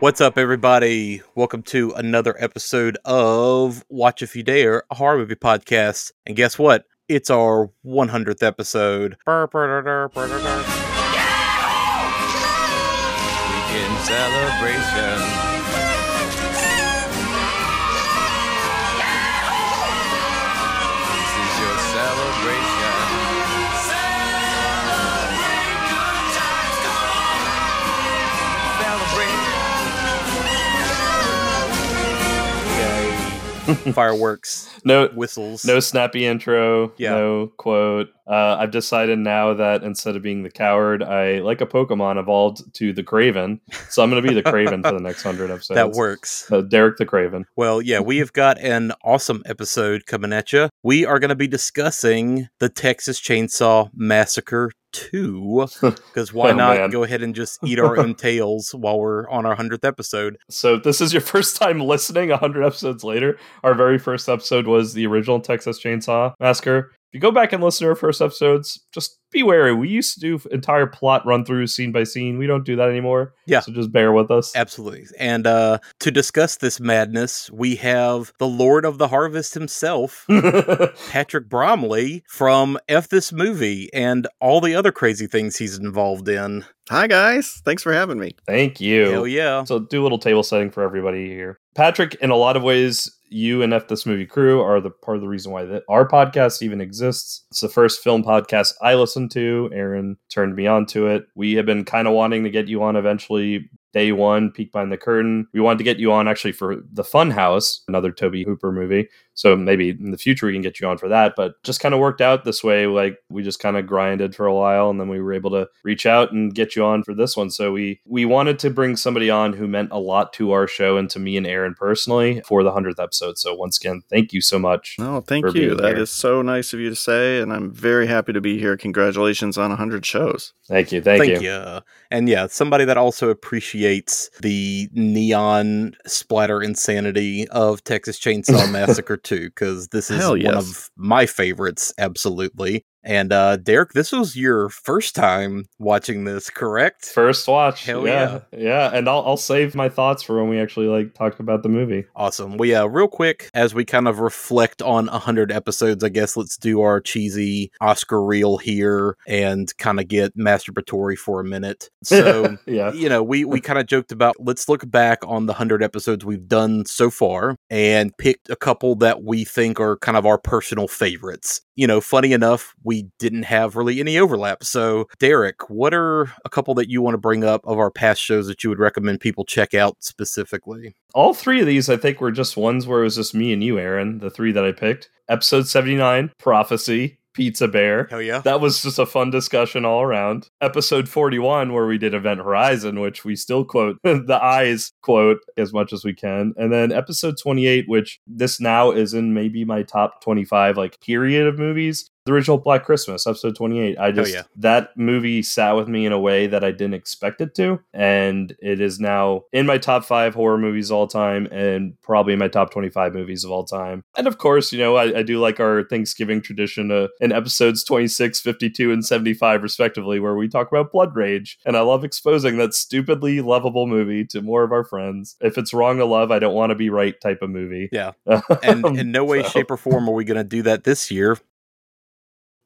What's up, everybody? Welcome to another episode of Watch If You Dare, a horror movie podcast. And guess what? It's our 100th episode. Weekend celebration. Fireworks, No, whistles. no snappy intro. Yeah. No quote. Uh, I've decided now that instead of being the coward, I like a Pokemon evolved to the Craven. So I'm going to be the Craven for the next hundred episodes. that works. Uh, Derek the Craven. Well, yeah, we have got an awesome episode coming at you. We are going to be discussing the Texas Chainsaw Massacre 2. Because why Oh, not man. go ahead and just eat our own tails while we're on our 100th episode? So this is your first time listening. hundred episodes later. Our very first episode was the original Texas Chainsaw Massacre. If you go back and listen to our first episodes, just be wary. We used to do entire plot run through scene by scene. We don't do that anymore. Yeah. So just bear with us. Absolutely. And uh, to discuss this madness, we have the Lord of the Harvest himself, Patrick Bromley, from F This Movie and all the other crazy things he's involved in. Hi guys, thanks for having me. Thank you. Hell yeah. So do a little table setting for everybody here. Patrick, in a lot of ways, you and F This Movie Crew are the part of the reason why that our podcast even exists. It's the first film podcast I listened to. Aaron turned me on to it. We have been kind of wanting to get you on eventually. Day one, peek behind the curtain. We wanted to get you on actually for the Fun House, another Tobe Hooper movie. So maybe in the future we can get you on for that. But just kind of worked out this way. Like we just kind of grinded for a while, and then we were able to reach out and get you on for this one. So we we wanted to bring somebody on who meant a lot to our show and to me and Aaron personally for the hundredth episode. So once again, thank you so much. No, thank you. being That here. is so nice of you to say, and I'm very happy to be here. Congratulations on 100 shows. Thank you, thank, you. you. And yeah, somebody that also appreciates the neon splatter insanity of Texas Chainsaw Massacre 2, because this is Hell one yes. of my favorites, absolutely. And uh Derek, this was your first time watching this, correct? First watch, Hell yeah, yeah, and I'll I'll save my thoughts for when we actually like talk about the movie. Awesome. Well, yeah, real quick, as we kind of reflect on 100 episodes, I guess let's do our cheesy Oscar reel here and kind of get masturbatory for a minute. So, yeah, you know, we, we kind of joked about let's look back on the 100 episodes we've done so far and picked a couple that we think are kind of our personal favorites. You know, funny enough, we didn't have really any overlap. So, Derek, what are a couple that you want to bring up of our past shows that you would recommend people check out specifically? all three of these I think were just ones where it was just me and you, Aaron. The three that I picked: episode seventy nine, prophecy, pizza bear. Hell yeah. That was just a fun discussion all around. Episode 41, where we did Event Horizon, which we still quote the eyes quote as much as we can. And then episode 28, which this now is in maybe my top 25, like period of movies. The original Black Christmas, episode 28. I just, yeah. that movie sat with me in a way that I didn't expect it to. And it is now in my top five horror movies of all time and probably in my top 25 movies of all time. And of course, you know, I, I do like our Thanksgiving tradition uh, in episodes 26, 52, and 75, respectively, where we talk about Blood Rage. And I love exposing that stupidly lovable movie to more of our friends. If it's wrong to love, I don't want to be right type of movie. Yeah. And in no way, So- shape, or form are we going to do that this year.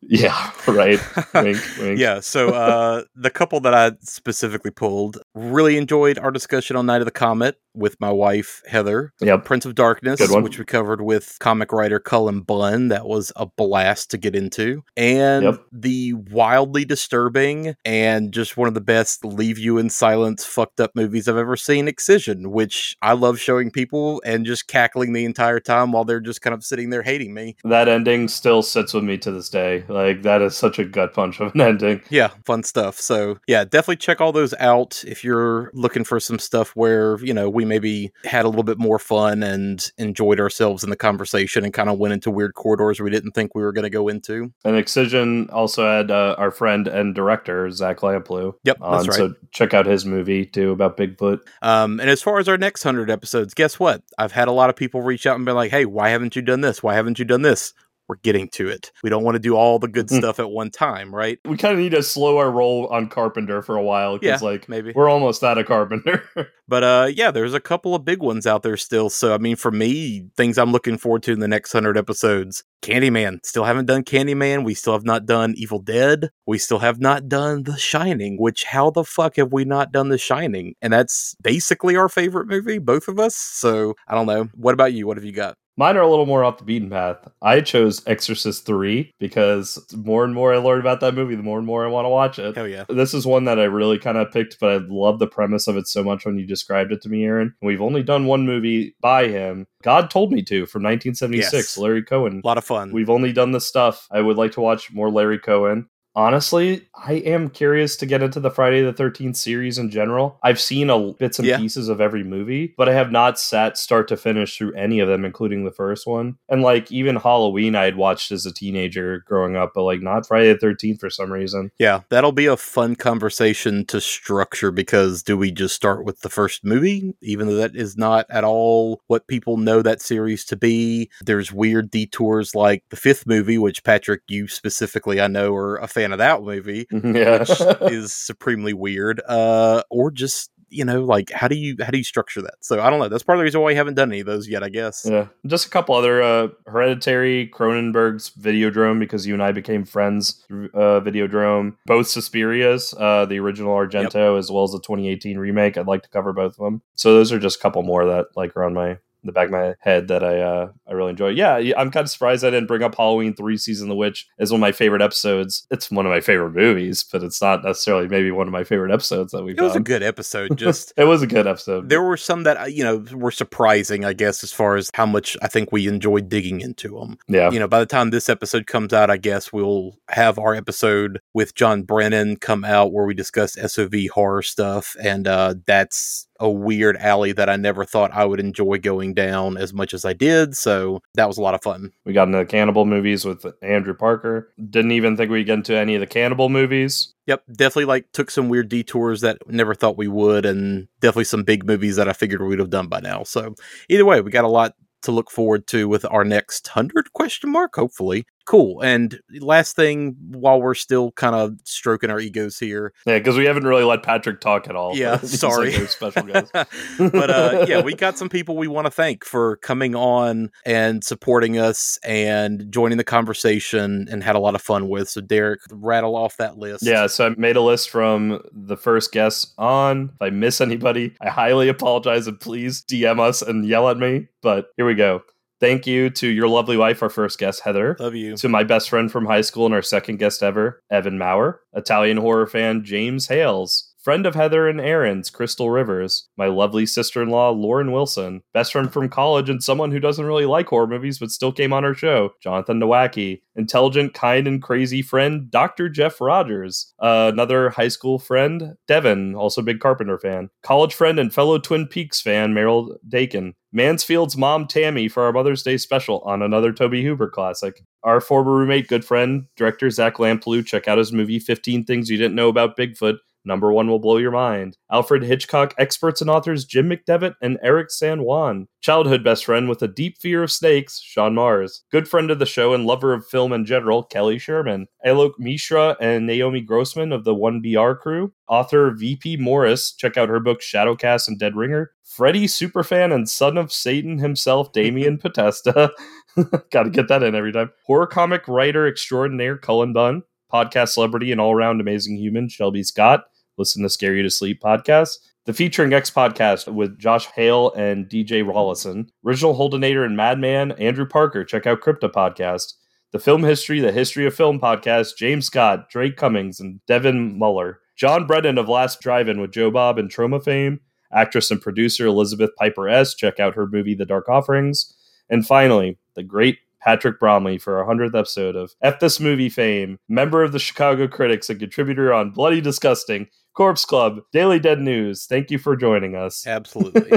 Yeah, right. wink, wink. Yeah. So uh, the couple that I specifically pulled really enjoyed our discussion on Night of the Comet with my wife Heather. Yep. Prince of Darkness, which we covered with comic writer Cullen Bunn. That was a blast to get into. And Yep. the wildly disturbing and just one of the best leave you in silence fucked up movies I've ever seen, Excision, which I love showing people and just cackling the entire time while they're just kind of sitting there hating me. That ending still sits with me to this day. Like, that is such a gut punch of an ending. Yeah, fun stuff. So, yeah, definitely check all those out if you're looking for some stuff where, you know, we maybe had a little bit more fun and enjoyed ourselves in the conversation and kind of went into weird corridors we didn't think we were going to go into. And Excision also had uh, our friend and director, Zach Lamplugh. Yep, on, that's right. So check out his movie, too, about Bigfoot. Um, and as far as our next 100 episodes, guess what? I've had a lot of people reach out and be like, hey, why haven't you done this? Why haven't you done this? We're getting to it. We don't want to do all the good Mhm. stuff at one time, right? We kind of need to slow our roll on Carpenter for a while because, Yeah, like, maybe. we're almost out of Carpenter. But uh yeah, there's a couple of big ones out there still. So I mean for me, things I'm looking forward to in the next 100 episodes. Candyman, still haven't done Candyman. We still have not done Evil Dead. We still have not done The Shining, which how the fuck have we not done The Shining? And that's basically our favorite movie, both of us. So I don't know. What about you? What have you got? Mine are a little more off the beaten path. I chose Exorcist 3 because the more and more I learn about that movie, the more and more I want to watch it. Hell yeah. This is one that I really kind of picked, but I love the premise of it so much when you described it to me, Aaron. We've only done one movie by him. God told me to from 1976, Yes. Larry Cohen. A lot of fun. We've only done the stuff. I would like to watch more Larry Cohen. Honestly, I am curious to get into the Friday the 13th series in general. I've seen a bits and Yeah. pieces of every movie, but I have not sat start to finish through any of them, including the first one. And like even Halloween, I had watched as a teenager growing up, but like not Friday the 13th for some reason. Yeah, that'll be a fun conversation to structure because do we just start with the first movie, even though that is not at all what people know that series to be? There's weird detours like the fifth movie, which Patrick, you specifically, I know, are a fan of that movie, yeah. which is supremely weird. Uh, or just you know, like how do you how do you structure that? So I don't know. That's part of the reason why we haven't done any of those yet, I guess. Yeah, just a couple other uh, Hereditary, Cronenberg's Videodrome because you and I became friends through uh, Videodrome. Both Suspirias, uh, the original Argento as well as the 2018 remake. I'd like to cover both of them. So those are just a couple more that like are on my the back of my head that I uh, I really enjoy. Yeah, I'm kind of surprised I didn't bring up Halloween Three: Season of the Witch as one of my favorite episodes. It's one of my favorite movies, but it's not necessarily maybe one of my favorite episodes that we've It was a good episode. Just it was a good episode. there were some that uh, you know were surprising, I guess, as far as how much I think we enjoyed digging into them. yeah, You know, by the time this episode comes out, I guess we'll have our episode with John Brennan come out where we discuss SOV horror stuff, and uh, that's a weird alley that I never thought I would enjoy going down as much as I did. So that was a lot of fun. We got into cannibal movies with Andrew Parker. Didn't even think we'd get into any of the cannibal movies. Yep, definitely like took some weird detours that never thought we would, and definitely some big movies that I figured we'd have done by now. So either way, we got a lot to look forward to with our next hundred question mark. Hopefully, cool. And last thing, while we're still kind of stroking our egos here, Yeah, because we haven't really let Patrick talk at all. Yeah, sorry. special guest. but uh, yeah, we got some people we want to thank for coming on and supporting us and joining the conversation and had a lot of fun with. So Derek, rattle off that list. Yeah, so I made a list from the first guests on. If I miss anybody, I highly apologize and please DM us and yell at me. But here we go. Thank you to your lovely wife, our first guest, Heather. love you. To my best friend from high school and our second guest ever, Evan Maurer. Italian horror fan, James Hales. Friend of Heather and Aaron's, Crystal Rivers. My lovely sister in law, Lauren Wilson. Best friend from college and someone who doesn't really like horror movies but still came on our show, Jonathan Nowacki. Intelligent, kind, and crazy friend, Dr. Jeff Rogers. Uh, another high school friend, Devin, also big Carpenter fan. College friend and fellow Twin Peaks fan, Meryl Dakin. Mansfield's mom, Tammy, for our Mother's Day special on another Tobe Hooper classic. Our former roommate, good friend, director Zach Lamplugh. Check out his movie 15 Things You Didn't Know About Bigfoot. Number one will blow your mind. Alfred Hitchcock experts and authors Jim McDevitt and Eric San Juan. Childhood best friend with a deep fear of snakes, Sean Mars. Good friend of the show and lover of film in general, Kelly Sherman. Alok Mishra and Naomi Grossman of the 1BR crew. Author VP Morris. Check out her book Shadowcast and Dead Ringer. Freddie Superfan and son of Satan himself, Damien Potesta. Gotta get that in every time. Horror comic writer extraordinaire Cullen Bunn. Podcast celebrity and all around amazing human, Shelby Scott. Listen to Scare You to Sleep podcast. The Featuring X podcast with Josh Hale and DJ Rollison. Original Holdenator and Madman, Andrew Parker. Check out Crypto podcast. The Film History, The History of Film podcast, James Scott, Drake Cummings, and Devin Muller. John Brennan of Last Drive-In with Joe Bob and Troma fame. Actress and producer Elizabeth Piper S. Check out her movie The Dark Offerings. And finally, the great Patrick Bromley for our 100th episode of F This Movie fame, member of the Chicago Critics and contributor on Bloody Disgusting, Corpse Club, Daily Dead News. Thank you for joining us. Absolutely.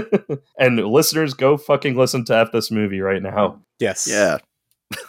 and listeners, go fucking listen to F This Movie right now. yes. Yeah.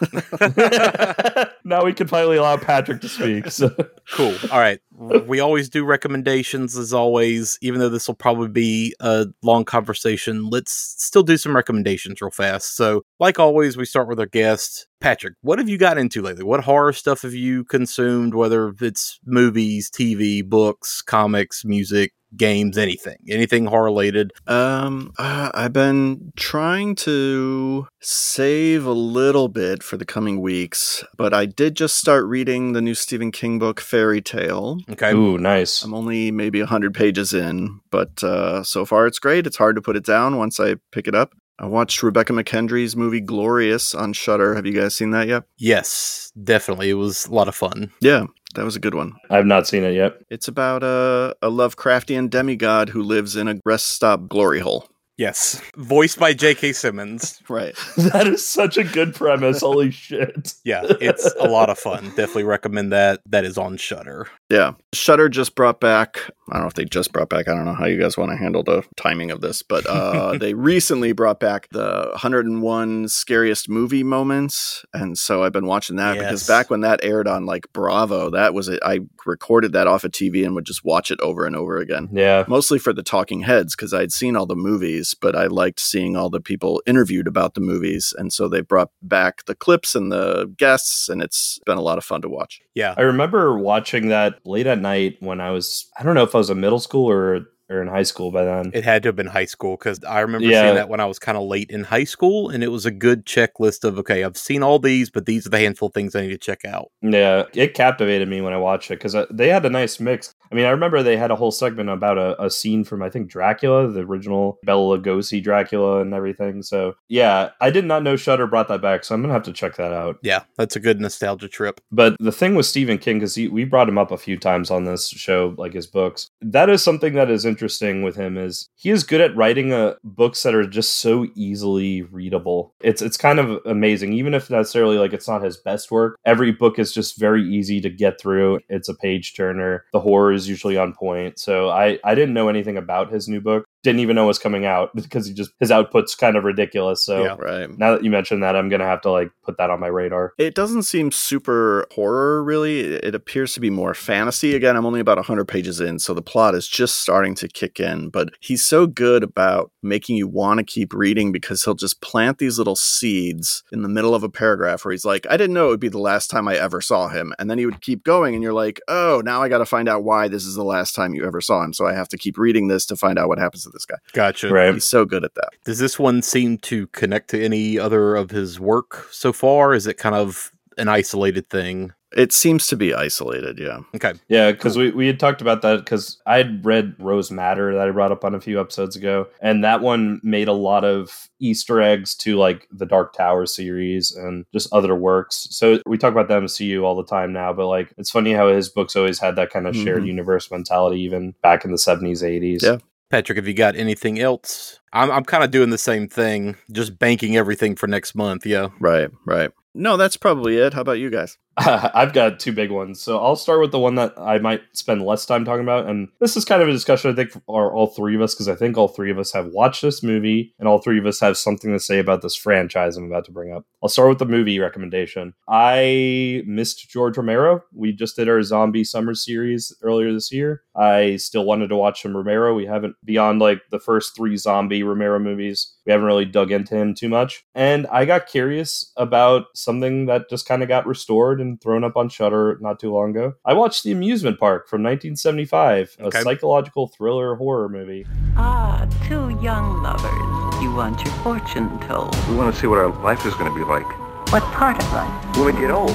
now we can finally allow Patrick to speak. So. Cool. All right. We always do recommendations as always, even though this will probably be a long conversation. Let's still do some recommendations real fast. So, like always, we start with our guest. Patrick, what have you got into lately? What horror stuff have you consumed, whether it's movies, TV, books, comics, music, games, anything? Anything horror related? Um, uh, I've been trying to save a little bit for the coming weeks, but I did just start reading the new Stephen King book, Fairy Tale. Okay. Ooh, nice. I'm only maybe 100 pages in, but uh, so far it's great. It's hard to put it down once I pick it up. I watched Rebekah McKendry's movie Glorious on Shudder. Have you guys seen that yet? Yes, definitely. It was a lot of fun. Yeah, that was a good one. I've not seen it yet. It's about a, a Lovecraftian demigod who lives in a rest stop glory hole. Yes. Voiced by J.K. Simmons. Right. That is such a good premise. Holy shit. Yeah, it's a lot of fun. Definitely recommend that. That is on Shudder. Yeah. Shudder just brought back, I don't know if they just brought back, I don't know how you guys want to handle the timing of this, but uh, they recently brought back the 101 scariest movie moments. And so I've been watching that because back when that aired on like Bravo, that was it. I recorded that off of TV and would just watch it over and over again. Yeah. Mostly for the talking heads because I'd seen all the movies, but I liked seeing all the people interviewed about the movies. And so they brought back the clips and the guests, and it's been a lot of fun to watch. Yeah. I remember watching that late at night when I was, I don't know if I was in middle school or, or in high school by then. It had to have been high school because I remember Yeah. seeing that when I was kind of late in high school, and it was a good checklist of okay, I've seen all these, but these are the handful of things I need to check out. Yeah, it captivated me when I watched it because uh, they had a nice mix. I mean, I remember they had a whole segment about a, a scene from I think Dracula, the original Bela Lugosi Dracula, and everything. So yeah, I did not know Shudder brought that back, so I'm gonna have to check that out. Yeah, that's a good nostalgia trip. But the thing with Stephen King, because we brought him up a few times on this show, like his books, that is something that is interesting with him is he is good at writing uh, books that are just so easily readable. It's it's kind of amazing, even if necessarily like it's not his best work. Every book is just very easy to get through. It's a page turner. The horror is usually on point. So I I didn't know anything about his new book. Didn't even know it was coming out because he just his output's kind of ridiculous. So Yeah. Right. now that you mentioned that, I'm gonna have to like put that on my radar. It doesn't seem super horror, really. It it appears to be more fantasy. Again, I'm only about 100 pages in, so the plot is just starting to kick in. But he's so good about making you want to keep reading because he'll just plant these little seeds in the middle of a paragraph where he's like, I didn't know it would be the last time I ever saw him. And then he would keep going, and you're like, oh, now I got to find out why this is the last time you ever saw him. So I have to keep reading this to find out what happens to this guy. Gotcha. Right. He's so good at that. Does this one seem to connect to any other of his work so far? Is it kind of an isolated thing? It seems to be isolated, yeah. Okay. Yeah, because we, we had talked about that because I had read Rose Madder that I brought up on a few episodes ago, and that one made a lot of Easter eggs to like the Dark Tower series and just other works. So we talk about the MCU all the time now, but like it's funny how his books always had that kind of shared Mhm. universe mentality, even back in the 70s, 80s. Yeah. Patrick, have you got anything else? I'm, I'm kind of doing the same thing, just banking everything for next month. Yeah. Right, right. No, that's probably it. How about you guys? I've got two big ones. So I'll start with the one that I might spend less time talking about. And this is kind of a discussion, I think, for all three of us, because I think all three of us have watched this movie and all three of us have something to say about this franchise I'm about to bring up. I'll start with the movie recommendation. I missed George Romero. We just did our zombie summer series earlier this year. I still wanted to watch some Romero. We haven't, beyond like the first three zombie Romero movies, we haven't really dug into him too much. And I got curious about something that just kind of got restored and thrown up on Shudder not too long ago. I watched The Amusement Park from 1975, Okay. a psychological thriller horror movie. Ah, two young lovers. You want your fortune told. We want to see what our life is going to be like What part of life? when we get old.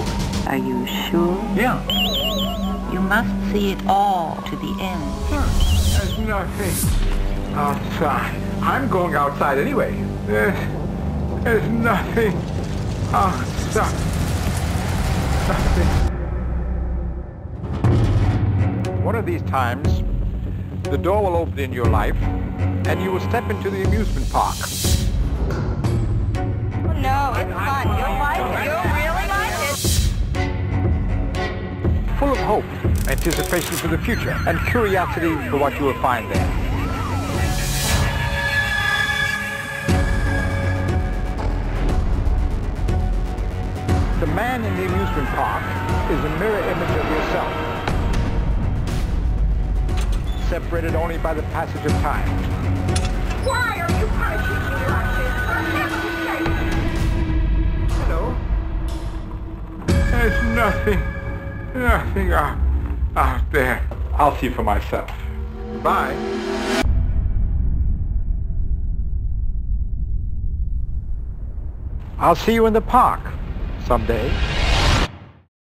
Are you sure? Yeah. You must see it all to the end. There's nothing outside. I'm going outside anyway. There's, there's nothing outside. Nothing. One of these times, the door will open in your life, and you will step into the amusement park. Oh, no, it's fun. You'll like it. You'll really like it. full of hope, anticipation for the future, and curiosity for what you will find there. The man in the amusement park is a mirror image of yourself, separated only by the passage of time. Why are you punishing me like this? For heaven's sake? Hello? There's nothing, nothing out, out there. I'll see for myself. Bye. I'll see you in the park someday.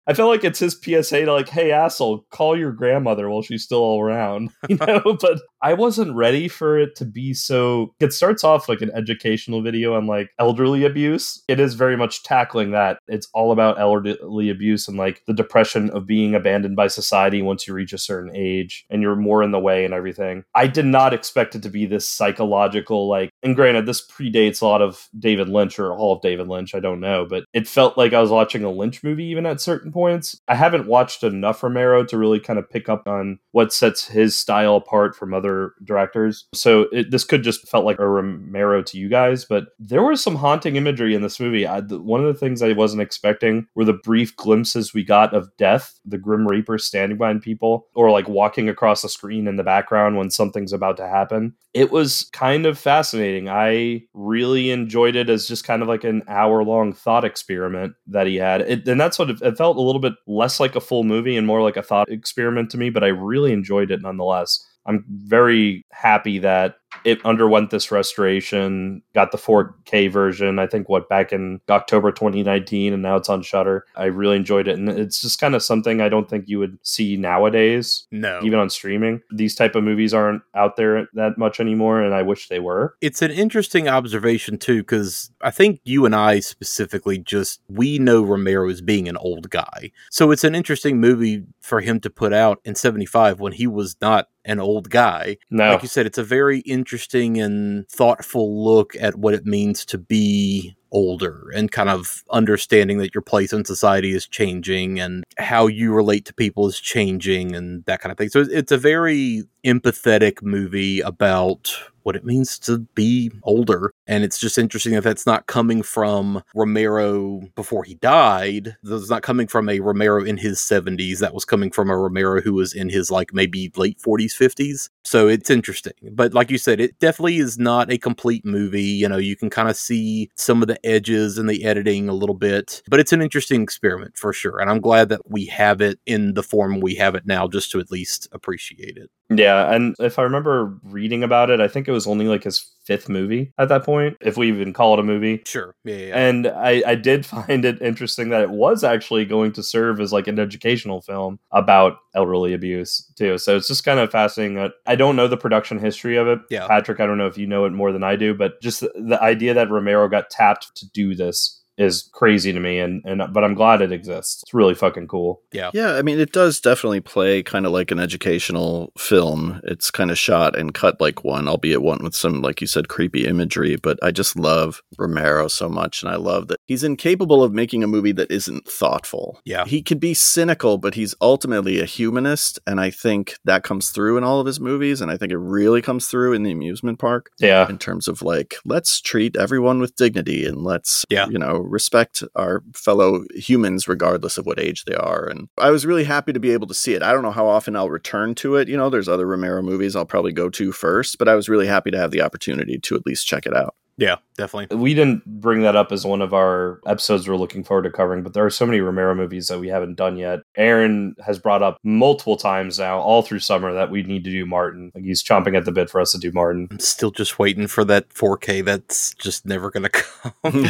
I feel like it's his PSA to like, hey asshole, call your grandmother while she's still around, you know. but I wasn't ready for it to be so. It starts off like an educational video on like elderly abuse. It is very much tackling that. It's all about elderly abuse and like the depression of being abandoned by society once you reach a certain age and you're more in the way and everything. I did not expect it to be this psychological like. And granted, this predates a lot of David Lynch or all of David Lynch. I don't know, but it felt like I was watching a Lynch movie even at certain points. I haven't watched enough Romero to really kind of pick up on what sets his style apart from other directors. So it, this could just felt like a Romero to you guys, but there was some haunting imagery in this movie. I, one of the things I wasn't expecting were the brief glimpses we got of death, the Grim Reaper standing behind people, or like walking across the screen in the background when something's about to happen. It was kind of fascinating. I really enjoyed it as just kind of like an hour long thought experiment that he had. It, and that's what it felt a little bit less like a full movie and more like a thought experiment to me, but I really enjoyed it nonetheless. I'm very happy that it underwent this restoration, got the 4K version, I think what back in October 2019 and now it's on Shudder. I really enjoyed it and it's just kind of something I don't think you would see nowadays No. even on streaming. These type of movies aren't out there that much anymore and I wish they were. It's an interesting observation too, because I think you and I specifically just we know Romero as being an old guy. So it's an interesting movie for him to put out in '75 when he was not an old guy. No. Like you said, it's a very interesting and thoughtful look at what it means to be older and kind of understanding that your place in society is changing and how you relate to people is changing and that kind of thing. So it's a very empathetic movie about what it means to be older. And it's just interesting that that's not coming from Romero before he died. That's not coming from a Romero in his 70s. That was coming from a Romero who was in his like maybe late 40s, 50s. So it's interesting. But like you said, it definitely is not a complete movie. You know, you can kind of see some of the edges and the editing a little bit, but it's an interesting experiment for sure. And I'm glad that we have it in the form we have it now just to at least appreciate it. Yeah, and if I remember reading about it, I think it was only like his fifth movie at that point, if we even call it a movie. Sure. Yeah. yeah. And I, I did find it interesting that it was actually going to serve as like an educational film about elderly abuse too. So it's just kind of fascinating. I don't know the production history of it. Yeah. Patrick, I don't know if you know it more than I do, but just the, the idea that Romero got tapped to do this is crazy to me and and but I'm glad it exists. It's really fucking cool. yeah. Yeah, I mean, it does definitely play kind of like an educational film. It's kind of shot and cut like one, albeit one with some, like you said, creepy imagery. But I just love Romero so much. And I love that he's incapable of making a movie that isn't thoughtful. Yeah. He could be cynical, but he's ultimately a humanist. And I think that comes through in all of his movies. And I think it really comes through in the amusement park Yeah. in terms of like let's treat everyone with dignity and let's Yeah. you know respect our fellow humans regardless of what age they are and i was really happy to be able to see it i don't know how often i'll return to it you know there's other romero movies i'll probably go to first but i was really happy to have the opportunity to at least check it out Yeah. Definitely. We didn't bring that up as one of our episodes we're looking forward to covering, but there are so many Romero movies that we haven't done yet. Aaron has brought up multiple times now, all through summer, that we need to do Martin. Like he's chomping at the bit for us to do Martin. I'm still just waiting for that 4K that's just never going to come.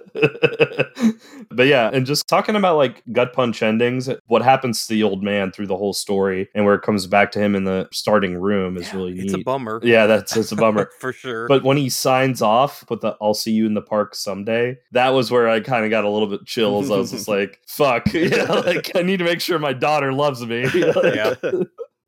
but yeah, and just talking about like gut punch endings, what happens to the old man through the whole story and where it comes back to him in the starting room is really it's a bummer. yeah, that's it's a bummer. for sure. But when he signs off with the "I'll see you in the park someday," that was where I kind of got a little bit chills. I was just like, "Fuck, yeah, like I need to make sure my daughter loves me." Yeah.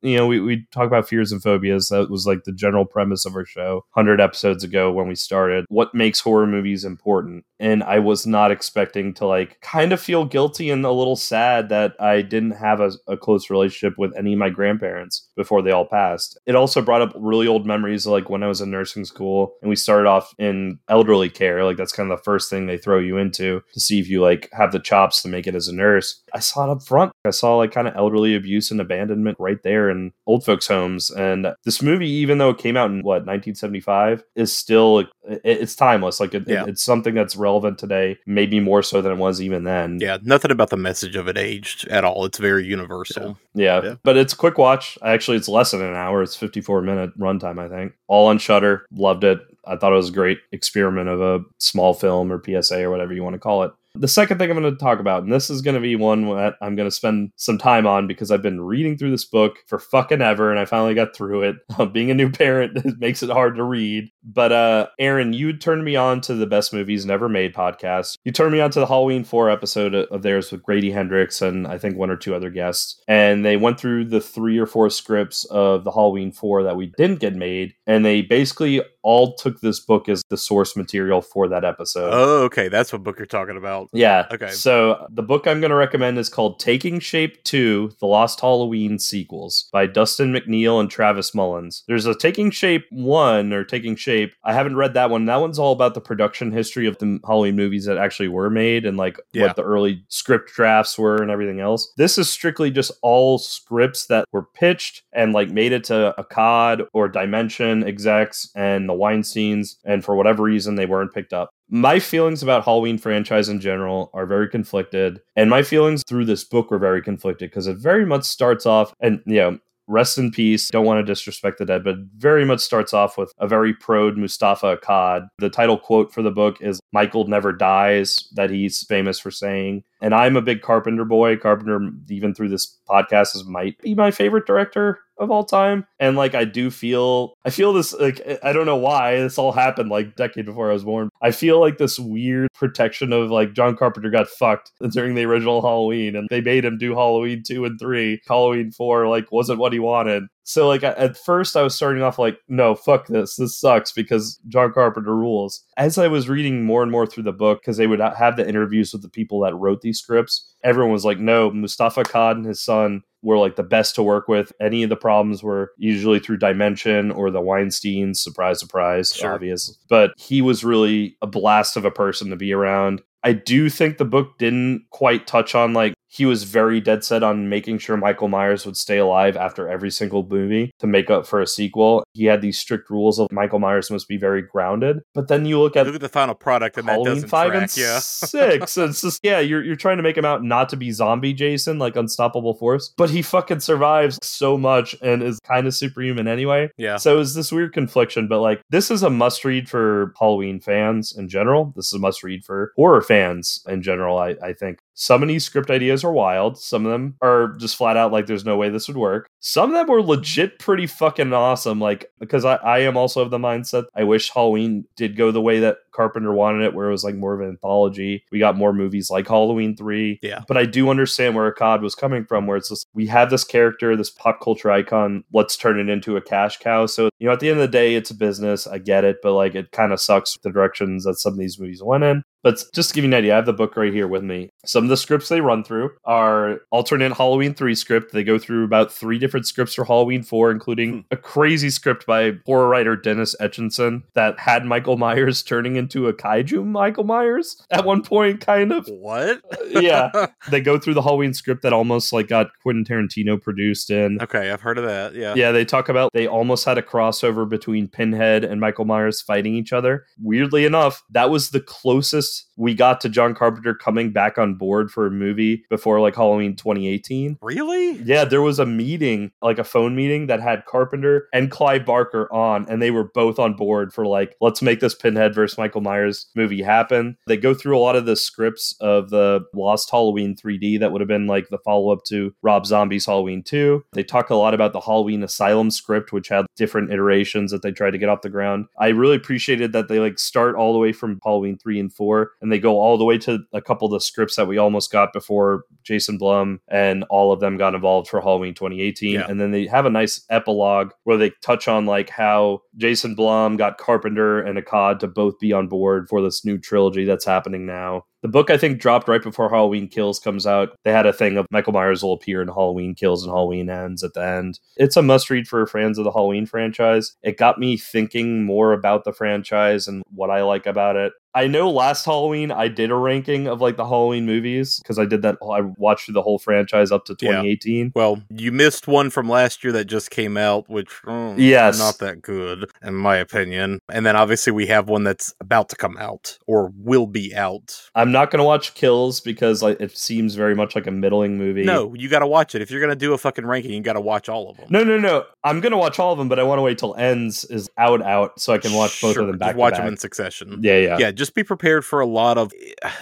You know, we, we talk about fears and phobias. That was like the general premise of our show 100 episodes ago when we started. What makes horror movies important? And I was not expecting to like kind of feel guilty and a little sad that I didn't have a, a close relationship with any of my grandparents before they all passed. It also brought up really old memories like when I was in nursing school and we started off in elderly care. Like that's kind of the first thing they throw you into to see if you like have the chops to make it as a nurse. I saw it up front. I saw like kind of elderly abuse and abandonment right there in old folks' homes. And this movie, even though it came out in what 1975, is still it, it's timeless. Like it, Yeah. it- it's something that's relevant today, maybe more so than it was even then. Yeah, nothing about the message of it aged at all. It's very universal. Yeah, Yeah. but it's a quick watch. Actually, it's less than an hour. It's 54 minute runtime, I think. All on Shudder. Loved it. I thought it was a great experiment of a small film or PSA or whatever you want to call it. The second thing I'm going to talk about, and this is going to be one that I'm going to spend some time on because I've been reading through this book for fucking ever, and I finally got through it. Being a new parent makes it hard to read. But uh, Aaron, you turned me on to the Best Movies Never Made podcast. You turned me on to the Halloween 4 episode of theirs with Grady Hendrix and I think one or two other guests. And they went through the three or four scripts of the Halloween 4 that we didn't get made. And they basically all took this book as the source material for that episode. Oh, okay. That's what book you're talking about. Yeah. Okay. So the book I'm going to recommend is called Taking Shape 2 The Lost Halloween Sequels by Dustin McNeill and Travis Mullins. There's a Taking Shape 1 or Taking Shape. I haven't read that one. That one's all about the production history of the Halloween movies that actually were made and like Yeah. what the early script drafts were and everything else. This is strictly just all scripts that were pitched and like made it to Akkad or Dimension execs and the Weinsteins, and for whatever reason they weren't picked up. My feelings about Halloween franchise in general are very conflicted, and my feelings through this book were very conflicted because it very much starts off and you know rest in peace. Don't want to disrespect the dead, but very much starts off with a very proud Moustapha Akkad. The title quote for the book is Michael never dies, that he's famous for saying. And I'm a big Carpenter boy. Carpenter, even through this podcast, is might be my favorite director of all time. And like I do feel I feel this like I don't know why this all happened like decade before I was born. I feel like this weird protection of like John Carpenter got fucked during the original Halloween and they made him do Halloween 2 and 3. Halloween 4 like wasn't what he wanted. So like at first I was starting off like no fuck this this sucks because John Carpenter rules. As I was reading more and more through the book because they would have the interviews with the people that wrote these scripts, everyone was like no Moustapha Akkad and his son were like the best to work with. Any of the problems were usually through Dimension or the Weinsteins. Surprise, surprise, Sure. obvious. But he was really a blast of a person to be around. I do think the book didn't quite touch on like he was very dead set on making sure Michael Myers would stay alive after every single movie to make up for a sequel. He had these strict rules of Michael Myers must be very grounded. But then you look at Look at the final product, and that Halloween doesn't five track. and yeah. six. And it's just yeah, you're you're trying to make him out not to be zombie Jason, like unstoppable force, but he fucking survives so much and is kind of superhuman anyway. Yeah. So it's this weird confliction, but like this is a must read for Halloween fans in general. This is a must read for horror fans in general. I, I think some of these script ideas are wild. Some of them are just flat out like there's no way this would work. Some of them were legit pretty fucking awesome. Like because I, I am also of the mindset I wish Halloween did go the way that Carpenter wanted it, where it was like more of an anthology. We got more movies like Halloween 3. Yeah. But I do understand where Akkad was coming from, where it's just we have this character, this pop culture icon, let's turn it into a cash cow. So, you know, at the end of the day, it's a business. I get it, but like it kind of sucks the directions that some of these movies went in. But just to give you an idea, I have the book right here with me. Some of the scripts they run through are alternate Halloween 3 script. They go through about three different scripts for Halloween 4, including hmm. a crazy script by horror writer Dennis Etchison that had Michael Myers turning into a kaiju Michael Myers at one point, kind of. What? Uh, yeah. They go through the Halloween script that almost like got Quentin Tarantino produced in. Okay, I've heard of that. Yeah. Yeah, they talk about they almost had a crossover between Pinhead and Michael Myers fighting each other. Weirdly enough, that was the closest we got to John Carpenter coming back on board for a movie before like Halloween 2018. Really? Yeah, there was a meeting, like a phone meeting that had Carpenter and Clive Barker on, and they were both on board for like, let's make this Pinhead versus Michael Myers movie happen. They go through a lot of the scripts of the Lost Halloween 3D that would have been like the follow up to Rob Zombie's Halloween 2. They talk a lot about the Halloween Asylum script, which had different iterations that they tried to get off the ground. I really appreciated that they like start all the way from Halloween 3 and 4 and they go all the way to a couple of the scripts that we almost got before Jason Blum and all of them got involved for Halloween 2018. Yeah. And then they have a nice epilogue where they touch on like how Jason Blum got Carpenter and Akkad to both be on board for this new trilogy that's happening now. The book I think dropped right before Halloween Kills comes out. They had a thing of Michael Myers will appear in Halloween Kills and Halloween Ends at the end. It's a must read for fans of the Halloween franchise. It got me thinking more about the franchise and what I like about it. I know last Halloween I did a ranking of like the Halloween movies because I did that. I watched through the whole franchise up to Yeah. 2018. Well, you missed one from last year that just came out, which mm, Yes. not that good in my opinion. And then obviously we have one that's about to come out or will be out. I'm not going to watch Kills because like, it seems very much like a middling movie. No, you got to watch it. If you're gonna do a fucking ranking, you got to watch all of them. No, no, no. I'm gonna watch all of them, but I want to wait till ends is out, out, so I can watch both of them just back. to watch back. them in succession. Yeah, yeah, yeah, just be prepared for a lot of.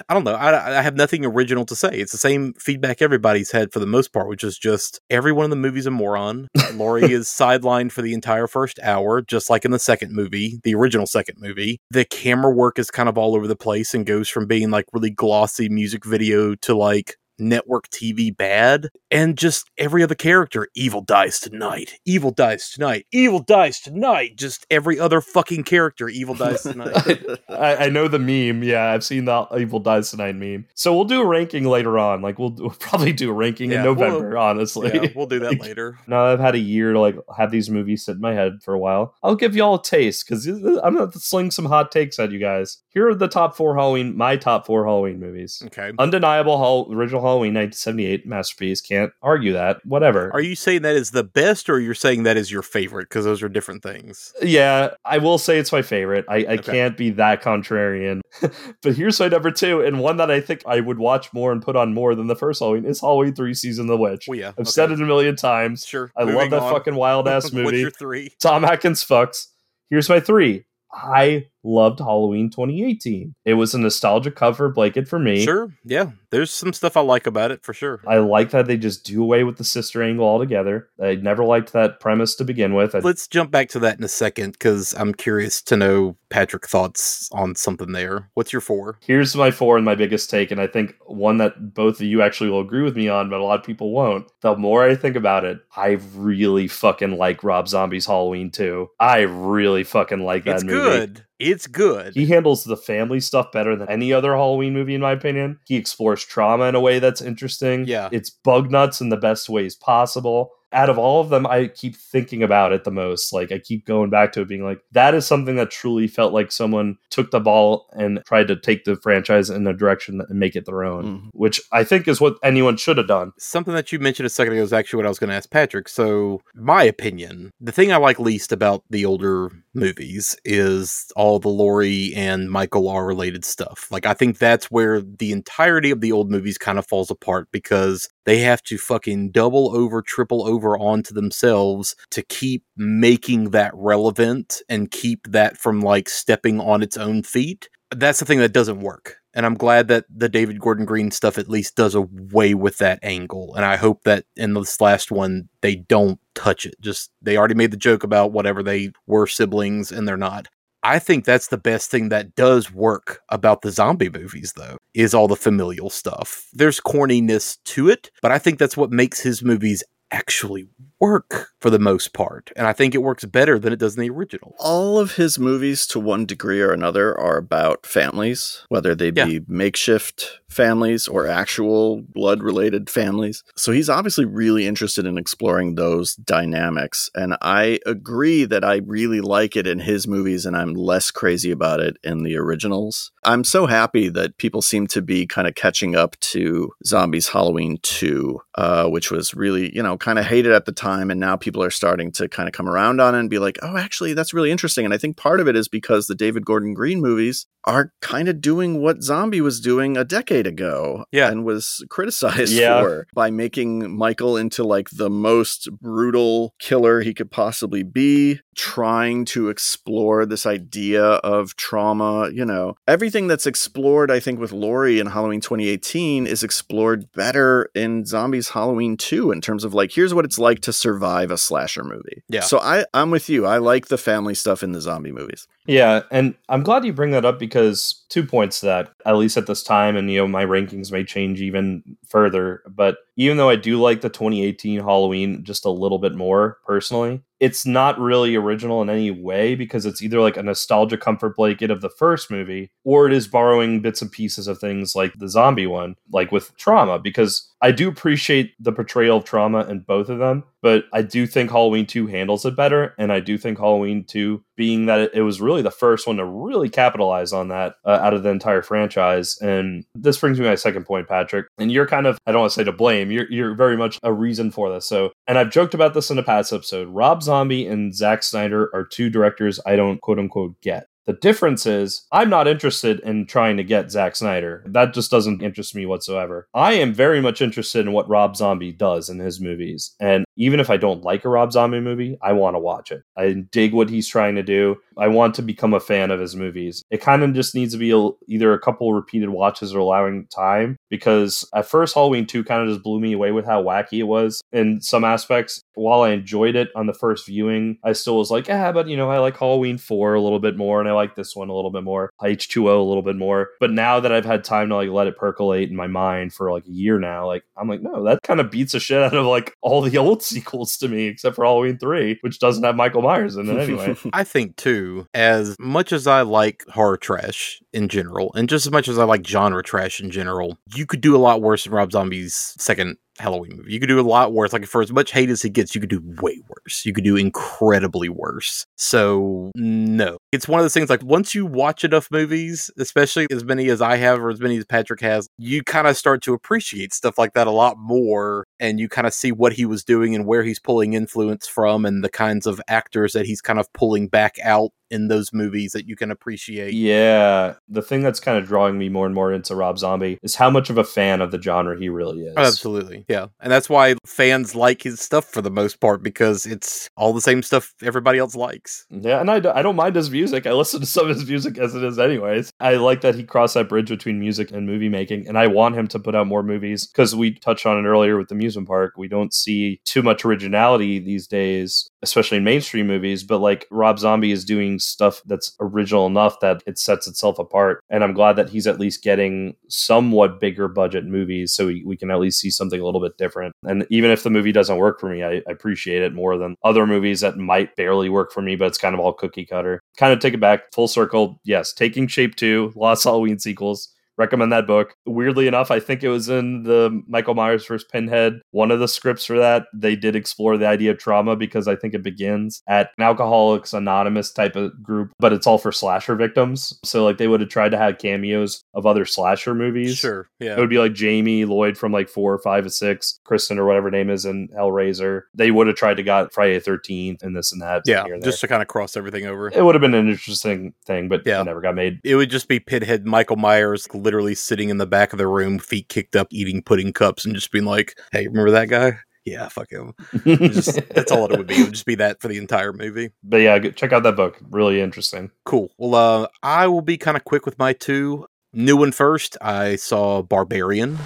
I don't know. I, I have nothing original to say. It's the same feedback everybody's had for the most part, which is just everyone in the movie's a moron. Laurie is sidelined for the entire first hour, just like in the second movie, the original second movie. The camera work is kind of all over the place and goes from being like really glossy music video to like network TV bad. And just every other character, evil dies tonight, evil dies tonight, evil dies tonight. Just every other fucking character, evil dies tonight. I, I know the meme. Yeah, I've seen the Evil Dies Tonight meme. So we'll do a ranking later on. Like we'll, we'll probably do a ranking Yeah, in November. we'll- honestly, yeah, we'll do that Like, later. Now I've had a year to like have these movies sit in my head for a while. I'll give y'all a taste because I'm gonna sling some hot takes at you guys. Here are the top four Halloween, my top four Halloween movies. Okay. Undeniable Hall, original Halloween 1978 masterpiece. Can't argue that. Whatever. Are you saying that is the best, or you're saying that is your favorite? Because those are different things. Yeah, I will say it's my favorite. I, I Okay. can't be that contrarian. but here's my number two, and one that I think I would watch more and put on more than the first Halloween is Halloween 3 Season of the Witch. Well, yeah. I've okay. said it a million times. Sure. I love that on. fucking wild ass movie. What's your three? Tom Atkins fucks. Here's my three. I loved Halloween 2018. It was a nostalgia cover blanket for me. Sure. Yeah. There's some stuff I like about it for sure. I like that they just do away with the sister angle altogether. I never liked that premise to begin with. I, Let's jump back to that in a second because I'm curious to know Patrick thoughts on something there. What's your four? Here's my four and my biggest take, and I think one that both of you actually will agree with me on, but a lot of people won't. The more I think about it, I really fucking like Rob Zombie's Halloween 2. I really fucking like that it's movie. good. It's good. He handles the family stuff better than any other Halloween movie, in my opinion. He explores trauma in a way that's interesting. Yeah. It's bug nuts in the best ways possible. Out of all of them, I keep thinking about it the most. Like, I keep going back to it, being like, that is something that truly felt like someone took the ball and tried to take the franchise in a direction and make it their own, Mhm. which I think is what anyone should have done. Something that you mentioned a second ago is actually what I was going to ask Patrick. So, my opinion, the thing I like least about the older movies is all the Laurie and Michael R related stuff. Like, I think that's where the entirety of the old movies kind of falls apart because they have to fucking double over, triple over onto themselves to keep making that relevant and keep that from like stepping on its own feet. That's the thing that doesn't work. And I'm glad that the David Gordon Green stuff at least does away with that angle. And I hope that in this last one, they don't touch it. Just, they already made the joke about whatever they were siblings and they're not. I think that's the best thing that does work about the zombie movies, though, is all the familial stuff. There's corniness to it, but I think that's what makes his movies actually work for the most part. And I think it works better than it does in the original. All of his movies, to one degree or another, are about families, whether they be makeshift families or actual blood related families. So he's obviously really interested in exploring those dynamics. And I agree that I really like it in his movies and I'm less crazy about it in the originals. I'm so happy that people seem to be kind of catching up to Zombies Halloween 2, uh, which was really, you know, kind of hated at the time. And now people are starting to kind of come around on it and be like, oh, actually, that's really interesting. And I think part of it is because the David Gordon Green movies are kind of doing what Zombie was doing a decade ago Yeah. and was criticized Yeah. for by making Michael into like the most brutal killer he could possibly be, trying to explore this idea of trauma. You know, everything that's explored, I think, with Laurie in Halloween 2018 is explored better in Zombies Halloween 2 in terms of like, here's what it's like to survive a slasher movie. Yeah. So I, I'm with you. I like the family stuff in the zombie movies. Yeah, and I'm glad you bring that up because two points to that. at least at this time. And, you know, my rankings may change even further. But even though I do like the 2018 Halloween just a little bit more personally, it's not really original in any way because it's either like a nostalgia comfort blanket of the first movie or it is borrowing bits and pieces of things like the zombie one, like with trauma, because I do appreciate the portrayal of trauma in both of them, but I do think Halloween 2 handles it better. And I do think Halloween 2, being that it was really the first one to really capitalize on that uh, out of the entire franchise. And this brings me to my second point, Patrick. And you're kind of, I don't want to say to blame, you're, you're very much a reason for this. So, and I've joked about this in a past episode. Rob Zombie and Zack Snyder are two directors I don't quote unquote get. The difference is, I'm not interested in trying to get Zack Snyder. That just doesn't interest me whatsoever. I am very much interested in what Rob Zombie does in his movies. And even if I don't like a Rob Zombie movie, I want to watch it. I dig what he's trying to do. I want to become a fan of his movies. It kind of just needs to be a, either a couple repeated watches or allowing time because at first Halloween 2 kind of just blew me away with how wacky it was in some aspects. While I enjoyed it on the first viewing, I still was like, yeah, but you know, I like Halloween 4 a little bit more and I like this one a little bit more, H2O a little bit more. But now that I've had time to like let it percolate in my mind for like a year now, like I'm like, no, that kind of beats the shit out of like all the old sequels to me, except for Halloween 3, which doesn't have Michael Myers in it anyway. I think too, as much as I like horror trash in general, and just as much as I like genre trash in general, you could do a lot worse than Rob Zombie's second Halloween movie. You could do a lot worse. Like for as much hate as it gets, you could do way worse. You could do incredibly worse. So no, it's one of those things. Like once you watch enough movies, especially as many as I have or as many as Patrick has, you kind of start to appreciate stuff like that a lot more, and you kind of see what he was doing and where he's pulling influence from, and the kinds of actors that he's kind of pulling back out in those movies that you can appreciate. Yeah, the thing that's kind of drawing me more and more into Rob Zombie is how much of a fan of the genre he really is. Absolutely. Yeah. And that's why fans like his stuff for the most part because it's all the same stuff everybody else likes. Yeah, and I, I don't mind his music. I listen to some of his music as it is, anyways. I like that he crossed that bridge between music and movie making, and I want him to put out more movies because we touched on it earlier with the amusement park. We don't see too much originality these days, especially in mainstream movies, but like Rob Zombie is doing stuff that's original enough that it sets itself apart. And I'm glad that he's at least getting somewhat bigger budget movies so we, we can at least see something a little bit different. And even if the movie doesn't work for me, I, I appreciate it more than other movies that might barely work for me, but it's kind of all cookie cutter. Kind of take it back full circle. Yes, Taking Shape 2, Lost Halloween sequels recommend that book. Weirdly enough, I think it was in the Michael Myers first Pinhead. One of the scripts for that, they did explore the idea of trauma because I think it begins at an Alcoholics Anonymous type of group, but it's all for slasher victims. So like they would have tried to have cameos of other slasher movies. Sure. Yeah. It would be like Jamie Lloyd from like four or five or six, Kristen or whatever her name is in Hellraiser. They would have tried to got Friday the 13th and this and that. Yeah. and Just to kind of cross everything over. it would have been an interesting thing, but Yeah. it never got made. It would just be Pithead Michael Myers literally sitting in the back of the room, feet kicked up, eating pudding cups, and just being like, "Hey, remember that guy? Yeah, fuck him." Just, that's all it would be. It would just be that for the entire movie. but yeah, go- check out that book. Really interesting. Cool. Well, uh, I will be kind of quick with my two. New one first. I saw Barbarian.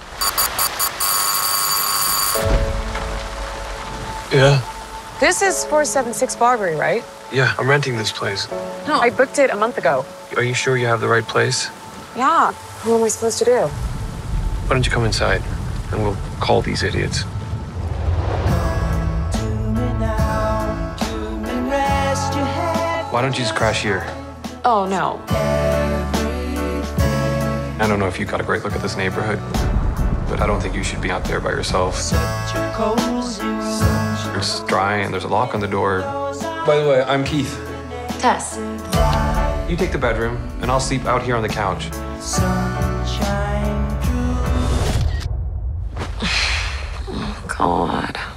Yeah, This is 476 Barbary, right? yeah, I'm renting this place. No, I booked it a month ago. Are you sure you have the right place? Yeah. Who am I supposed to do? Why don't you come inside and we'll call these idiots? Why don't you just crash here? Oh, no. I don't know if you got a great look at this neighborhood, but I don't think you should be out there by yourself. It's dry and there's a lock on the door. By the way, I'm Keith. Tess. You take the bedroom, and I'll sleep out here on the couch. God.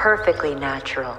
Perfectly natural.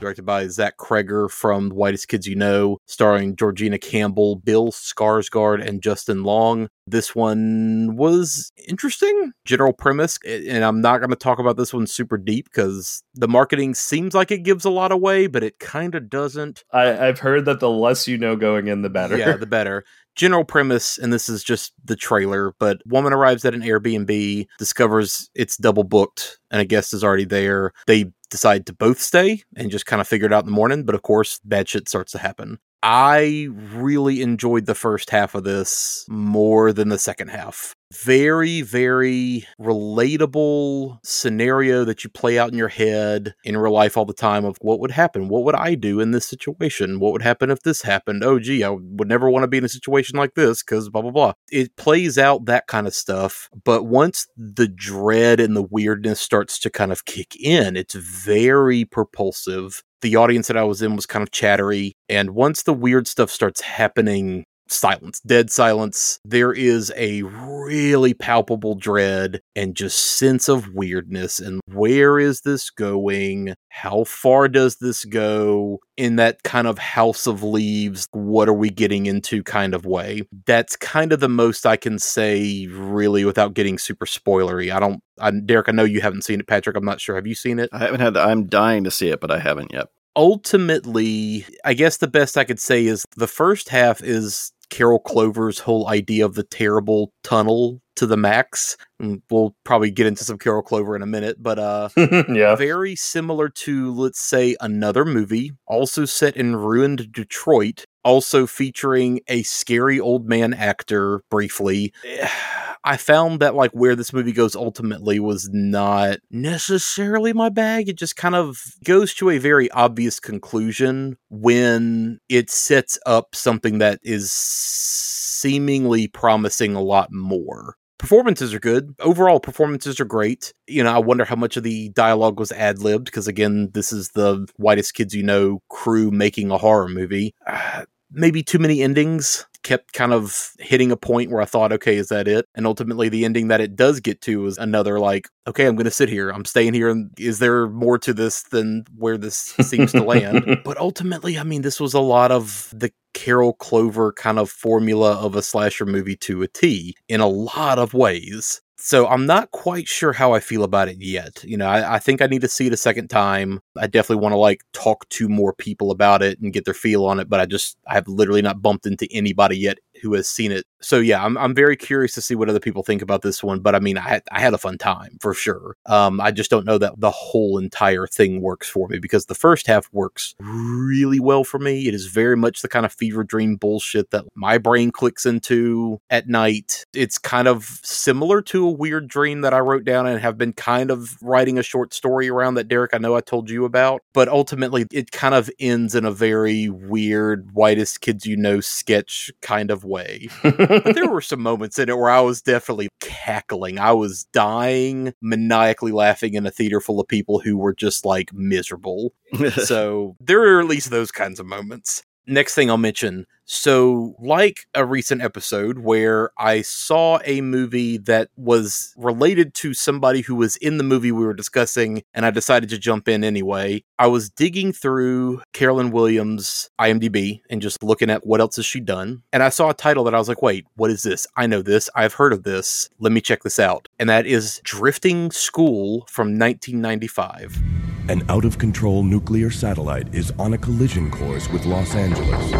directed by Zach Cregger from Whitest Kids You Know, starring Georgina Campbell, Bill Skarsgård, and Justin Long. This one was interesting. General premise, and I'm not going to talk about this one super deep because the marketing seems like it gives a lot away, but it kind of doesn't. I, I've heard that the less you know going in, the better. Yeah, the better. General premise, and this is just the trailer, but woman arrives at an Airbnb, discovers it's double booked, and a guest is already there. They decide to both stay and just kind of figure it out in the morning, but of course, bad shit starts to happen. I really enjoyed the first half of this more than the second half. Very, very relatable scenario that you play out in your head in real life all the time of what would happen? What would I do in this situation? What would happen if this happened? Oh, gee, I would never want to be in a situation like this because blah, blah, blah. It plays out that kind of stuff. But once the dread and the weirdness starts to kind of kick in, it's very propulsive the audience that I was in was kind of chattery. And once the weird stuff starts happening, silence, dead silence, there is a really palpable dread and just sense of weirdness. And where is this going? How far does this go? In that kind of house of leaves, what are we getting into kind of way? That's kind of the most I can say, really, without getting super spoilery. I don't, I, Derek, I know you haven't seen it, Patrick. I'm not sure. Have you seen it? I haven't had. The, I'm dying to see it, but I haven't yet. Ultimately, I guess the best I could say is the first half is Carol Clover's whole idea of the terrible tunnel to the max. And we'll probably get into some Carol Clover in a minute, but uh yeah. very similar to let's say another movie also set in ruined Detroit, also featuring a scary old man actor briefly. I found that like where this movie goes ultimately was not necessarily my bag. It just kind of goes to a very obvious conclusion when it sets up something that is seemingly promising a lot more. Performances are good. Overall, performances are great. You know, I wonder how much of the dialogue was ad libbed because, again, this is the whitest kids you know crew making a horror movie. Uh, maybe too many endings kept kind of hitting a point where I thought, okay, is that it? And ultimately, the ending that it does get to is another like, okay, I'm going to sit here. I'm staying here. And is there more to this than where this seems to land? But ultimately, I mean, this was a lot of the Carol Clover kind of formula of a slasher movie to a T in a lot of ways. So I'm not quite sure how I feel about it yet. You know, I, I, think I need to see it a second time. I definitely want to like talk to more people about it and get their feel on it, but I just I have literally not bumped into anybody yet who has seen it. So yeah, I'm I'm very curious to see what other people think about this one. But I mean, I had, I had a fun time for sure. Um, I just don't know that the whole entire thing works for me because the first half works really well for me. It is very much the kind of fever dream bullshit that my brain clicks into at night. It's kind of similar to a weird dream that I wrote down and have been kind of writing a short story around that Derek I know I told you about. But ultimately, it kind of ends in a very weird whitest kids you know sketch kind of way. but there were some moments in it where I was definitely cackling. I was dying, maniacally laughing in a theater full of people who were just like miserable. so there are at least those kinds of moments. Next thing I'll mention so, like a recent episode where I saw a movie that was related to somebody who was in the movie we were discussing, and I decided to jump in anyway, I was digging through Caroline Williams' IMDb and just looking at what else has she done. And I saw a title that I was like, wait, what is this? I know this. I've heard of this. Let me check this out. And that is Drifting School from 1995. An out of control nuclear satellite is on a collision course with Los Angeles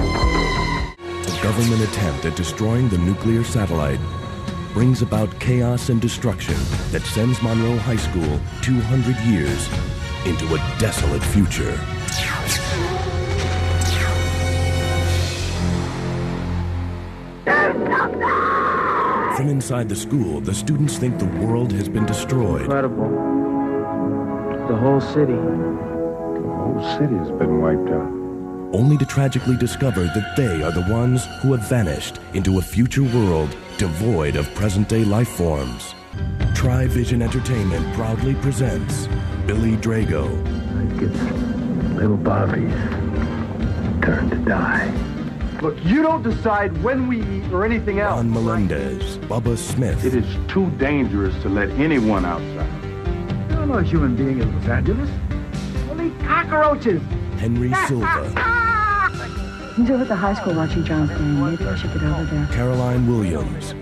a government attempt at destroying the nuclear satellite brings about chaos and destruction that sends Monroe High School 200 years into a desolate future. From inside the school, the students think the world has been destroyed. Incredible. The whole city. The whole city has been wiped out only to tragically discover that they are the ones who have vanished into a future world devoid of present day life forms. Tri-Vision Entertainment proudly presents Billy Drago. It's little Bobby's turn to die. Look, you don't decide when we eat or anything else. Ron Melendez, Bubba Smith. It is too dangerous to let anyone outside. You're not a human being in Los Angeles. We'll cockroaches. Henry Silva, He's over at the high school watching John's game. Maybe I should get over there. Caroline Williams,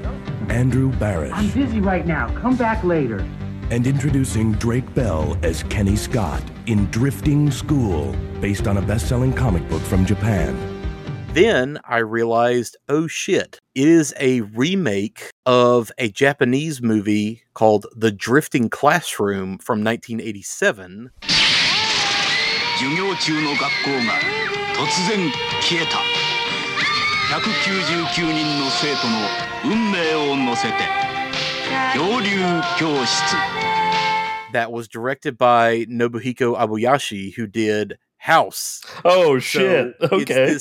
Andrew Barris. I'm busy right now. Come back later. and introducing Drake Bell as Kenny Scott in Drifting School, based on a best selling comic book from Japan then I realized, oh shit, it is a remake of a Japanese movie called The Drifting Classroom from 1987. That was directed by Nobuhiko Obayashi, who did House. Oh shit! So okay,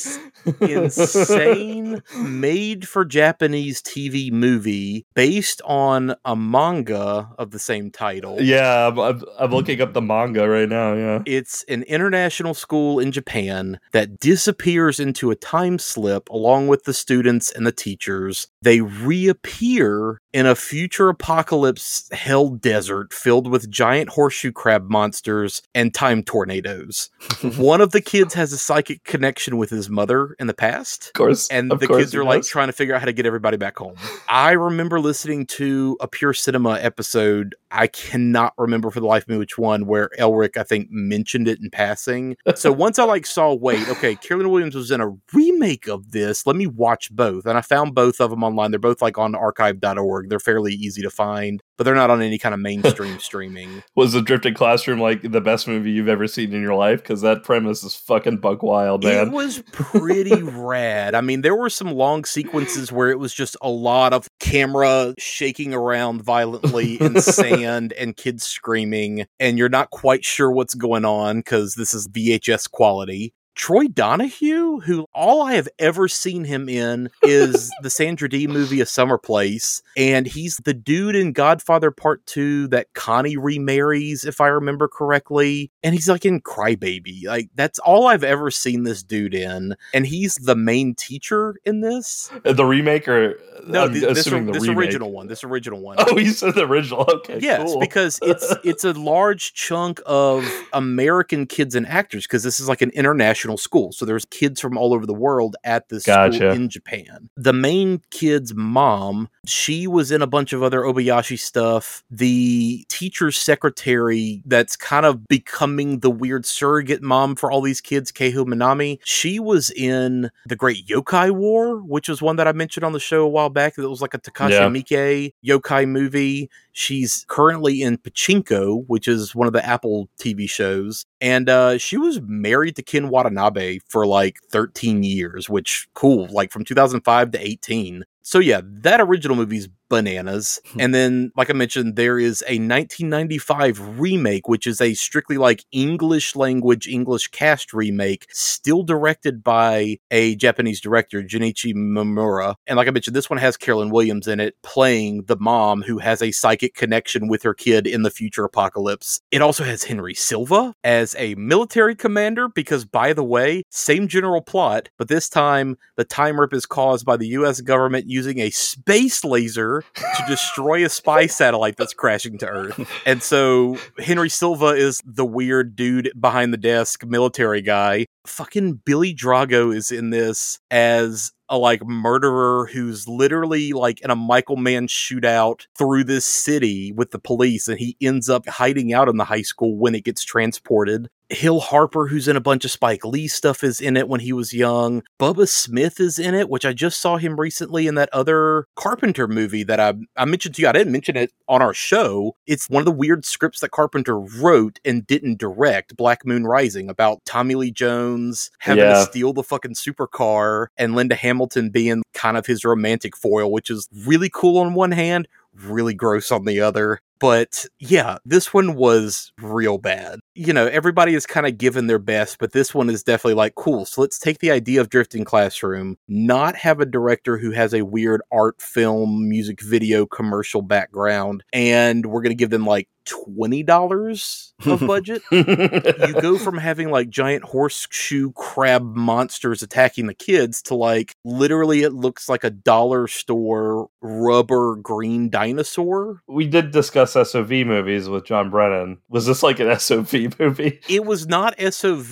Insane made for Japanese TV movie based on a manga of the same title. Yeah, I'm, I'm, I'm looking up the manga right now. Yeah. It's an international school in Japan that disappears into a time slip along with the students and the teachers. They reappear in a future apocalypse hell desert filled with giant horseshoe crab monsters and time tornadoes. One of the kids has a psychic connection with his mother in the past. Of course. And of the course kids are like trying to figure out how to get everybody back home. I remember listening to a Pure Cinema episode. I cannot remember for the life of me which one, where Elric, I think, mentioned it in passing. So once I like saw, wait, okay, Caroline Williams was in a remake of this. Let me watch both. And I found both of them online. They're both like on archive.org. They're fairly easy to find, but they're not on any kind of mainstream streaming. Was the Drifting Classroom like the best movie you've ever seen in your life? Because that premise is fucking buck wild, man. It was pretty rad. I mean, there were some long sequences where it was just a lot of camera shaking around violently in sand and kids screaming, and you're not quite sure what's going on because this is VHS quality. Troy Donahue, who all I have ever seen him in is the Sandra Dee movie A Summer Place, and he's the dude in Godfather Part 2 that Connie remarries, if I remember correctly. And he's like in Crybaby. Like, that's all I've ever seen this dude in. And he's the main teacher in this. Uh, the remake or No, th- this, assuming the this original one. This original one. Oh, you said the original. Okay, Yes, cool. because it's it's a large chunk of American kids and actors because this is like an international school. So there's kids from all over the world at this school in Japan. The main kid's mom, she was in a bunch of other Obayashi stuff. The teacher's secretary that's kind of becoming the weird surrogate mom for all these kids, Kaho Minami, she was in The Great Yokai War, which was one that I mentioned on the show a while back. That was like a Takashi Yeah. Miike yokai movie. She's currently in Pachinko, which is one of the Apple TV shows. And uh, she was married to Ken Watanabe for like 13 years, which cool, like from 2005 to 18. So yeah, that original movie's bananas. Hmm. and then, like I mentioned, there is a 1995 remake, which is a strictly like English language, English cast remake, still directed by a Japanese director, Junichi Momura. And like I mentioned, this one has Caroline Williams in it, playing the mom who has a psychic connection with her kid in the future apocalypse. It also has Henry Silva as a military commander, because by the way, same general plot, but this time the time rip is caused by the US government using a space laser to destroy a spy satellite that's crashing to Earth. And so Henry Silva is the weird dude behind the desk, military guy. Fucking Billy Drago is in this as a like murderer who's literally like in a Michael Mann shootout through this city with the police and he ends up hiding out in the high school when it gets transported. Hill Harper, who's in a bunch of Spike Lee stuff, is in it when he was young. Bubba Smith is in it, which I just saw him recently in that other Carpenter movie that I, I mentioned to you. I didn't mention it on our show. It's one of the weird scripts that Carpenter wrote and didn't direct, Black Moon Rising, about Tommy Lee Jones having Yeah. to steal the fucking supercar and Linda Hamilton being kind of his romantic foil, which is really cool on one hand, really gross on the other. But yeah, this one was real bad. You know, everybody is kind of given their best, but this one is definitely like, cool. So let's take the idea of Drifting Classroom, not have a director who has a weird art film, music video, commercial background, and we're going to give them like $20 of budget. you go from having like giant horseshoe crab monsters attacking the kids to like literally it looks like a dollar store rubber green dinosaur. we did discuss best SOV movies with John Brennan. Was this like an SOV movie? It was not SOV.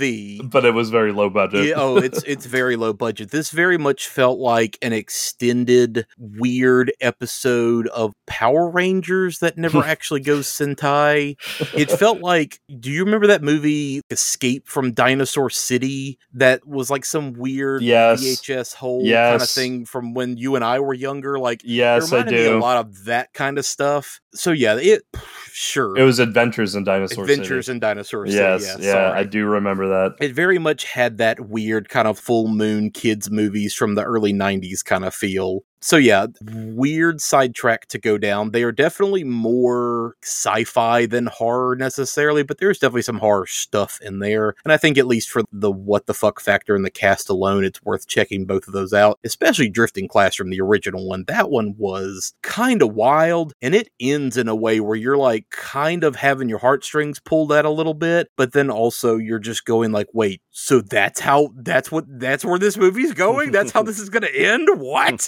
But it was very low budget. Yeah, oh, it's it's very low budget. This very much felt like an extended, weird episode of Power Rangers that never actually goes Sentai. It felt like, do you remember that movie Escape from Dinosaur City? That was like some weird Yes. VHS hole kind of thing from when you and I were younger. Like, Yes, it I reminded me do. a lot of that kind of stuff. So yeah, it sure It was Adventures in Dinosaur Adventures City. in Dinosaur City. Yes, yeah, yeah. I do remember that. It very much had that weird kind of full moon kids movies from the early 90s kind of feel. So yeah, weird sidetrack to go down. They are definitely more sci-fi than horror necessarily, but there's definitely some horror stuff in there. And I think at least for the what the fuck factor in the cast alone, it's worth checking both of those out, especially Drifting Classroom, the original one. That one was kind of wild and it ends in a way where you're like kind of having your heartstrings pulled out a little bit, but then also you're just going like, wait, so that's how that's what that's where this movie's going? That's how this is going to end? What?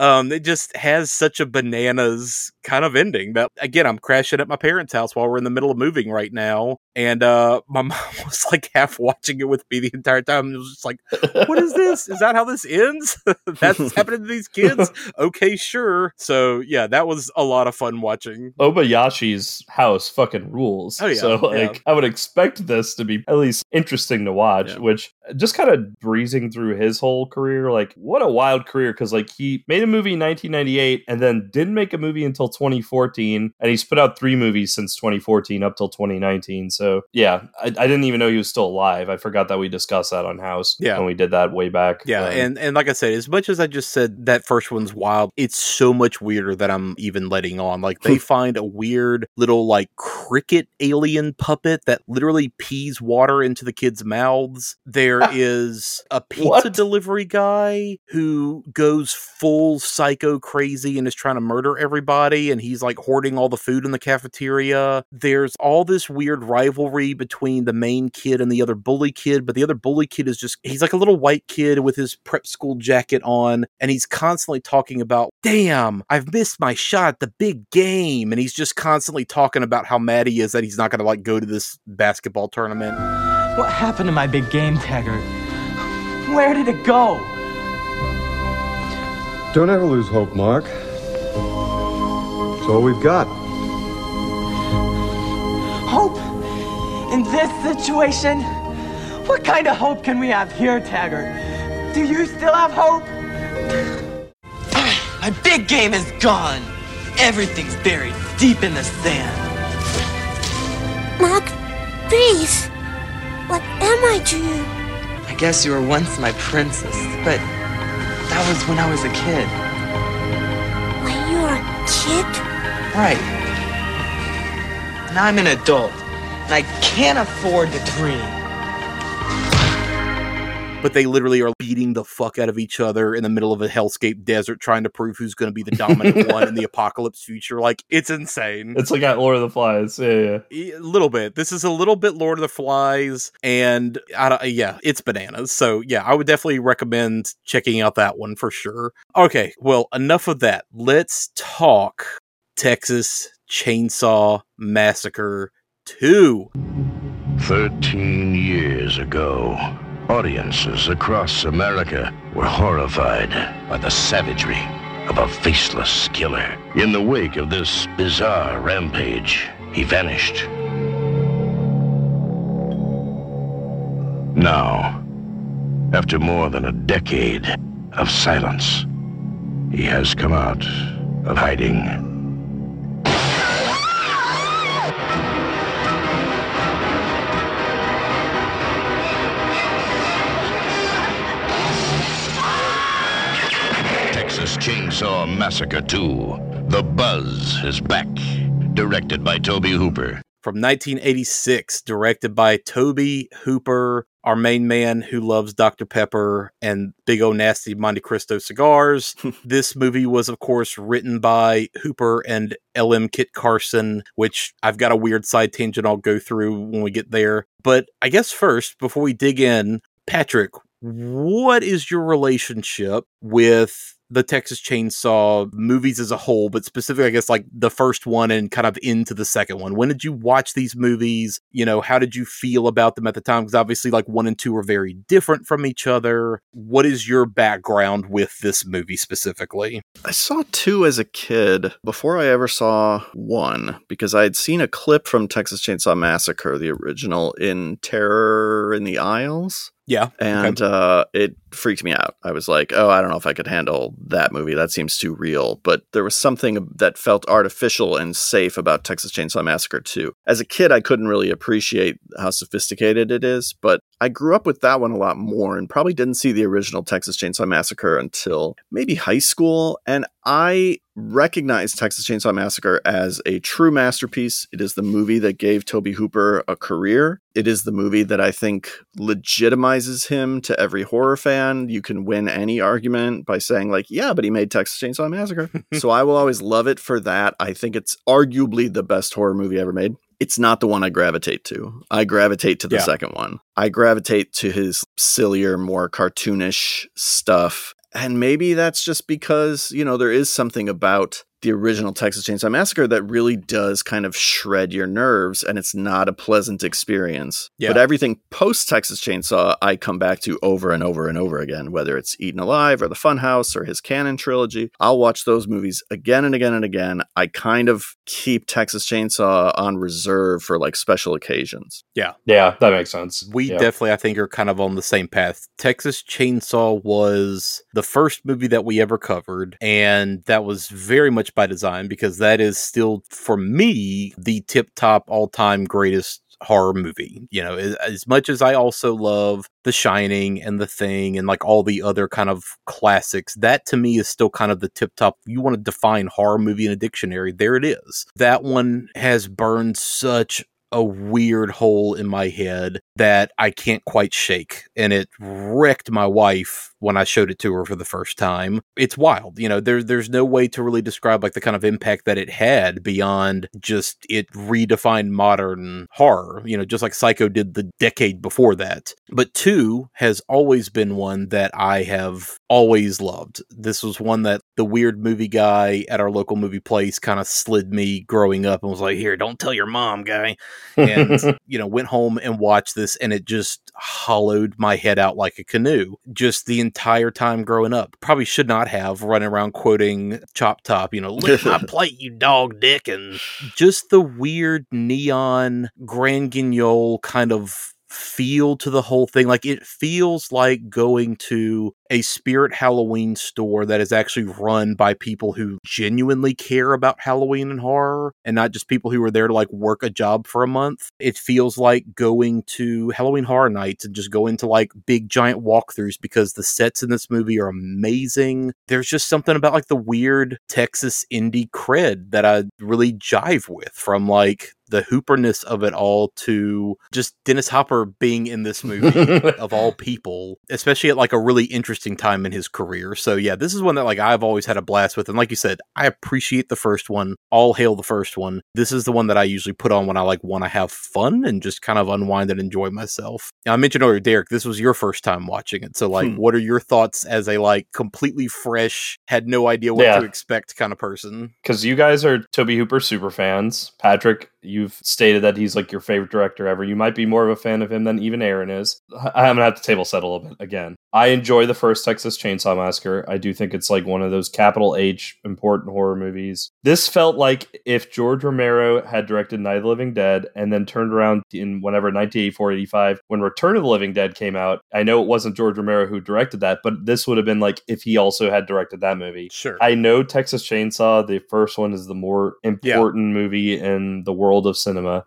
Um, it just has such a bananas kind of ending that again, I'm crashing at my parents' house while we're in the middle of moving right now. And uh my mom was like half watching it with me the entire time. It was just like, what is this? Is that how this ends? That's happening to these kids? Okay, sure. So yeah, that was a lot of fun watching. Obayashi's house fucking rules. Oh, yeah, So like yeah. I would expect this to be at least interesting to watch, which just kind of breezing through his whole career, like what a wild career cuz like he made a movie in 1998 and then didn't make a movie until 2014 and he's put out 3 movies since 2014 up till 2019. So yeah, I, I didn't even know he was still alive. I forgot that we discussed that on House Yeah. when we did that way back. Yeah, Um, and and like I said, as much as I just said that first one's wild, it's so much weirder that I'm even letting on. Like they find a weird little like cricket alien puppet that literally pees water into the kids' mouths. There is a pizza What? delivery guy who goes full psycho crazy and is trying to murder everybody and he's like hoarding all the food in the cafeteria. There's all this weird rivalry between the main kid and the other bully kid, but the other bully kid is just he's like a little white kid with his prep school jacket on and he's constantly talking about, "Damn, I've missed my shot the big game." And he's just constantly talking about how mad he is that he's not going to like go to this basketball tournament. What happened to my big game, Taggart? Where did it go? Don't ever lose hope, Mark. It's all we've got. Hope? In this situation? What kind of hope can we have here, Taggart? Do you still have hope? My big game is gone. Everything's buried deep in the sand. Mark, please. What am I to you? I guess you were once my princess, but that was when I was a kid. When you were a kid? Right. Now I'm an adult, and I can't afford to dream. But they literally are beating the fuck out of each other in the middle of a hellscape desert trying to prove who's going to be the dominant one in the apocalypse future. Like it's insane. it's like at Lord of the Flies. Yeah, yeah. a little bit. This is a little bit Lord of the Flies, and I don't, yeah, it's bananas. So yeah, I would definitely recommend checking out that one for sure. Okay, well, enough of that. Let's talk Texas Chainsaw Massacre Two. Thirteen years ago, audiences across America were horrified by the savagery of a faceless killer. In the wake of this bizarre rampage, he vanished. Now, after more than a decade of silence, he has come out of hiding. Texas Chainsaw Massacre 2. The Buzz is back. Directed by Tobe Hooper. From 1986, directed by Tobe Hooper, our main man who loves Dr. Pepper and Big O Nasty Monte Cristo cigars. this movie was, of course, written by Hooper and L.M. Kit Carson, which I've got a weird side tangent I'll go through when we get there. But I guess first, before we dig in, Patrick, what is your relationship with the Texas Chainsaw movies as a whole, but specifically, I guess, like the first one and kind of into the second one. When did you watch these movies? You know, how did you feel about them at the time? Because obviously, like one and two are very different from each other. What is your background with this movie specifically? I saw two as a kid before I ever saw one because I had seen a clip from Texas Chainsaw Massacre, the original, in Terror in the Aisles. Yeah. And okay. uh, it freaked me out. I was like, oh, I don't know if I could handle that movie. That seems too real. But there was something that felt artificial and safe about Texas Chainsaw Massacre 2. As a kid, I couldn't really appreciate how sophisticated it is, but I grew up with that one a lot more and probably didn't see the original Texas Chainsaw Massacre until maybe high school. And I recognize Texas Chainsaw Massacre as a true masterpiece. It is the movie that gave Tobe Hooper a career. It is the movie that I think legitimizes him to every horror fan. You can win any argument by saying, like, yeah, but he made Texas Chainsaw Massacre. so I will always love it for that. I think it's arguably the best horror movie ever made. It's not the one I gravitate to. I gravitate to the yeah. second one. I gravitate to his sillier, more cartoonish stuff and maybe that's just because, you know, there is something about the original Texas Chainsaw Massacre that really does kind of shred your nerves and it's not a pleasant experience. Yeah. But everything post Texas Chainsaw, I come back to over and over and over again, whether it's Eaten Alive or The Funhouse or his Cannon trilogy. I'll watch those movies again and again and again. I kind of keep Texas Chainsaw on reserve for like special occasions. Yeah. Yeah, that makes sense. We yeah. definitely, I think, are kind of on the same path. Texas Chainsaw was the first movie that we ever covered, and that was very much by design because that is still, for me, the tip top all time greatest horror movie. You know, as much as I also love The Shining and The Thing and like all the other kind of classics, that to me is still kind of the tip top. You want to define horror movie in a dictionary, there it is. That one has burned such a weird hole in my head that I can't quite shake. And it wrecked my wife when I showed it to her for the first time. It's wild. You know, there, there's no way to really describe like the kind of impact that it had beyond just it redefined modern horror, you know, just like Psycho did the decade before that. But two has always been one that I have always loved. This was one that the weird movie guy at our local movie place kind of slid me growing up and was like, here, don't tell your mom, guy. And, you know, went home and watched this and it just hollowed my head out like a canoe. Just the entire time growing up. Probably should not have running around quoting Chop Top, you know, lick my plate, you dog dick, and just the weird neon Grand Guignol kind of feel to the whole thing. Like it feels like going to a spirit Halloween store that is actually run by people who genuinely care about Halloween and horror and not just people who are there to like work a job for a month. It feels like going to Halloween Horror Nights and just go into like big giant walkthroughs because the sets in this movie are amazing. There's just something about like the weird Texas indie cred that I really jive with from like the hooperness of it all to just Dennis Hopper being in this movie of all people, especially at like a really interesting time in his career. So yeah, this is one that like I've always had a blast with. And like you said, I appreciate the first one. All hail the first one. This is the one that I usually put on when I like want to have fun and just kind of unwind and enjoy myself. Now, I mentioned earlier, Derek, this was your first time watching it. So like, hmm. what are your thoughts as a like completely fresh, had no idea what yeah. to expect kind of person? Because you guys are Tobe Hooper super fans. Patrick, you've stated that he's like your favorite director ever. You might be more of a fan of him than even Aaron is. I'm gonna have to table set a little bit again. I enjoy the first Texas Chainsaw Massacre. I do think it's like one of those capital H important horror movies. This felt like if George Romero had directed Night of the Living Dead and then turned around in whenever 1984 85 when Return of the Living Dead came out. I know it wasn't George Romero who directed that, but this would have been like if he also had directed that movie. Sure. I know Texas Chainsaw, the first one is the more important yeah. movie in the world of cinema.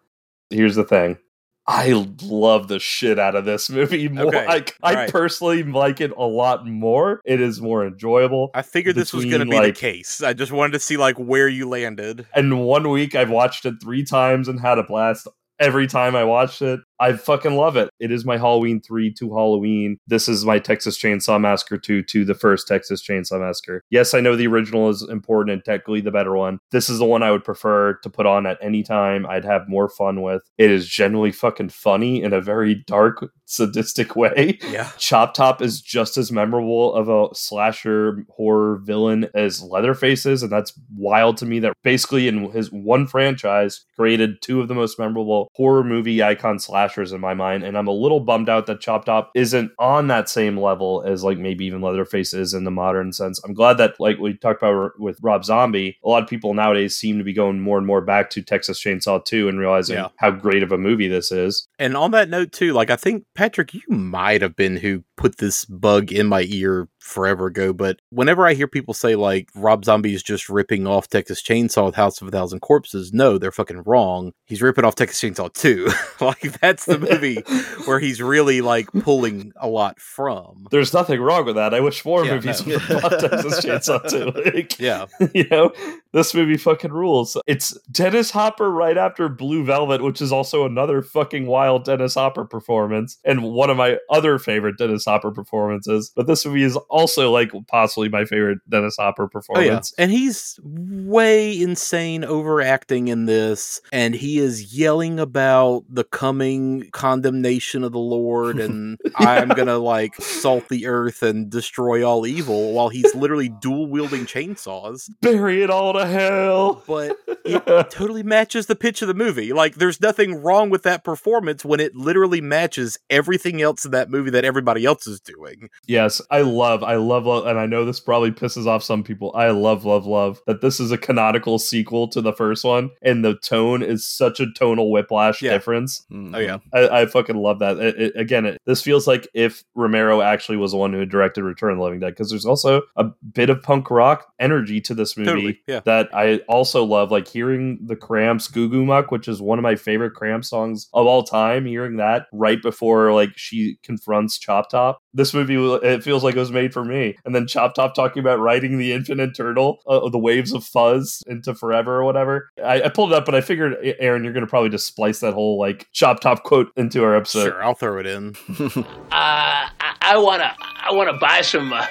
Here's the thing. I love the shit out of this movie more. Okay. Like, I right. personally like it a lot more. It is more enjoyable. I figured this was going to be like, the case. I just wanted to see like where you landed. And one week I've watched it three times and had a blast every time I watched it. I fucking love it. It is my Halloween 3 to Halloween. This is my Texas Chainsaw Massacre 2 to the first Texas Chainsaw Massacre. Yes, I know the original is important and technically the better one. This is the one I would prefer to put on at any time. I'd have more fun with. It is generally fucking funny in a very dark, sadistic way. Yeah. Chop Top is just as memorable of a slasher horror villain as Leatherface is, and that's wild to me that basically in his one franchise created two of the most memorable horror movie icon slashers in my mind. And I'm a little bummed out that Chop Top isn't on that same level as like maybe even Leatherface is in the modern sense. I'm glad that like we talked about with Rob Zombie, a lot of people nowadays seem to be going more and more back to Texas Chainsaw 2 and realizing Yeah. how great of a movie this is. And on that note, too, like I think Patrick, you might have been who put this bug in my ear forever ago. But whenever I hear people say like Rob Zombie is just ripping off Texas Chainsaw with House of a Thousand Corpses, no, they're fucking wrong. He's ripping off Texas Chainsaw 2. like that's the movie where he's really like pulling a lot from. There's nothing wrong with that. I wish more Yeah, movies no. would plot Texas Chainsaw 2. Like, Yeah. you know, this movie fucking rules. It's Dennis Hopper right after Blue Velvet, which is also another fucking wild Dennis Hopper performance, and one of my other favorite Dennis Hopper performances. But this movie is also like possibly my favorite Dennis Hopper Oh yeah, performance. and he's way insane overacting in this, and he is yelling about the coming condemnation of the Lord, and I'm gonna like salt the earth and destroy all evil, while he's literally dual wielding chainsaws. Bury it all to hell. But it totally matches the pitch of the movie. Like, there's nothing wrong with that performance when it literally matches everything else in that movie that everybody else is doing. Yes, I love, I love, love, and I know this probably pisses off some people. I love, love, love that this is a canonical sequel to the first one, and the tone is such a tonal whiplash difference. Mm. Oh yeah, I, I fucking love that. It, it- again, it, this feels like if Romero actually was the one who directed Return of the Living Dead, because there's also a bit of punk rock energy to this movie Totally, yeah. that I also love. Like hearing the Cramps Goo Goo Muck, which is one of my favorite Cramps songs of all time. Hearing that right before like she confronts Chop Top. This movie it feels like it was made for me. And then Chop Top talking about riding the infinite turtle, uh, the waves of fuzz into forever or whatever. I, I pulled it up, but I figured Aaron, you're gonna probably just splice that whole like Chop Top quote into our episode. Sure, I'll throw it in. Uh, I, I wanna, I wanna buy some uh,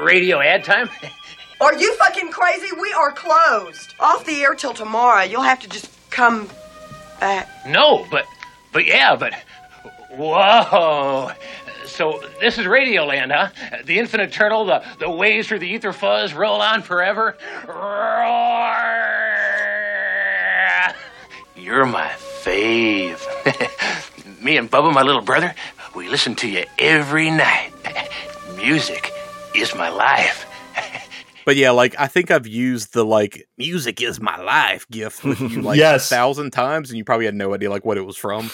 radio ad time. Are you fucking crazy? We are closed. Off the air till tomorrow. You'll have to just come back. No, but, but yeah, but, whoa. So this is Radioland, huh? The infinite turtle, the, the waves through the ether fuzz roll on forever. Roar. You're my fave. Me and Bubba, my little brother, we listen to you every night. Music is my life. But yeah, like I think I've used the like "music is my life" gift with you like Yes. a thousand times, and you probably had no idea like what it was from.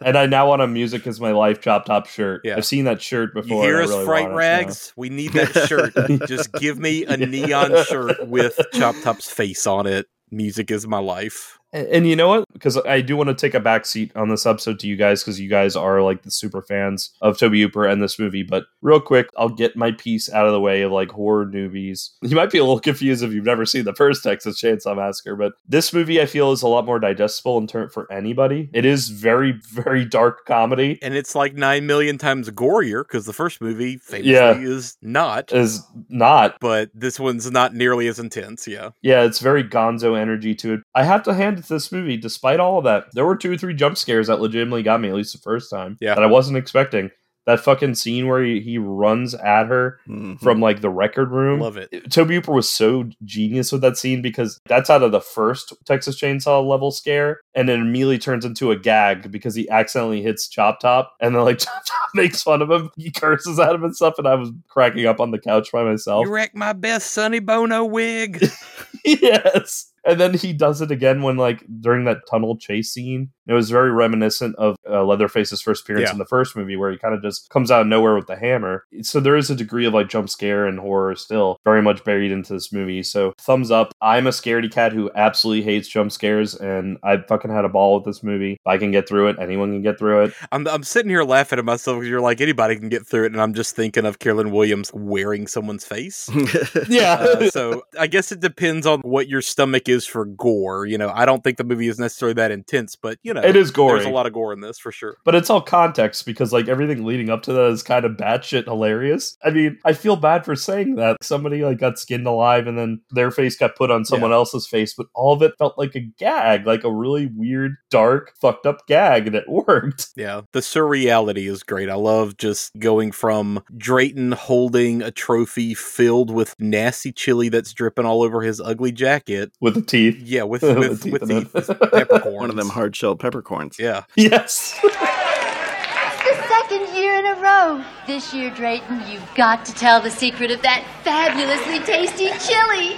and I now want a "Music Is My Life" Chop Top shirt. Yeah. I've seen that shirt You before. hear us, I really Fright Rags? We need that shirt. Just give me a neon shirt with Chop Top's face on it. Music is my life. And, and you know what? Because I do want to take a back seat on this episode to you guys because you guys are like the super fans of Tobe Hooper and this movie. But real quick, I'll get my piece out of the way of like horror newbies. You might be a little confused if you've never seen the first Texas Chainsaw Massacre, but this movie I feel is a lot more digestible in turn for anybody. It is very, very dark comedy. And it's like nine million times gorier because the first movie famously Yeah. is not. Is not. But this one's not nearly as intense. Yeah. Yeah, it's very gonzo energy to it. I have to hand it this movie, despite all of that. There were two or three jump scares that legitimately got me, at least the first time. Yeah. That I wasn't expecting. That fucking scene where he, he runs at her mm-hmm. from like the record room. Love it. Tobe Hooper was so genius with that scene because that's out of the first Texas Chainsaw level scare, and it immediately turns into a gag because he accidentally hits Chop Top, and then like Chop Top makes fun of him, he curses at him and stuff, and I was cracking up on the couch by myself. You wrecked my best Sonny Bono wig. yes. And then he does it again when, like, during that tunnel chase scene. It was very reminiscent of uh, Leatherface's first appearance Yeah. in the first movie, where he kind of just comes out of nowhere with the hammer. So there is a degree of like jump scare and horror still very much buried into this movie. So thumbs up. I'm a scaredy cat who absolutely hates jump scares, and I fucking had a ball with this movie. If I can get through it, anyone can get through it. I'm, I'm sitting here laughing at myself because you're like anybody can get through it, and I'm just thinking of Caroline Williams wearing someone's face. Yeah. Uh, so I guess it depends on what your stomach is for gore. You know, I don't think the movie is necessarily that intense, but you know, It is gore. There's a lot of gore in this for sure. But it's all context because like everything leading up to that is kind of batshit hilarious. I mean, I feel bad for saying that. Somebody like got skinned alive and then their face got put on someone else's face, but all of it felt like a gag, like a really weird, dark, fucked up gag, and it worked. Yeah, the surreality is great. I love just going from Drayton holding a trophy filled with nasty chili that's dripping all over his ugly jacket with the teeth. Yeah, with With with teeth with, the peppercorns. One of them hard shell peppercorns. Yeah. Yes. The second year in a row. This year, Drayton, you've got to tell the secret of that fabulously tasty chili.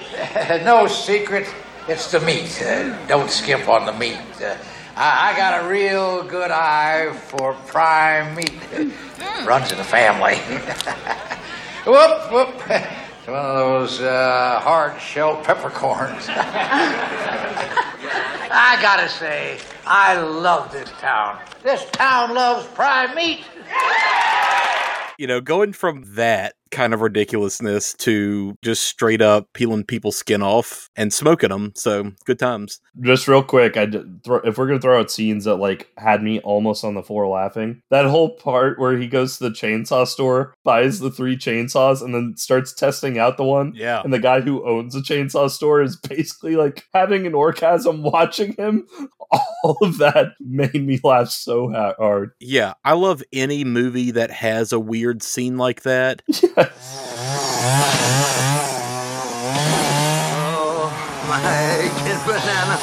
no secret, it's the meat. Uh, don't skimp on the meat. Uh, I, I got a real good eye for prime meat. Runs in the family. whoop, whoop. It's one of those uh, hard shell peppercorns. I gotta say, I love this town. This town loves prime meat. You know, going from that kind of ridiculousness to just straight up peeling people's skin off and smoking them. So good times. Just real quick, I did throw, if we're gonna throw out scenes that like had me almost on the floor laughing, that whole part where he goes to the chainsaw store, buys the three chainsaws, and then starts testing out the one. Yeah. And the guy who owns the chainsaw store is basically like having an orgasm watching him. All of that made me laugh so ha- hard. Yeah, I love any movie that has a weird scene like that. Oh, my kid banana.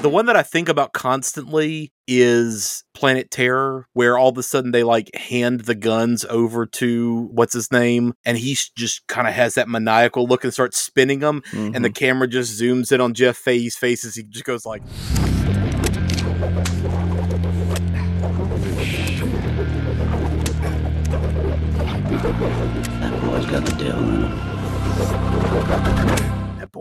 The one that I think about constantly is Planet Terror, where all of a sudden they like hand the guns over to what's his name, and he just kind of has that maniacal look and starts spinning them, and the mm-hmm. camera just zooms in on Jeff Fahey's face as he just goes like, That boy's got the devil in him.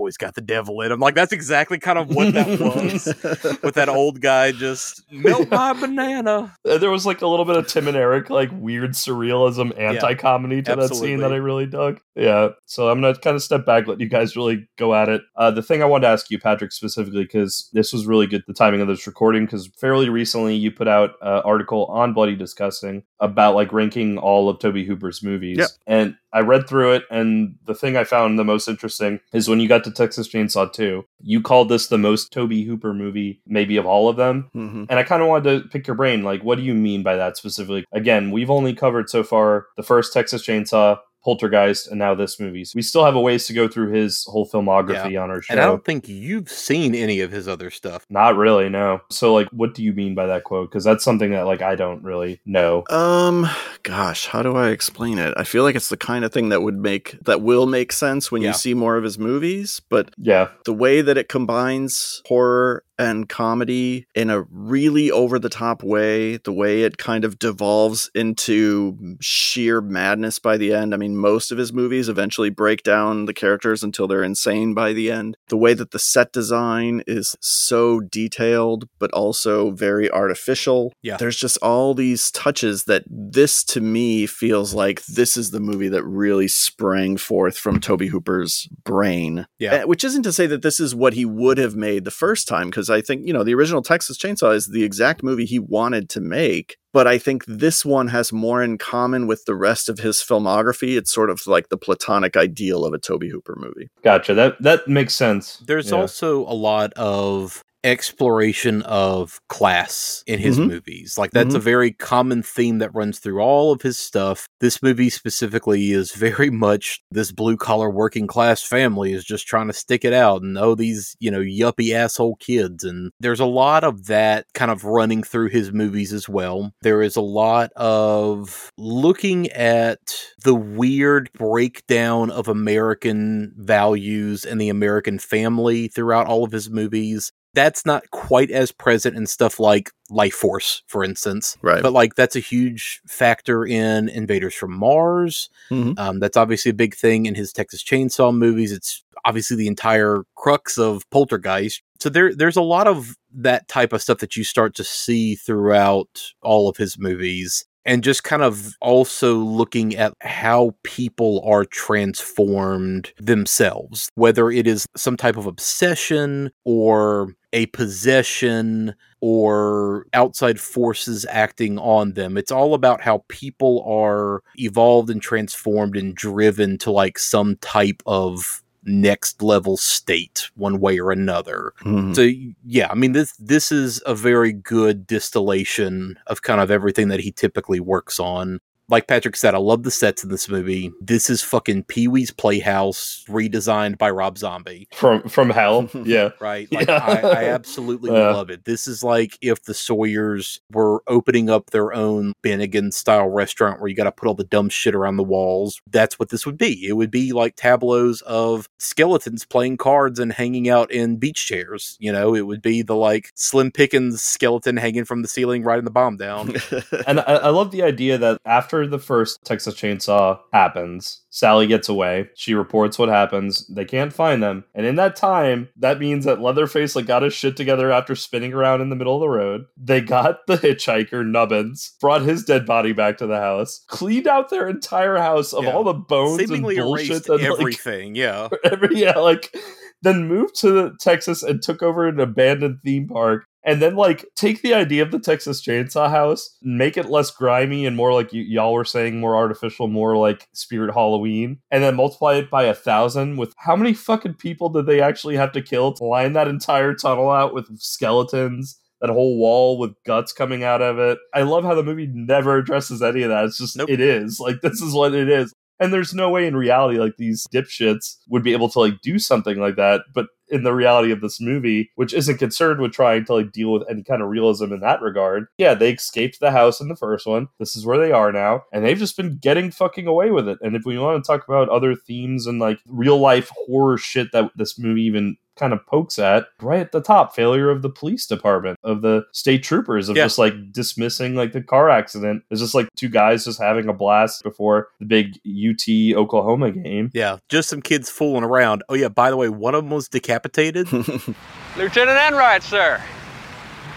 "That boy's got the devil in him." Like that's exactly kind of what that was with that old guy just melt my banana. Uh, There was like a little bit of Tim and Eric, like weird surrealism, anti comedy to that scene that I really dug. Yeah. So I'm going to kind of step back, let you guys really go at it. Uh, the thing I wanted to ask you, Patrick, specifically, because this was really good, the timing of this recording, because fairly recently you put out an article on Bloody Disgusting about like ranking all of Tobe Hooper's movies. Yep. And I read through it, and the thing I found the most interesting is when you got to Texas Chainsaw 2, you called this the most Tobe Hooper movie, maybe of all of them. Mhm. And I kind of wanted to pick your brain. Like, what do you mean by that specifically? Again, we've only covered so far the first Texas Chainsaw, Poltergeist, and now this movie. So we still have a ways to go through his whole filmography on our show. And I don't think you've seen any of his other stuff. Not really, no. So, like, what do you mean by that quote? Because that's something that, like, I don't really know. Um, gosh, how do I explain it? I feel like it's the kind of thing that would make that will make sense when Yeah. you see more of his movies, but yeah, the way that it combines horror and comedy in a really over the top way, the way it kind of devolves into sheer madness by the end. I mean, most of his movies eventually break down the characters until they're insane by the end. The way that the set design is so detailed, but also very artificial. Yeah. There's just all these touches that this to me feels like this is the movie that really sprang forth from Tobe Hooper's brain. Yeah. Uh, Which isn't to say that this is what he would have made the first time, because I think, you know, the original Texas Chainsaw is the exact movie he wanted to make. But I think this one has more in common with the rest of his filmography. It's sort of like the platonic ideal of a Tobe Hooper movie. Gotcha. That that makes sense. There's Yeah. also a lot of exploration of class in his Mhm. movies. Like that's a Mhm. very common theme that runs through all of his stuff. This movie specifically is very much this blue collar working class family is just trying to stick it out and oh these, you know, yuppie asshole kids and there's a lot of that kind of running through his movies as well. There is a lot of looking at the weird breakdown of American values and the American family throughout all of his movies. That's not quite as present in stuff like Lifeforce, for instance. Right. But like that's a huge factor in Invaders from Mars. Mhm. Um, that's obviously a big thing in his Texas Chainsaw movies. It's obviously the entire crux of Poltergeist. So there, there's a lot of that type of stuff that you start to see throughout all of his movies. And just kind of also looking at how people are transformed themselves, whether it is some type of obsession or a possession or outside forces acting on them. It's all about how people are evolved and transformed and driven to like some type of next level state one way or another. Mhm. So yeah, I mean this this is a very good distillation of kind of everything that he typically works on. Like Patrick said, I love the sets in this movie. This is fucking Pee Wee's Playhouse redesigned by Rob Zombie. From from hell. Yeah. Right. Like Yeah. I, I absolutely Yeah. love it. This is like if the Sawyers were opening up their own Bennigan style restaurant where you got to put all the dumb shit around the walls. That's what this would be. It would be like tableaus of skeletons playing cards and hanging out in beach chairs. You know, it would be the like Slim Pickens skeleton hanging from the ceiling riding the bomb down. and I, I love the idea that after the first Texas Chainsaw happens, Sally gets away. She reports what happens. They can't find them, and in that time, that means that Leatherface like got his shit together after spinning around in the middle of the road. They got the hitchhiker Nubbins, brought his dead body back to the house, cleaned out their entire house of Yeah. all the bones Seemingly and bullshit erased that like, everything. yeah. every yeah, like then moved to Texas and took over an abandoned theme park. And then, like, take the idea of the Texas Chainsaw House, make it less grimy and more like y- y'all were saying, more artificial, more like Spirit Halloween, and then multiply it by a thousand. With how many fucking people did they actually have to kill to line that entire tunnel out with skeletons? That whole wall with guts coming out of it. I love how the movie never addresses any of that. It's just, it is. Like, this is what it is. And there's no way in reality like these dipshits would be able to like do something like that. But in the reality of this movie, which isn't concerned with trying to like deal with any kind of realism in that regard, yeah, they escaped the house in the first one. This is where they are now, and they've just been getting fucking away with it. And if we want to talk about other themes and like real life horror shit that this movie even kind of pokes at right at the top failure of the police department of the state troopers of Yeah. just like dismissing like the car accident it's just like two guys just having a blast before the big ut oklahoma game Yeah, just some kids fooling around. Oh yeah, by the way, one of them was decapitated. Lieutenant Enright, sir.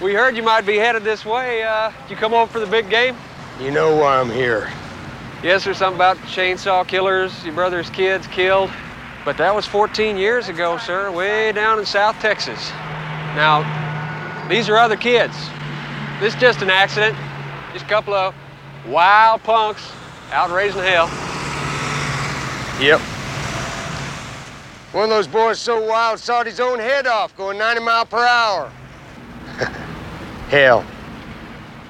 We heard you might be headed this way. Uh, you come over for the big game? You know why I'm here. Yes, there's something about chainsaw killers, your brother's kids killed. But that was 14 years ago, sir, way down in South Texas. Now, these are other kids. This is just an accident. Just a couple of wild punks out raising hell. Yep. One of those boys so wild sawed his own head off going 90 mile per hour. Hell.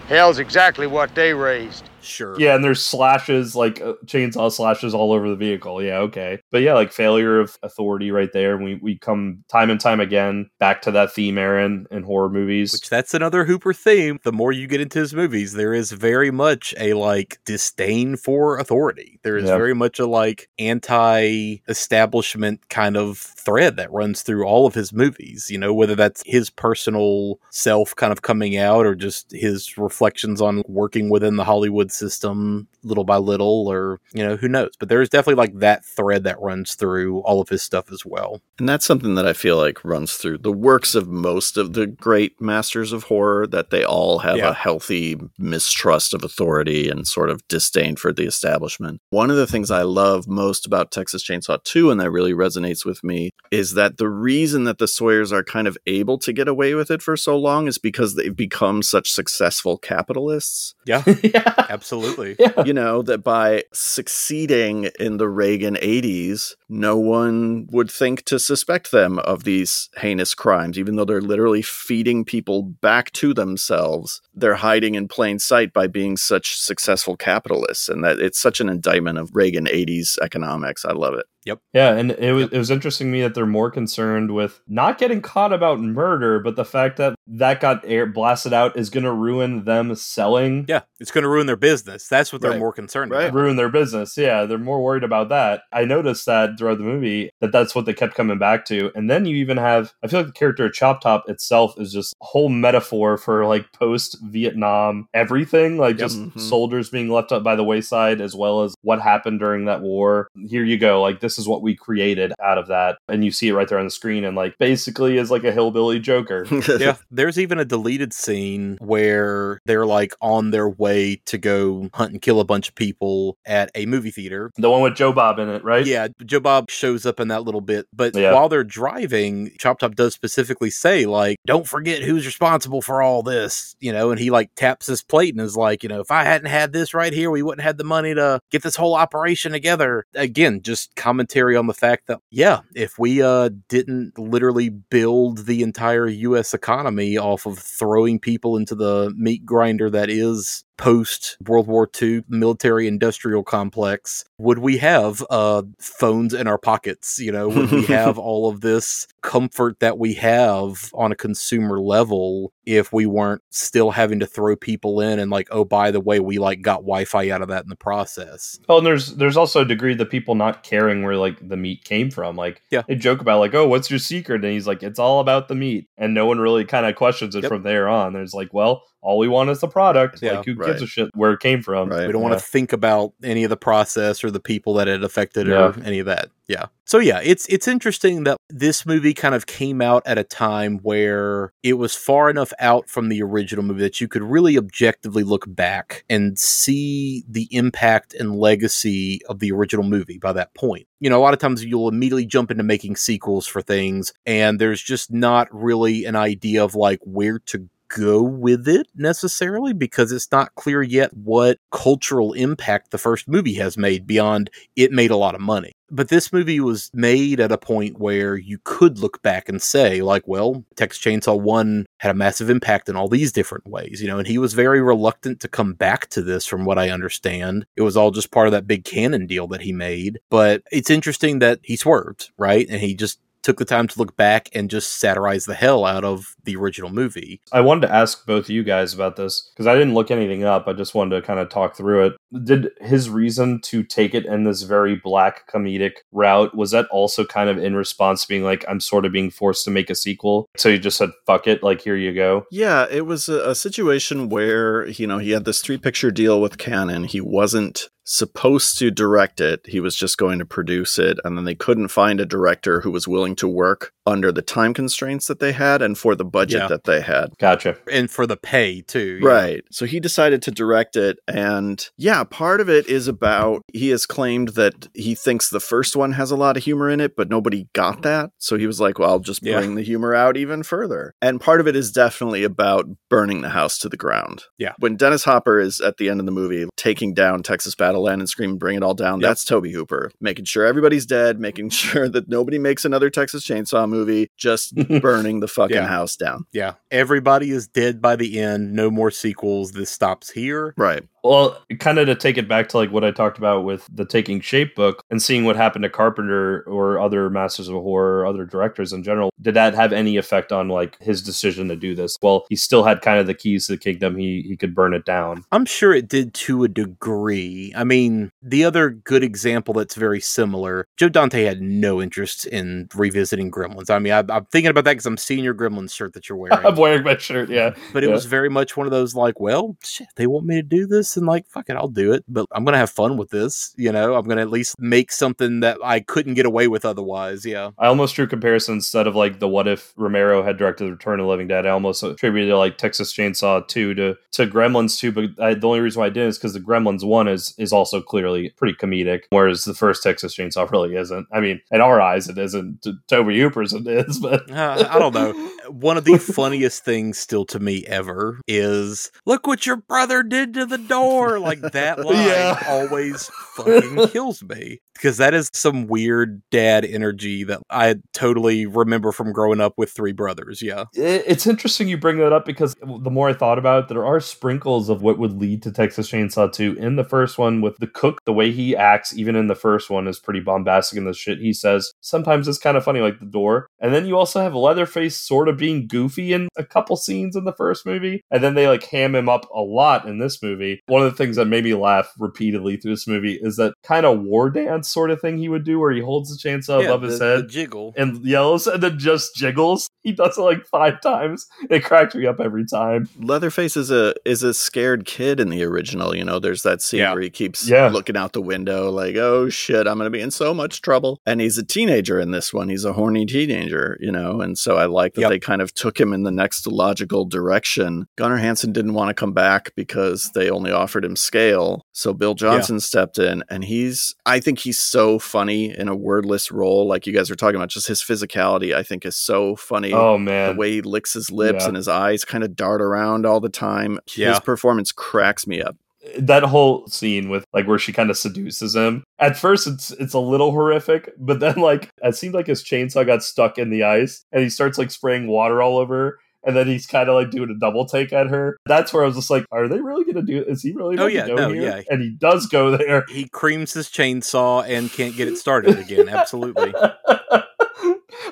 Hell's exactly what they raised. Sure. yeah and there's slashes like uh, chainsaw slashes all over the vehicle yeah okay but yeah like failure of authority right there we, we come time and time again back to that theme aaron in horror movies Which that's another Hooper theme. The more you get into his movies, there is very much a like disdain for authority. There is Yeah. very much a like anti-establishment kind of thread that runs through all of his movies. You know, whether that's his personal self kind of coming out or just his reflections on working within the Hollywood system little by little, or you know, who knows. But there's definitely like that thread that runs through all of his stuff as well. And that's something that I feel like runs through the works of most of the great masters of horror, that they all have Yeah. a healthy mistrust of authority and sort of disdain for the establishment. One of the things I love most about Texas Chainsaw 2, and that really resonates with me, is that the reason that the Sawyers are kind of able to get away with it for so long is because they've become such successful capitalists. Yeah, absolutely. You know, that by succeeding in the Reagan 80s, no one would think to suspect them of these heinous crimes, even though they're literally feeding people back to themselves. They're hiding in plain sight by being such successful capitalists. And that it's such an indictment of Reagan 80s economics. I love it. Yep. Yeah, and it was it was interesting to me that they're more concerned with not getting caught about murder, but the fact that that got air blasted out is going to ruin them selling. Yeah, it's going to ruin their business. That's what they're Right. more concerned Right. about. Ruin their business. Yeah, they're more worried about that. I noticed that throughout the movie that that's what they kept coming back to. And then you even have, I feel like the character of Chop Top itself is just a whole metaphor for like post Vietnam everything, like Yep. just Mhm. soldiers being left up by the wayside, as well as what happened during that war. Here you go. Like, this is what we created out of that. And you see it right there on the screen. And like, basically, is like a hillbilly Joker. yeah, there's even a deleted scene where they're like on their way to go hunt and kill a bunch of people at a movie theater. The one with Joe Bob in it, right? Yeah, Joe Bob shows up in that little bit, but Yeah. while they're driving, Chop Top does specifically say like, "Don't forget who's responsible for all this," you know, and he like taps his plate and is like, you know, if I hadn't had this right here, we wouldn't have the money to get this whole operation together. Again, just commentary on the fact that yeah, if we uh didn't literally build the entire US economy off of throwing people into the meat grinder that is post World War II military industrial complex, would we have uh, phones in our pockets? You know, would we have all of this comfort that we have on a consumer level if we weren't still having to throw people in and like, oh, by the way, we like got Wi-Fi out of that in the process. Oh, and there's there's also a degree that people not caring where like the meat came from. Like Yeah. they joke about like, oh, what's your secret? And he's like, it's all about the meat, and no one really kind of questions it Yep. from there on. There's like, well, all we want is the product. Yeah, like who right. gives a shit where it came from? We don't want to think about any of the process or the people that it affected Yeah. or any of that. Yeah. So yeah, it's it's interesting that this movie kind of came out at a time where it was far enough out from the original movie that you could really objectively look back and see the impact and legacy of the original movie by that point. You know, a lot of times you'll immediately jump into making sequels for things and there's just not really an idea of like where to go with it necessarily because it's not clear yet what cultural impact the first movie has made beyond it made a lot of money. But this movie was made at a point where you could look back and say, like, well, Texas Chainsaw 1 had a massive impact in all these different ways, you know, and he was very reluctant to come back to this from what I understand. It was all just part of that big Cannon deal that he made. But it's interesting that he swerved, right? And he just took the time to look back and just satirize the hell out of the original movie. I wanted to ask both of you guys about this because I didn't look anything up. I just wanted to kind of talk through it. Did his reason to take it in this very black comedic route was that also kind of in response to being like, I'm sort of being forced to make a sequel? So you just said, fuck it, like, here you go. Yeah, it was a, a situation where, you know, he had this three picture deal with Cannon. He wasn't supposed to direct it, he was just going to produce it. And then they couldn't find a director who was willing to work under the time constraints that they had and for the budget Yeah. that they had. Gotcha. And for the pay too. you know. Right. So he decided to direct it. And yeah, part of it is about he has claimed that he thinks the first one has a lot of humor in it, but nobody got that. So he was like, well, I'll just Yeah. bring the humor out even further. And part of it is definitely about burning the house to the ground. Yeah. When Dennis Hopper is at the end of the movie taking down Texas Battleland and screaming, bring it all down, Yep. that's Tobe Hooper. Making sure everybody's dead, making sure that nobody makes another Texas Chainsaw movie, just burning the fucking Yeah. house down. Yeah. Everybody is dead by the end. No more sequels. This stops here. Right. Well, kind of to take it back to like what I talked about with the Taking Shape book and seeing what happened to Carpenter or other masters of horror, or other directors in general, did that have any effect on like his decision to do this? Well, he still had kind of the keys to the kingdom. He he could burn it down. I'm sure it did to a degree. I mean, the other good example that's very similar, Joe Dante had no interest in revisiting Gremlins. I mean, I, I'm thinking about that because I'm seeing your Gremlins shirt that you're wearing. I'm wearing my shirt, yeah. But it Yeah. was very much one of those like, well, shit, they want me to do this, and like, fuck it, I'll do it. But I'm gonna have fun with this. You know, I'm gonna at least make something that I couldn't get away with otherwise. Yeah. I almost drew comparison instead of like the what if Romero had directed the Return of the Living Dead. I almost attributed like Texas Chainsaw 2 to to Gremlins 2, but I, the only reason why I didn't is because the Gremlins 1 is is also clearly pretty comedic, whereas the first Texas Chainsaw really isn't. I mean, in our eyes, it isn't. To Tobe Hooper's it is, but Uh, I don't know. One of the funniest things still to me ever is look what your brother did to the power like that line Yeah. always fucking kills me because that is some weird dad energy that I totally remember from growing up with three brothers. Yeah. It's interesting you bring that up because the more I thought about it, there are sprinkles of what would lead to Texas Chainsaw 2 in the first one with the cook. The way he acts, even in the first one, is pretty bombastic in the shit he says. Sometimes it's kind of funny, like the door. And then you also have Leatherface sort of being goofy in a couple scenes in the first movie. And then they like ham him up a lot in this movie. One of the things that made me laugh repeatedly through this movie is that kind of war dance sort of thing he would do where he holds the chainsaw Yeah, above the- his the head jiggle. and yells and then just jiggles. He does it like five times. It cracks me up every time. Leatherface is a is a scared kid in the original. You know, there's that scene Yeah. where he keeps Yeah. looking out the window, like, "Oh shit, I'm gonna be in so much trouble." And he's a teenager in this one. He's a horny teenager, you know. And so I like that Yep. they kind of took him in the next logical direction. Gunnar Hansen didn't want to come back because they only offered him scale. So Bill Johnson stepped in, and he's I think he's so funny in a wordless role, like you guys were talking about. Just his physicality, I think, is so funny. Oh, man. the way he licks his lips Yeah. and his eyes kind of dart around all the time. Yeah. His performance cracks me up. That whole scene with like where she kind of seduces him. At first it's it's a little horrific, but then like it seemed like his chainsaw got stuck in the ice and he starts like spraying water all over her. And then he's kind of like doing a double take at her. That's where I was just like, "Are they really going to do? Is he really? Oh, to yeah, go no, here? yeah. And he does go there. He creams his chainsaw and can't get it started again. Absolutely.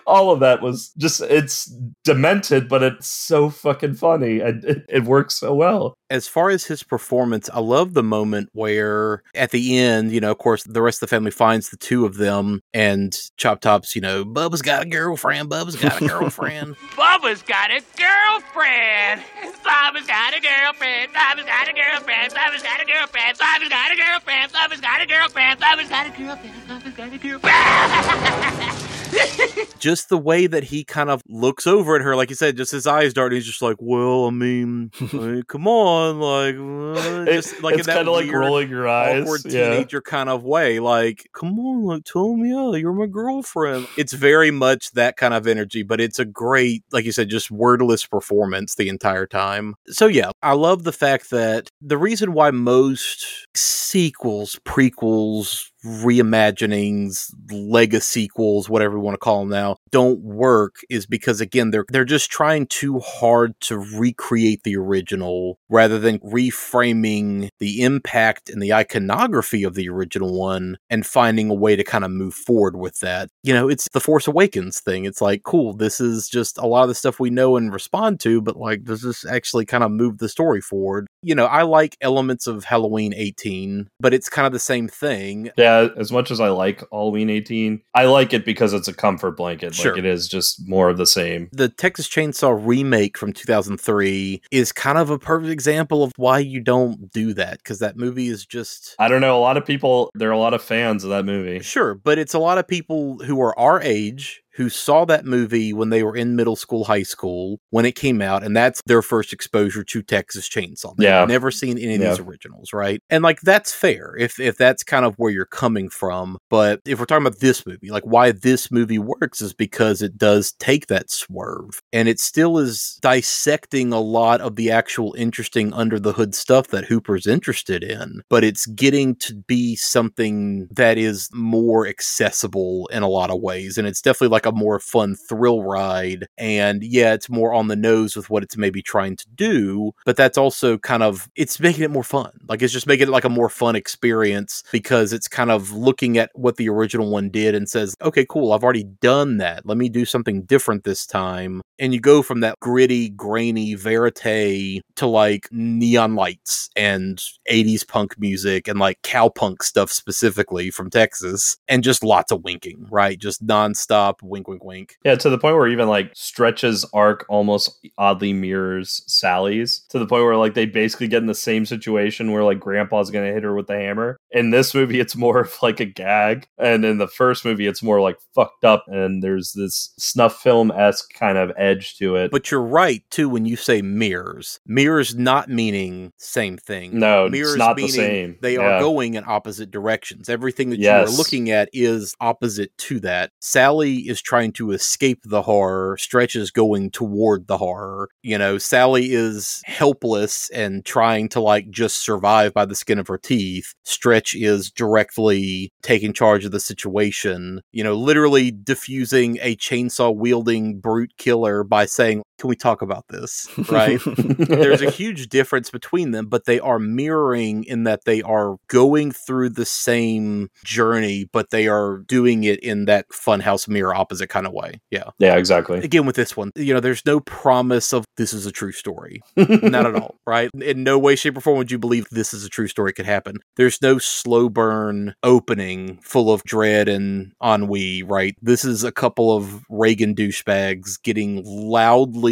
all of that was just it's demented but it's so fucking funny and it, it works so well As far as his performance, I love the moment where at the end, you know, of course, the rest of the family finds the two of them and Chop Top's, you know, Bubba's got a girlfriend, Bubba's got a girlfriend. Bubba's got a girlfriend. Bubba's got a girlfriend. Bubba's got a girlfriend. Bubba's got a girlfriend. Bubba's got a girlfriend. Bubba's got a girlfriend. Bubba's got a girlfriend. Bubba's got a girlfriend. just the way that he kind of looks over at her, like you said, just his eyes dart. And he's just like, "Well, I mean, I mean, come on, like, uh," just like in it's that kind of like rolling your eyes awkward yeah. teenager kind of way. Like, come on, like, tell me, yeah, you're my girlfriend. It's very much that kind of energy, but it's a great, like you said, just wordless performance the entire time. So yeah, I love the fact that the reason why most sequels, prequels, reimaginings, lega sequels, whatever we want to call them now, don't work is because again they're they're just trying too hard to recreate the original rather than reframing the impact and the iconography of the original one and finding a way to kind of move forward with that. You know, it's the Force Awakens thing. It's like, cool, this is just a lot of the stuff we know and respond to, but like does this actually kind of move the story forward? You know, I like elements of Halloween 18, but it's kind of the same thing. Yeah, as much as I like Halloween 18, I like it because it's a comfort blanket. Sure. Like it is just more of the same. The Texas Chainsaw remake from 2003 is kind of a perfect example of why you don't do that because that movie is just I don't know. A lot of people, there are a lot of fans of that movie. Sure, but it's a lot of people who are our age who saw that movie when they were in middle school, high school, when it came out, and that's their first exposure to Texas Chainsaw. They've Yeah. never seen any of these originals, right? And like that's fair if if that's kind of where you're coming from. But if we're talking about this movie, like why this movie works is because it does take that swerve, and it still is dissecting a lot of the actual interesting under the hood stuff that Hooper's interested in, but it's getting to be something that is more accessible in a lot of ways. And it's definitely like a more fun thrill ride. And yeah, it's more on the nose with what it's maybe trying to do, but that's also kind of it's making it more fun. Like it's just making it like a more fun experience because it's kind of looking at what the original one did and says, okay, cool, I've already done that. Let me do something different this time. And you go from that gritty, grainy verite to like neon lights and 80s punk music and like cowpunk stuff specifically from Texas and just lots of winking, right? Just nonstop wink, wink, wink. Yeah, to the point where even like Stretch's arc almost oddly mirrors Sally's to the point where like they basically get in the same situation where like grandpa's gonna hit her with the hammer. In this movie, it's more of like a gag. And in the first movie, it's more like fucked up and there's this snuff film esque kind of edge to it. But you're right too when you say mirrors. Mirrors not meaning same thing. No, it's mirrors not the same. They Yeah. are going in opposite directions. Everything that you are looking at is opposite to that. Sally is trying to escape the horror. Stretch is going toward the horror. You know, Sally is helpless and trying to like just survive by the skin of her teeth. Stretch is directly taking charge of the situation. You know, literally diffusing a chainsaw wielding brute killer by saying, "Can we talk about this?" Right? There's a huge difference between them, but they are mirroring in that they are going through the same journey, but they are doing it in that funhouse mirror opposite kind of way. Yeah. yeah, exactly. Again, with this one, you know, there's no promise of this is a true story. Not at all, right? In no way, shape, or form would you believe this is a true story could happen. There's no slow burn opening full of dread and ennui, right? This is a couple of Reagan douchebags getting loudly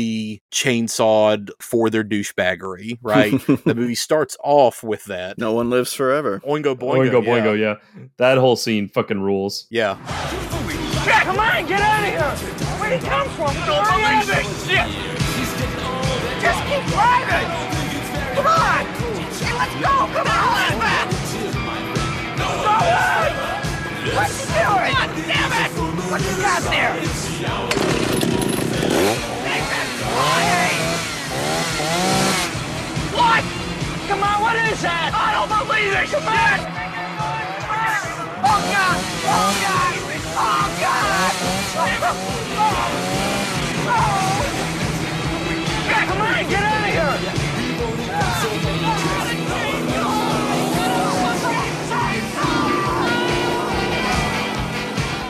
chainsawed for their douchebaggery, right? the movie starts off with that. No one lives forever. Oingo boingo. Boingo, boingo, yeah. That whole scene fucking rules. Yeah. Jack, come on, get out of here! Where'd he come from? I don't believe this shit! Just keep driving! Come on! Hey, let's go! Come on! Go on! What you doing? God damn it! What you got there? What? Come on, what is that? I don't believe it! Come on! Oh God! Oh God! Oh God! Oh! oh. Yeah, come on, get out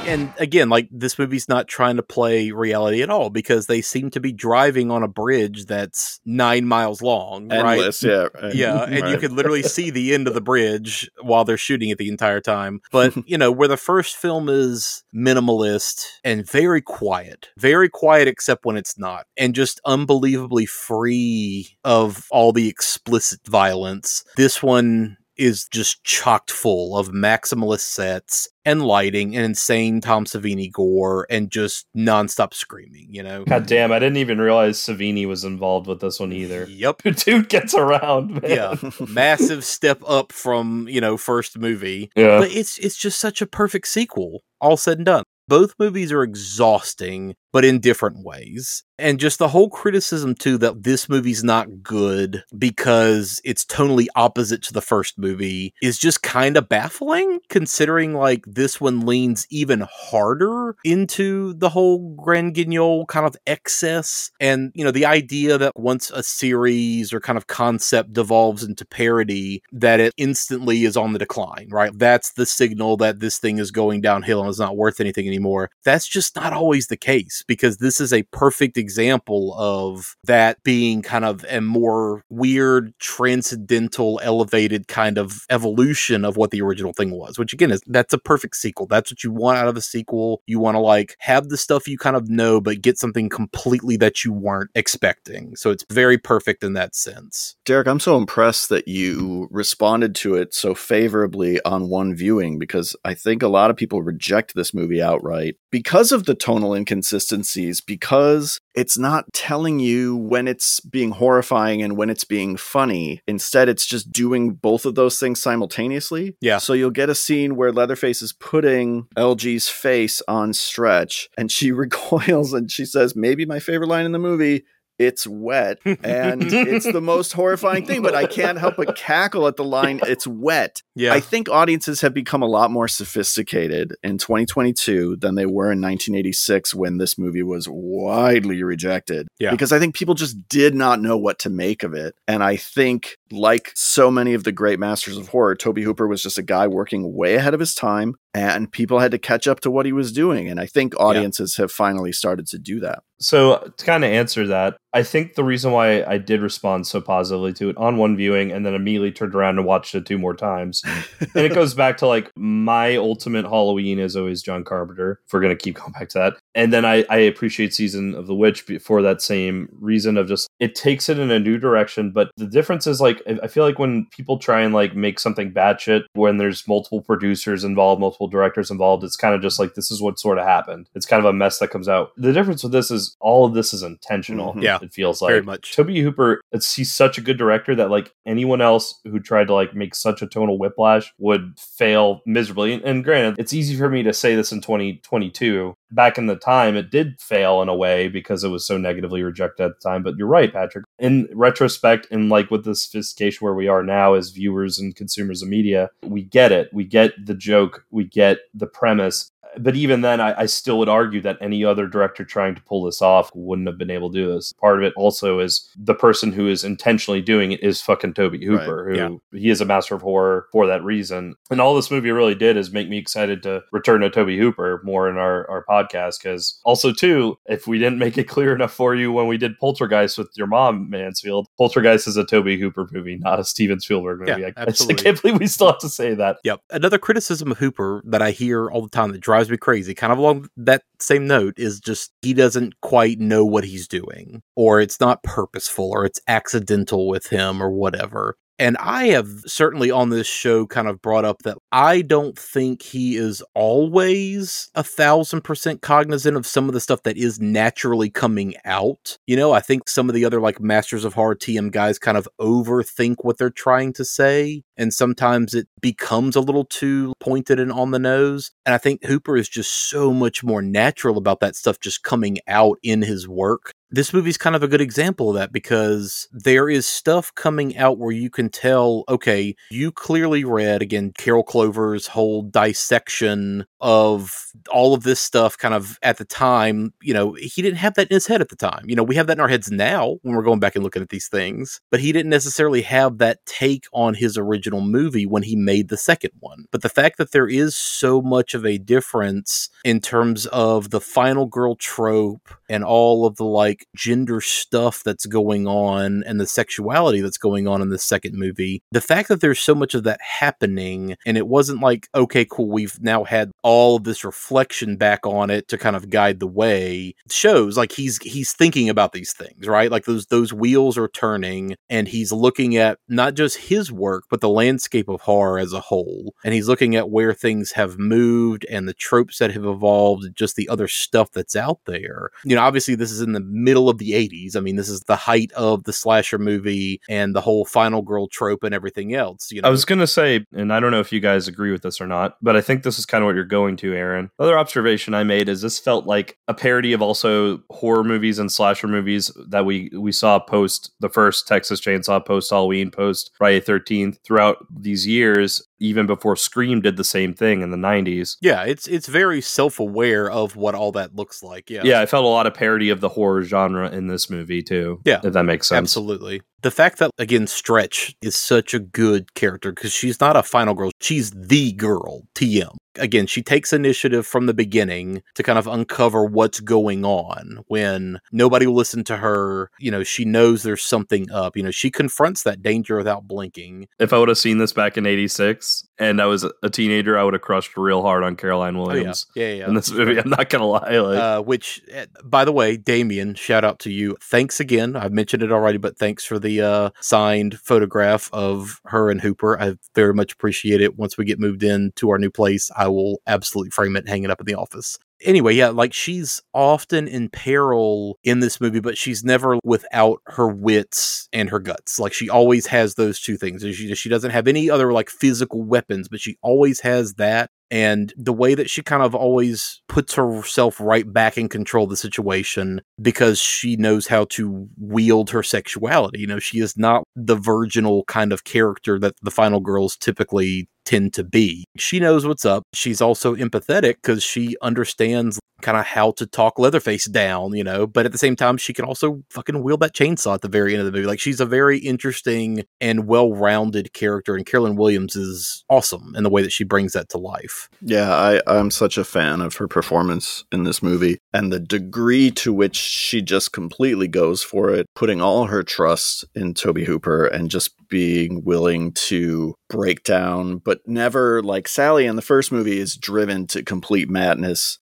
and again, like this movie's not trying to play reality at all because they seem to be driving on a bridge that's nine miles long, Endless, right? yeah, right. yeah, and you Right. could literally see the end of the bridge while they're shooting it the entire time. But you know, where the first film is minimalist and very quiet, very quiet except when it's not, and just unbelievably free of all the explicit violence. This one is just chocked full of maximalist sets and lighting and insane Tom Savini gore and just nonstop screaming, you know? God damn, I didn't even realize Savini was involved with this one either. Yep. Dude gets around, man. Yeah. Massive step up from, you know, first movie. Yeah. But it's it's just such a perfect sequel, all said and done. Both movies are exhausting, but in different ways. And just the whole criticism, too, that this movie's not good because it's totally opposite to the first movie is just kind of baffling, considering like this one leans even harder into the whole Grand Guignol kind of excess. And, you know, the idea that once a series or kind of concept devolves into parody, that it instantly is on the decline, right? That's the signal that this thing is going downhill and is not worth anything anymore. That's just not always the case because this is a perfect example of that being kind of a more weird, transcendental, elevated kind of evolution of what the original thing was, which again is that's a perfect sequel. That's what you want out of a sequel. You want to like have the stuff you kind of know, but get something completely that you weren't expecting. So it's very perfect in that sense. Derek, I'm so impressed that you responded to it so favorably on one viewing because I think a lot of people reject this movie outright because of the tonal inconsistencies, because it's not telling you when it's being horrifying and when it's being funny. Instead, it's just doing both of those things simultaneously. Yeah. So you'll get a scene where Leatherface is putting LG's face on stretch and she recoils and she says, Maybe my favorite line in the movie it's wet and it's the most horrifying thing but i can't help but cackle at the line it's wet. Yeah. i think audiences have become a lot more sophisticated in 2022 than they were in 1986 when this movie was widely rejected. Yeah. because i think people just did not know what to make of it and i think like so many of the great masters of horror tobe hooper was just a guy working way ahead of his time and people had to catch up to what he was doing and i think audiences have finally started to do that So uh, to kind of answer that, I think the reason why I did respond so positively to it on one viewing and then immediately turned around and watched it two more times. and it goes back to like my ultimate Halloween is always John Carpenter. If we're gonna keep going back to that. And then I, I appreciate Season of the Witch for that same reason of just it takes it in a new direction. But the difference is like I I feel like when people try and like make something batshit when there's multiple producers involved, multiple directors involved, it's kind of just like this is what sort of happened. It's kind of a mess that comes out. The difference with this is is all of this is intentional. Mhm. Yeah, it feels like very much. Tobe Hooper. It's he's such a good director that like anyone else who tried to like make such a tonal whiplash would fail miserably. And, and granted, it's easy for me to say this in 2022. Back in the time, it did fail in a way because it was so negatively rejected at the time. But you're right, Patrick. In retrospect, and like with the sophistication where we are now as viewers and consumers of media, we get it. We get the joke. We get the premise but even then, I, I, still would argue that any other director trying to pull this off wouldn't have been able to do this. Part of it also is the person who is intentionally doing it is fucking Tobe Hooper, Right, who he is a master of horror for that reason. And all this movie really did is make me excited to return to Tobe Hooper more in our, our podcast. Because also, too, if we didn't make it clear enough for you when we did Poltergeist with your mom, Mansfield, Poltergeist is a Tobe Hooper movie, not a Steven Spielberg movie. Yeah, I, I can't believe we still have to say that. Yep. Another criticism of Hooper that I hear all the time that drives me crazy, kind of along that same note, is just he doesn't quite know what he's doing, or it's not purposeful, or it's accidental with him, or whatever. And I have certainly on this show kind of brought up that I don't think he is always a thousand percent cognizant of some of the stuff that is naturally coming out. You know, I think some of the other like Masters of Horror TM guys kind of overthink what they're trying to say. And sometimes it becomes a little too pointed and on the nose. And I think Hooper is just so much more natural about that stuff just coming out in his work this movie's kind of a good example of that because there is stuff coming out where you can tell, okay, you clearly read again Carol Clover's whole dissection of all of this stuff kind of at the time. You know, he didn't have that in his head at the time. You know, we have that in our heads now when we're going back and looking at these things, but he didn't necessarily have that take on his original movie when he made the second one. But the fact that there is so much of a difference in terms of the final girl trope and all of the like gender stuff that's going on and the sexuality that's going on in the second movie, the fact that there's so much of that happening and it wasn't like, okay, cool, we've now had all of this reflection back on it to kind of guide the way shows like he's he's thinking about these things, right? Like those those wheels are turning and he's looking at not just his work, but the landscape of horror as a whole. And he's looking at where things have moved and the tropes that have evolved, just the other stuff that's out there. You know, obviously this is in the middle of the 80s. I mean, this is the height of the slasher movie and the whole final girl trope and everything else. You know, I was going to say, and I don't know if you guys agree with this or not, but I think this is kind of what you're going to, Aaron. Other observation I made is this felt like a parody of also horror movies and slasher movies that we we saw post the first Texas Chainsaw, post Halloween, post Friday Thirteenth throughout these years. Even before Scream did the same thing in the '90s. yeah, it's it's very self aware of what all that looks like. Yeah, Yeah, I felt a lot of parody of the horror genre in this movie too. Yeah. if that makes sense. Absolutely. The fact that again Stretch is such a good character because she's not a final girl, she's the girl, TM. Again, she takes initiative from the beginning to kind of uncover what's going on when nobody will listen to her. You know, she knows there's something up. You know, she confronts that danger without blinking. If I would have seen this back in '86 and I was a teenager, I would have crushed real hard on Caroline Oh, yeah. Williams. Yeah, yeah. In this movie, I'm not gonna lie. Like, Uh, which, eh, by the way, Damien, shout out to you. Thanks again. I've mentioned it already, but thanks for the uh, signed photograph of her and Hooper. I very much appreciate it. Once we get moved in to our new place, I will absolutely frame it, hang it up in the office. Anyway, yeah, like she's often in peril in this movie, but she's never without her wits and her guts. Like she always has those two things. She, she doesn't have any other like physical weapons, but she always has that and the way that she kind of always puts herself right back in control of the situation because she knows how to wield her sexuality. You know, she is not the virginal kind of character that the final girls typically tend to be. She knows what's up. She's also empathetic because she understands kind of how to talk Leatherface down, you know, but at the same time, she can also fucking wield that chainsaw at the very end of the movie. Like, she's a very interesting and well rounded character, and Caroline Williams is awesome in the way that she brings that to life. Yeah, I, I'm such a fan of her performance in this movie and the degree to which she just completely goes for it, putting all her trust in Tobe Hooper and just being willing to break down, but never like Sally in the first movie is driven to complete madness.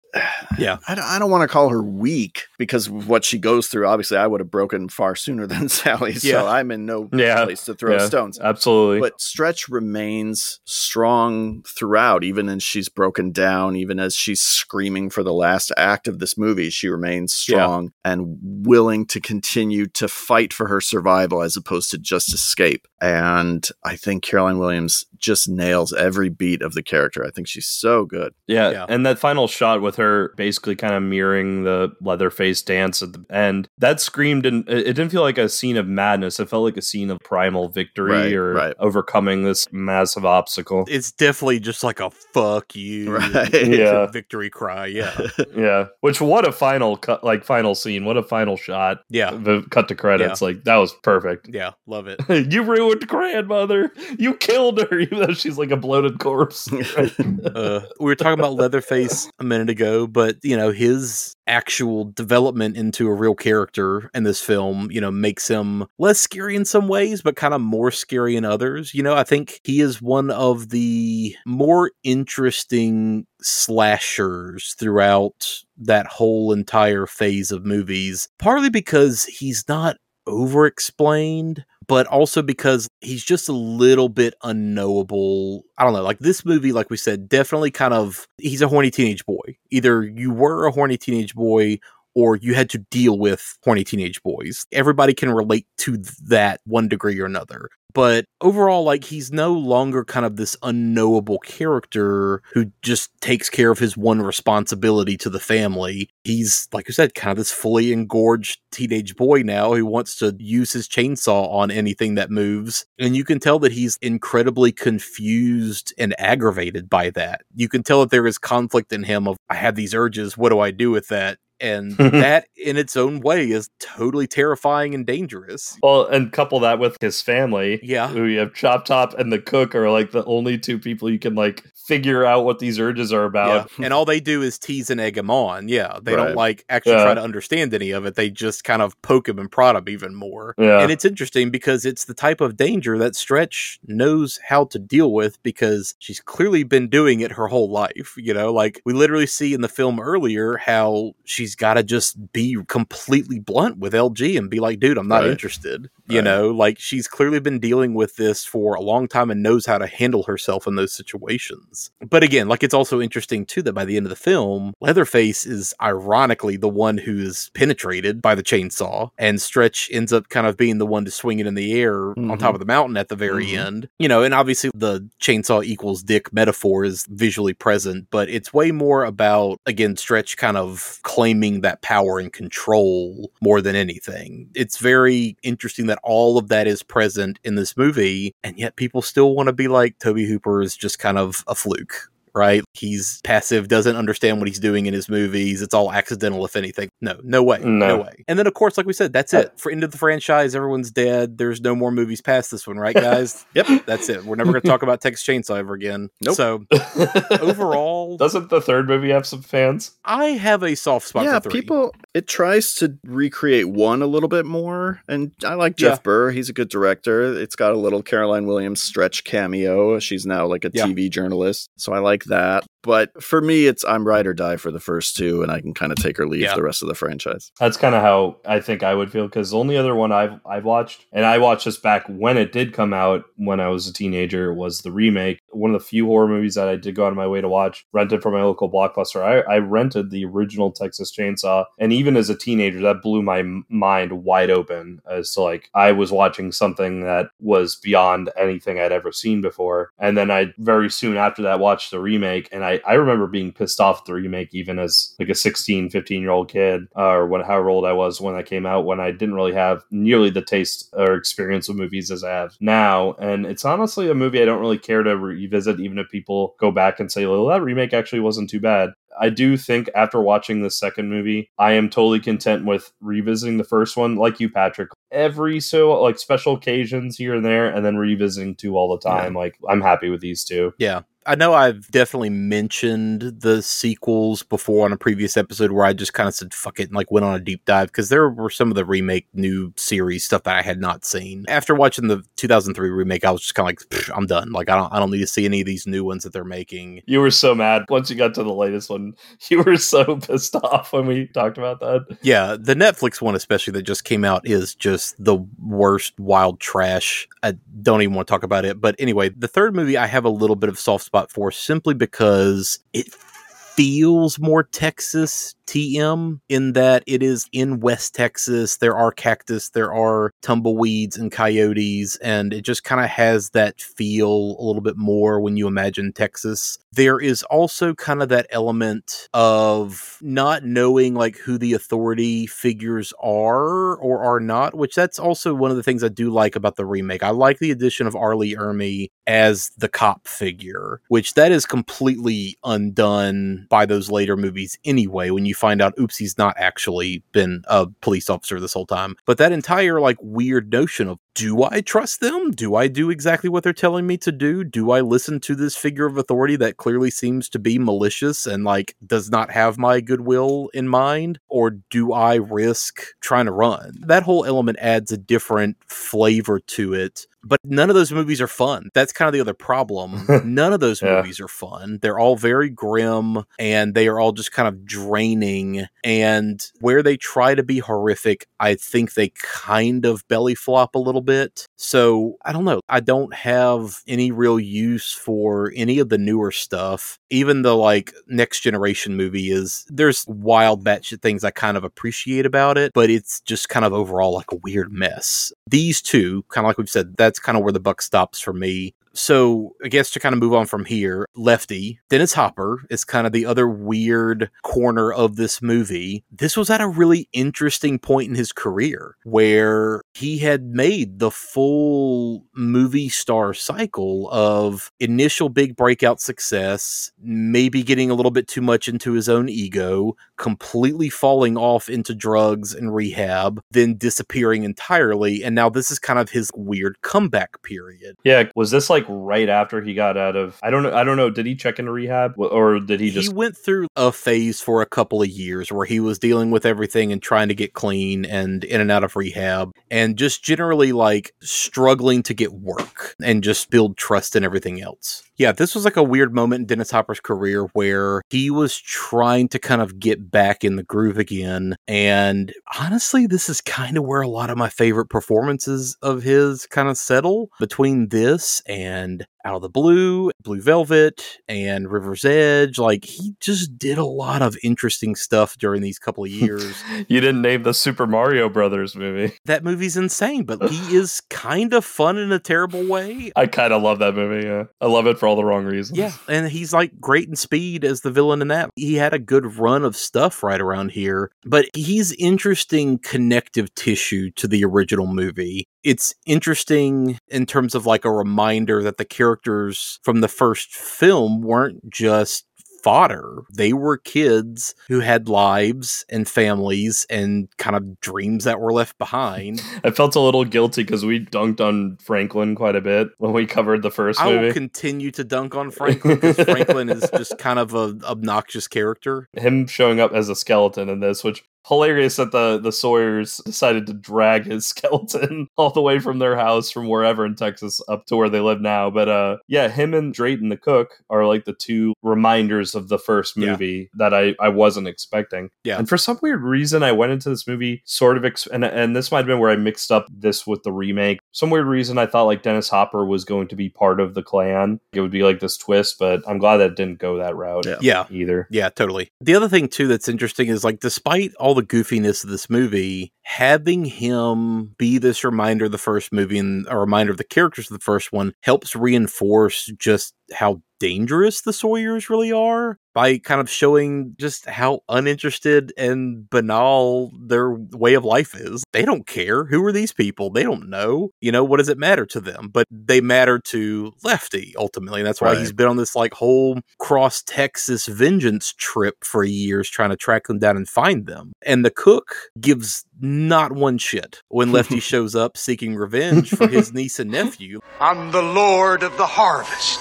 Yeah, I don't, I don't want to call her weak because of what she goes through. Obviously, I would have broken far sooner than Sally, so Yeah. I'm in no Yeah. place to throw Yeah, stones. absolutely. But Stretch remains strong throughout, even as she's broken down, even as she's screaming for the last act of this movie. She remains strong and willing to continue to fight for her survival as opposed to just escape. And I think Caroline Williams just nails every beat of the character. I think she's so good. Yeah, and that final shot with her basically kind of mirroring the Leatherface dance at the end, that screamed and it it didn't feel like a scene of madness. It felt like a scene of primal victory Right, or right. overcoming this massive obstacle. It's definitely just like a fuck you Right. Yeah. victory cry. Yeah. yeah, which what a final cut, like final scene, what a final shot. Yeah. the cut to credits, Yeah. like that was perfect. Yeah, love it. you ruined grandmother. You killed her, even though she's like a bloated corpse. uh, we were talking about Leatherface a minute ago, but you know his actual development into a real character in this film, you know, makes him less scary in some ways, but kind of more scary in others. You know, I think he is one of the more interesting slashers throughout that whole entire phase of movies, partly because he's not over explained, but also because he's just a little bit unknowable. I don't know, like this movie, like we said, definitely kind of he's a horny teenage boy. Either you were a horny teenage boy or you had to deal with horny teenage boys. Everybody can relate to that one degree or another. But overall, like he's no longer kind of this unknowable character who just takes care of his one responsibility to the family. He's, like you said, kind of this fully engorged teenage boy now who wants to use his chainsaw on anything that moves. And you can tell that he's incredibly confused and aggravated by that. You can tell that there is conflict in him of, I have these urges, what do I do with that? And that in its own way is totally terrifying and dangerous. Well, and couple that with his family. Yeah. Who you have Chop Top and the cook are like the only two people you can like figure out what these urges are about. Yeah. and all they do is tease and egg him on. Yeah. They Right. don't like actually Yeah. try to understand any of it. They just kind of poke him and prod him even more. Yeah. And it's interesting because it's the type of danger that Stretch knows how to deal with because she's clearly been doing it her whole life. You know, like we literally see in the film earlier how she's got to just be completely blunt with LG and be like, dude, I'm not Right. interested. You Right. know, like she's clearly been dealing with this for a long time and knows how to handle herself in those situations. But again, like it's also interesting too that by the end of the film, Leatherface is ironically the one who's penetrated by the chainsaw, and Stretch ends up kind of being the one to swing it in the air on Mhm. top of the mountain at the very end. You know, and obviously the chainsaw equals dick metaphor is visually present, but it's way more about, again, Stretch kind of claiming that power and control more than anything. It's very interesting that all of that is present in this movie, and yet people still want to be like Tobe Hooper is just kind of a fluke. Right? He's passive, doesn't understand what he's doing in his movies. It's all accidental, if anything. No, no way. No, No. way. And then, of course, like we said, that's uh, it. For end of the franchise, everyone's dead. There's no more movies past this one, right, guys? yep. That's it. We're never going to talk about Texas Chainsaw ever again. Nope. So, overall, Doesn't the third movie have some fans? I have a soft spot yeah, for three. people. It tries to recreate one a little bit more, and I like Jeff Yeah. Burr. He's a good director. It's got a little Caroline Williams stretch cameo. She's now like a Yeah. TV journalist, so I like that. But for me, it's I'm ride or die for the first two, and I can kind of take or leave Yeah. the rest of the franchise. That's kind of how I think I would feel because the only other one I've I've watched, and I watched this back when it did come out when I was a teenager, was the remake. One of the few horror movies that I did go out of my way to watch, rented from my local blockbuster. I, I rented the original Texas Chainsaw, and even as a teenager, that blew my mind wide open as to like I was watching something that was beyond anything I'd ever seen before. And then I very soon after that watched the remake, and I I remember being pissed off at the remake even as like a 16, 15 year old kid, uh, or when however old I was when that came out, when I didn't really have nearly the taste or experience of movies as I have now. And it's honestly a movie I don't really care to revisit, even if people go back and say, well, that remake actually wasn't too bad. I do think after watching the second movie, I am totally content with revisiting the first one, like you, Patrick. Every so like special occasions here and there, and then revisiting two all the time. Like I'm happy with these two. Yeah. I know I've definitely mentioned the sequels before on a previous episode where I just kind of said fuck it and like went on a deep dive because there were some of the remake new series stuff that I had not seen. After watching the 2003 remake, I was just kind of like, I'm done. Like I don't, I don't need to see any of these new ones that they're making. You were so mad once you got to the latest one. You were so pissed off when we talked about that. Yeah, the Netflix one especially that just came out is just the worst wild trash. I don't even want to talk about it. But anyway, the third movie I have a little bit of soft spot for simply because it feels more Texas TM in that it is in West Texas. There are cactus, there are tumbleweeds and coyotes, and it just kind of has that feel a little bit more when you imagine Texas. There is also kind of that element of not knowing like who the authority figures are or are not, which that's also one of the things I do like about the remake. I like the addition of R. Lee Ermey as the cop figure, which that is completely undone by those later movies anyway when you find out oops he's not actually been a police officer this whole time. But that entire like weird notion of do I trust them? Do I do exactly what they're telling me to do? Do I listen to this figure of authority that clearly seems to be malicious and like does not have my goodwill in mind? Or do I risk trying to run? That whole element adds a different flavor to it. But none of those movies are fun. That's kind of the other problem. none of those Yeah. movies are fun. They're all very grim and they are all just kind of draining. And where they try to be horrific, I think they kind of belly flop a little bit. So I don't know. I don't have any real use for any of the newer stuff. Even the like next generation movie is there's wild batshit things I kind of appreciate about it, but it's just kind of overall like a weird mess. These two, kind of like we've said, that's kind of where the buck stops for me. So I guess to kind of move on from here, Lefty, Dennis Hopper is kind of the other weird corner of this movie. This was at a really interesting point in his career where he had made the full movie star cycle of initial big breakout success, maybe getting a little bit too much into his own ego, completely falling off into drugs and rehab, then disappearing entirely. And now this is kind of his weird comeback period. Yeah, was this like right after he got out of? I don't know. I don't know. Did he check into rehab or did he just? he went through a phase for a couple of years where he was dealing with everything and trying to get clean and in and out of rehab and just generally like struggling to get work and just build trust and everything else. Yeah, this was like a weird moment in Dennis Hopper's career where he was trying to kind of get back in the groove again. And honestly, this is kind of where a lot of my favorite performances of his kind of settle between this and out of the Blue, Blue Velvet, and River's Edge. Like he just did a lot of interesting stuff during these couple of years. you didn't name the Super Mario Brothers movie. that movie's insane, but he is kind of fun in a terrible way. I kind of love that movie. Yeah, I love it for all the wrong reasons. Yeah, and he's like great in speed as the villain in that. He had a good run of stuff right around here, but he's interesting connective tissue to the original movie. It's interesting in terms of like a reminder that the characters from the first film weren't just fodder. They were kids who had lives and families and kind of dreams that were left behind. I felt a little guilty because we dunked on Franklin quite a bit when we covered the first I will continue to dunk on Franklin because Franklin is just kind of a obnoxious character. Him showing up as a skeleton in this, which hilarious that the the Sawyers decided to drag his skeleton all the way from their house from wherever in Texas up to where they live now. But uh yeah, him and Drayton the cook are like the two reminders of the first Yeah. movie that I I wasn't expecting. Yeah. And for some weird reason I went into this movie sort of ex- and and this might have been where I mixed up this with the remake. Some weird reason I thought like Dennis Hopper was going to be part of the clan. It would be like this twist, but I'm glad that didn't go that route Yeah, Yeah. either. Yeah, totally. The other thing too that's interesting is like despite all the goofiness of this movie, having him be this reminder of the first movie and a reminder of the characters of the first one helps reinforce just how dangerous the Sawyers really are by kind of showing just how uninterested and banal their way of life is. They don't care. Who are these people? They don't know. You know, what does it matter to them? But they matter to Lefty ultimately. And that's why Right. he's been on this like whole cross Texas vengeance trip for years trying to track them down and find them. And the cook gives not one shit when Lefty shows up seeking revenge for his niece and nephew. I'm the Lord of the Harvest.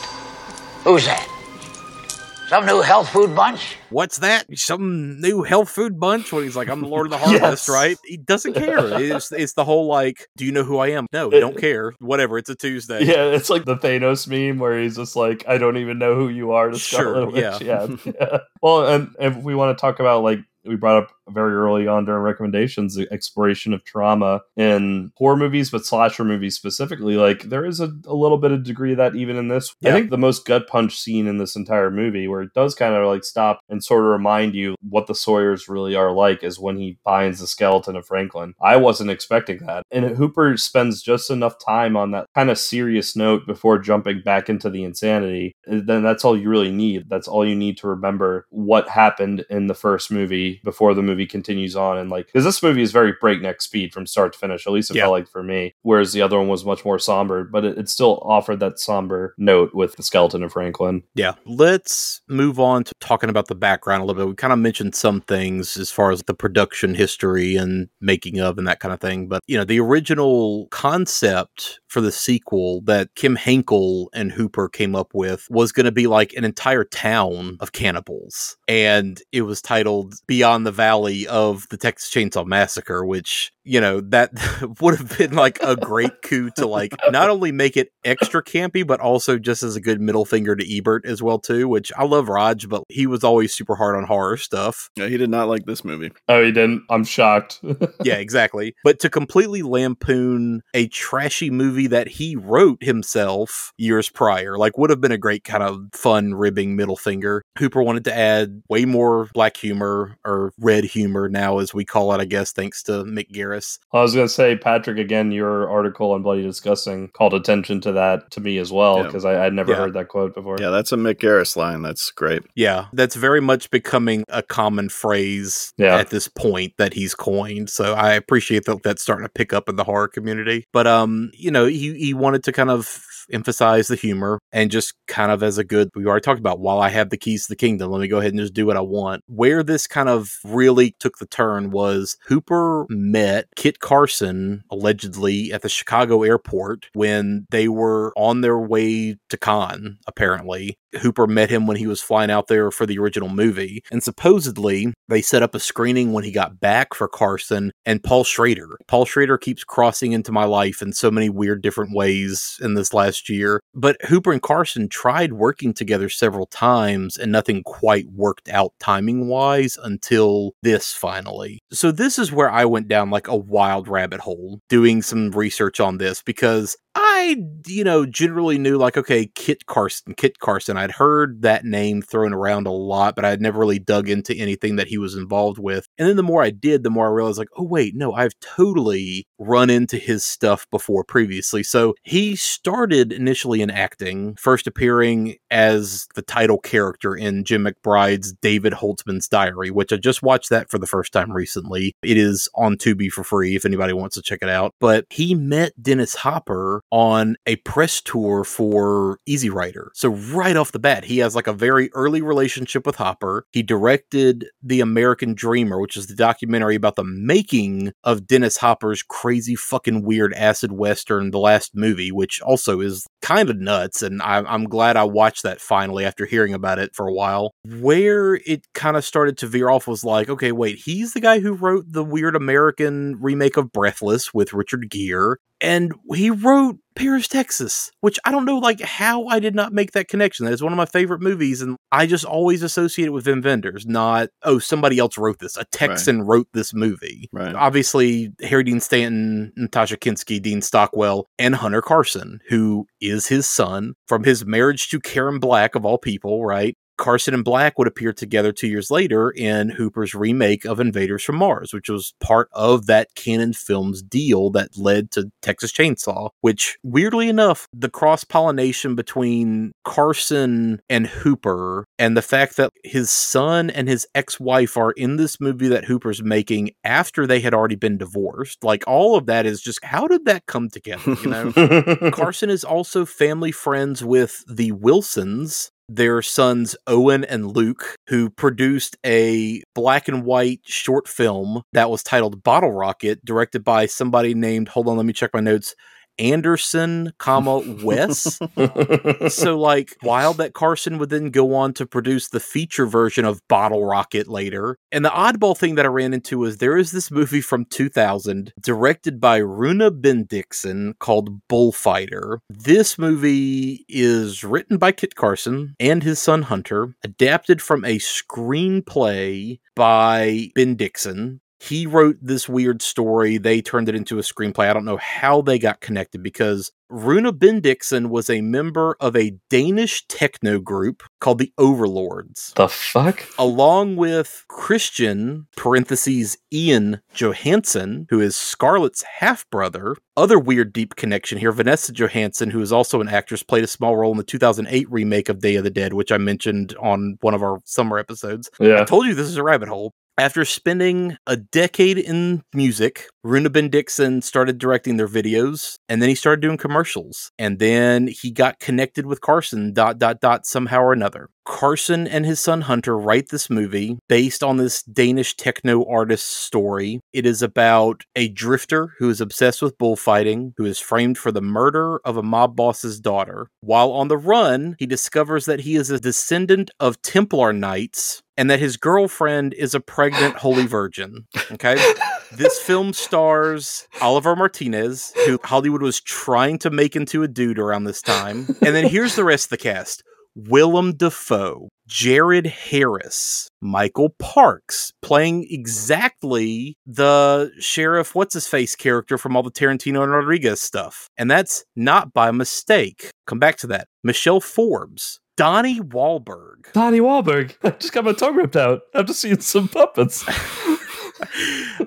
Who's that? Some new health food bunch? What's that? Some new health food bunch? When he's like, I'm the Lord of the Harvest, Yes. right? He doesn't care. It's, it's the whole like, do you know who I am? No, don't care. Whatever. It's a Tuesday. Yeah, it's like the Thanos meme where he's just like, I don't even know who you are to Sure, Scarlet Witch. yeah. Yeah. yeah. Well, and if we want to talk about like we brought up very early on during recommendations the exploration of trauma in horror movies, but slasher movies specifically, like there is a, a little bit of degree of that even in this. I think the most gut punch scene in this entire movie, where it does kind of like stop and sort of remind you what the Sawyers really are like, is when he finds the skeleton of Franklin. I wasn't expecting that. And Hooper spends just enough time on that kind of serious note before jumping back into the insanity. And Then that's all you really need. That's all you need to remember what happened in the first movie before the movie continues on. And like, because this movie is very breakneck speed from start to finish, at least it Yeah. felt like for me. Whereas the other one was much more somber, but it, it still offered that somber note with the skeleton of Franklin. Yeah. Let's move on to talking about the background a little bit. We kind of mentioned some things as far as the production history and making of and that kind of thing. But, you know, the original concept for the sequel that Kim Henkel and Hooper came up with was going to be like an entire town of cannibals. And it was titled Beyond the Valley of the Texas Chainsaw Massacre, which, you know, that would have been like a great coup to like not only make it extra campy, but also just as a good middle finger to Ebert as well too. Which I love Raj, but he was always super hard on horror stuff. Yeah, he did not like this movie. Oh, he didn't? I'm shocked. yeah, exactly. But to completely lampoon a trashy movie that he wrote himself years prior, like would have been a great kind of fun ribbing middle finger. Hooper wanted to add way more black humor or red humor now, as we call it, I guess, thanks to Mick Garris. I was going to say, Patrick, again, your article on Bloody Disgusting called attention to that to me as well, because I I'd never Yeah. heard that quote before. Yeah, that's a Mick Garris line. That's great. Yeah, that's very much becoming a common phrase Yeah. at this point that he's coined. So I appreciate that that's starting to pick up in the horror community. But um, you know, he he wanted to kind of emphasize the humor and just kind of as a good we already talked about while I have the keys to the kingdom, let me go ahead and just do what I want. Where this kind of really took the turn was Hooper met Kit Carson allegedly at the Chicago airport when they were on their way to Cannes, apparently. Hooper met him when he was flying out there for the original movie. And supposedly, they set up a screening when he got back for Carson and Paul Schrader. Paul Schrader keeps crossing into my life in so many weird different ways in this last year. But Hooper and Carson tried working together several times and nothing quite worked out timing wise until this finally. So, this is where I went down like a wild rabbit hole doing some research on this because I, you know, generally knew like, okay, Kit Carson, Kit Carson. I'd heard that name thrown around a lot, but I had never really dug into anything that he was involved with. And then the more I did, the more I realized like, oh, wait, no, I've totally run into his stuff before previously. So he started initially in acting, first appearing as the title character in Jim McBride's David Holzman's Diary, which I just watched that for the first time recently. It is on Tubi for free if anybody wants to check it out. But he met Dennis Hopper on a press tour for Easy Rider. So right off the bat, he has like a very early relationship with Hopper. He directed The American Dreamer, which is the documentary about the making of Dennis Hopper's crazy fucking weird acid western, The Last Movie, which also is kind of nuts. And I, I'm glad I watched that finally after hearing about it for a while. Where it kind of started to veer off was like, okay, wait, he's the guy who wrote the weird American remake of Breathless with Richard Gere. And he wrote Paris, Texas, which I don't know like how I did not make that connection. That is one of my favorite movies, and I just always associate it with Wim Wenders, not oh somebody else wrote this. A Texan wrote this movie. Right. Obviously, Harry Dean Stanton, Natasha Kinski, Dean Stockwell, and Hunter Carson, who is his son from his marriage to Karen Black of all people, right? Carson and Black would appear together two years later in Hooper's remake of Invaders from Mars, which was part of that Cannon Films deal that led to Texas Chainsaw. Which, weirdly enough, the cross pollination between Carson and Hooper and the fact that his son and his ex wife are in this movie that Hooper's making after they had already been divorced, like all of that is just how did that come together, you know? Carson is also family friends with the Wilsons, their sons Owen and Luke, who produced a black and white short film that was titled Bottle Rocket, directed by somebody named, hold on, let me check my notes, Anderson, comma Wes. so like wild that Carson would then go on to produce the feature version of Bottle Rocket later. And the oddball thing that I ran into was there is this movie from 2000 directed by Rune Bendixen called Bullfighter. This movie is written by Kit Carson and his son Hunter, adapted from a screenplay by Bendixen, he wrote this weird story. They turned it into a screenplay. I don't know how they got connected because Rune Bendixen was a member of a Danish techno group called the Overlords. The fuck? Along with Christian, parentheses, Ian Johansson, who is Scarlett's half brother. Other weird deep connection here. Vanessa Johansson, who is also an actress, played a small role in the 2008 remake of Day of the Dead, which I mentioned on one of our summer episodes. Yeah. I told you this is a rabbit hole. After spending a decade in music, Rune Bendixen started directing their videos and then he started doing commercials. And then he got connected with Carson, dot, dot, dot, somehow or another. Carson and his son Hunter write this movie based on this Danish techno artist's story. It is about a drifter who is obsessed with bullfighting, who is framed for the murder of a mob boss's daughter. While on the run, he discovers that he is a descendant of Templar knights and that his girlfriend is a pregnant holy virgin. Okay. this film stars Oliver Martinez, who Hollywood was trying to make into a dude around this time. And then here's the rest of the cast. Willem Dafoe, Jared Harris, Michael Parks, playing exactly the sheriff, what's his face character from all the Tarantino and Rodriguez stuff. And that's not by mistake. Come back to that. Michelle Forbes, Donnie Wahlberg. Donnie Wahlberg. I just got my tongue ripped out after seeing some puppets.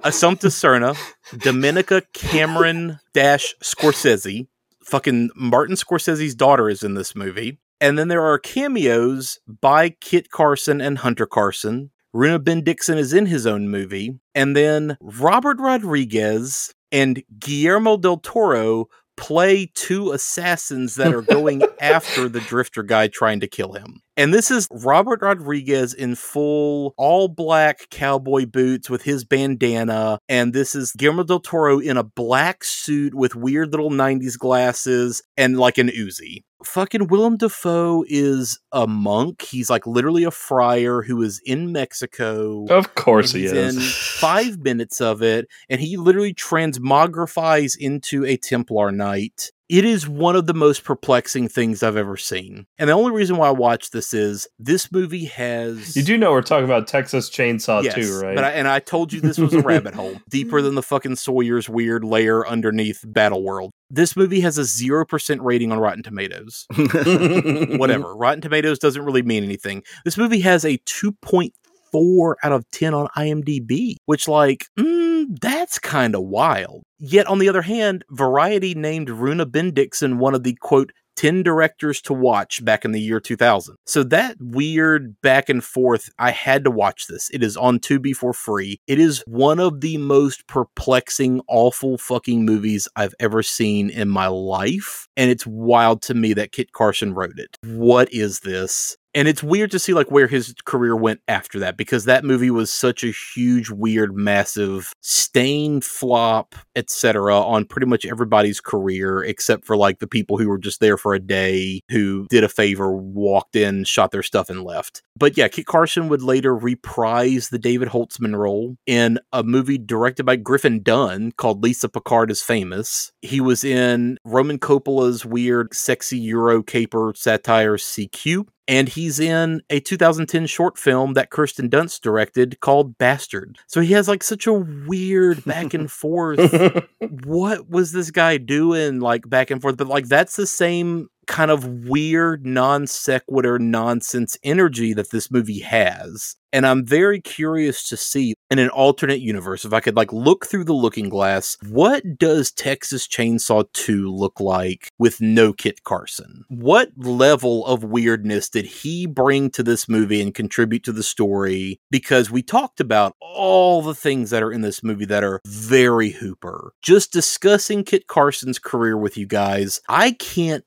Assumpta Serna, Domenica Cameron Dash Scorsese, fucking Martin Scorsese's daughter is in this movie. And then there are cameos by Kit Carson and Hunter Carson. Rune Bendixen is in his own movie. And then Robert Rodriguez and Guillermo del Toro play two assassins that are going after the drifter guy trying to kill him. And this is Robert Rodriguez in full all black cowboy boots with his bandana. And this is Guillermo del Toro in a black suit with weird little 90s glasses and like an Uzi. Fucking Willem Dafoe is a monk. He's like literally a friar who is in Mexico. Of course he is. five minutes of it, and he literally transmogrifies into a Templar Knight. It is one of the most perplexing things I've ever seen. And the only reason why I watch this is this movie has You do know we're talking about Texas Chainsaw Yes, too, right? But I, and I told you this was a rabbit hole deeper than the fucking Sawyer's weird layer underneath Battle World. This movie has a 0% rating on Rotten Tomatoes. Whatever. Rotten Tomatoes doesn't really mean anything. This movie has a 2.4 out of 10 on IMDb, which, like, mm, that's kind of wild. Yet, on the other hand, Variety named Rune Bendixen one of the quote, 10 directors to watch back in the year 2000. So that weird back and forth, I had to watch this. It is on Tubi for free. It is one of the most perplexing, awful fucking movies I've ever seen in my life. And it's wild to me that Kit Carson wrote it. What is this? And it's weird to see like where his career went after that because that movie was such a huge, weird, massive stain flop, etc. on pretty much everybody's career except for like the people who were just there for a day, who did a favor, walked in, shot their stuff, and left. But yeah, Kit Carson would later reprise the David Holzman role in a movie directed by Griffin Dunne called Lisa Picard is Famous. He was in Roman Coppola's weird, sexy Euro caper satire CQ. And he's in a 2010 short film that Kirsten Dunst directed called Bastard. So he has like such a weird back and forth. what was this guy doing like back and forth? But like that's the same kind of weird non sequitur nonsense energy that this movie has. And I'm very curious to see in an alternate universe, if I could like look through the looking glass, what does Texas Chainsaw 2 look like with no Kit Carson? What level of weirdness did he bring to this movie and contribute to the story? Because we talked about all the things that are in this movie that are very Hooper. Just discussing Kit Carson's career with you guys, I can't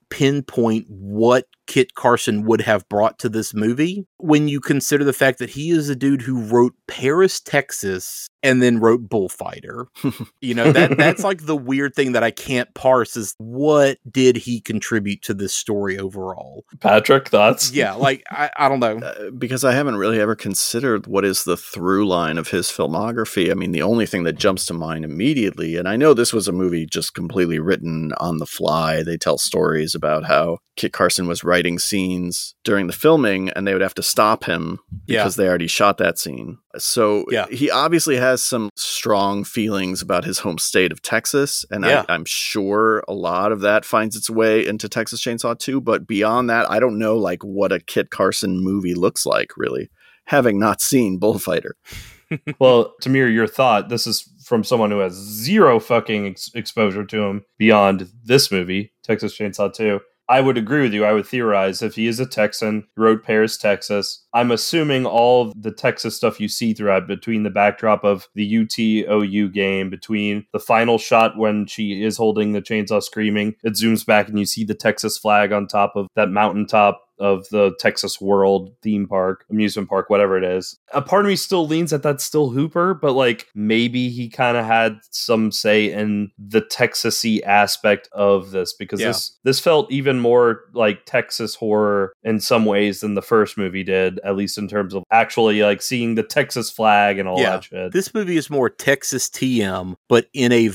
pinpoint what Kit Carson would have brought to this movie when you consider the fact that he is a dude who wrote Paris, Texas, and then wrote Bullfighter. you know, that that's like the weird thing that I can't parse is what did he contribute to this story overall? Patrick, thoughts? Yeah, like I, I don't know. Uh, because I haven't really ever considered what is the through line of his filmography. I mean, the only thing that jumps to mind immediately, and I know this was a movie just completely written on the fly. They tell stories about how Kit Carson was writing scenes during the filming and they would have to stop him Yeah. because they already shot that scene. So Yeah. he obviously has some strong feelings about his home state of Texas. And Yeah. I, I'm sure a lot of that finds its way into Texas Chainsaw 2. But beyond that, I don't know like what a Kit Carson movie looks like, really, having not seen Bullfighter. well, Tamir, your thought. This is from someone who has zero fucking ex- exposure to him beyond this movie, Texas Chainsaw 2. I would agree with you. I would theorize if he is a Texan, wrote Paris, Texas. I'm assuming all the Texas stuff you see throughout between the backdrop of the UTOU game, between the final shot when she is holding the chainsaw screaming, it zooms back and you see the Texas flag on top of that mountaintop of the Texas World theme park, amusement park, whatever it is. A part of me still leans that that's still Hooper, but like maybe he kind of had some say in the Texasy aspect of this because Yeah. this this felt even more like Texas horror in some ways than the first movie did, at least in terms of actually like seeing the Texas flag and all yeah, that shit. this movie is more Texas TM, but in a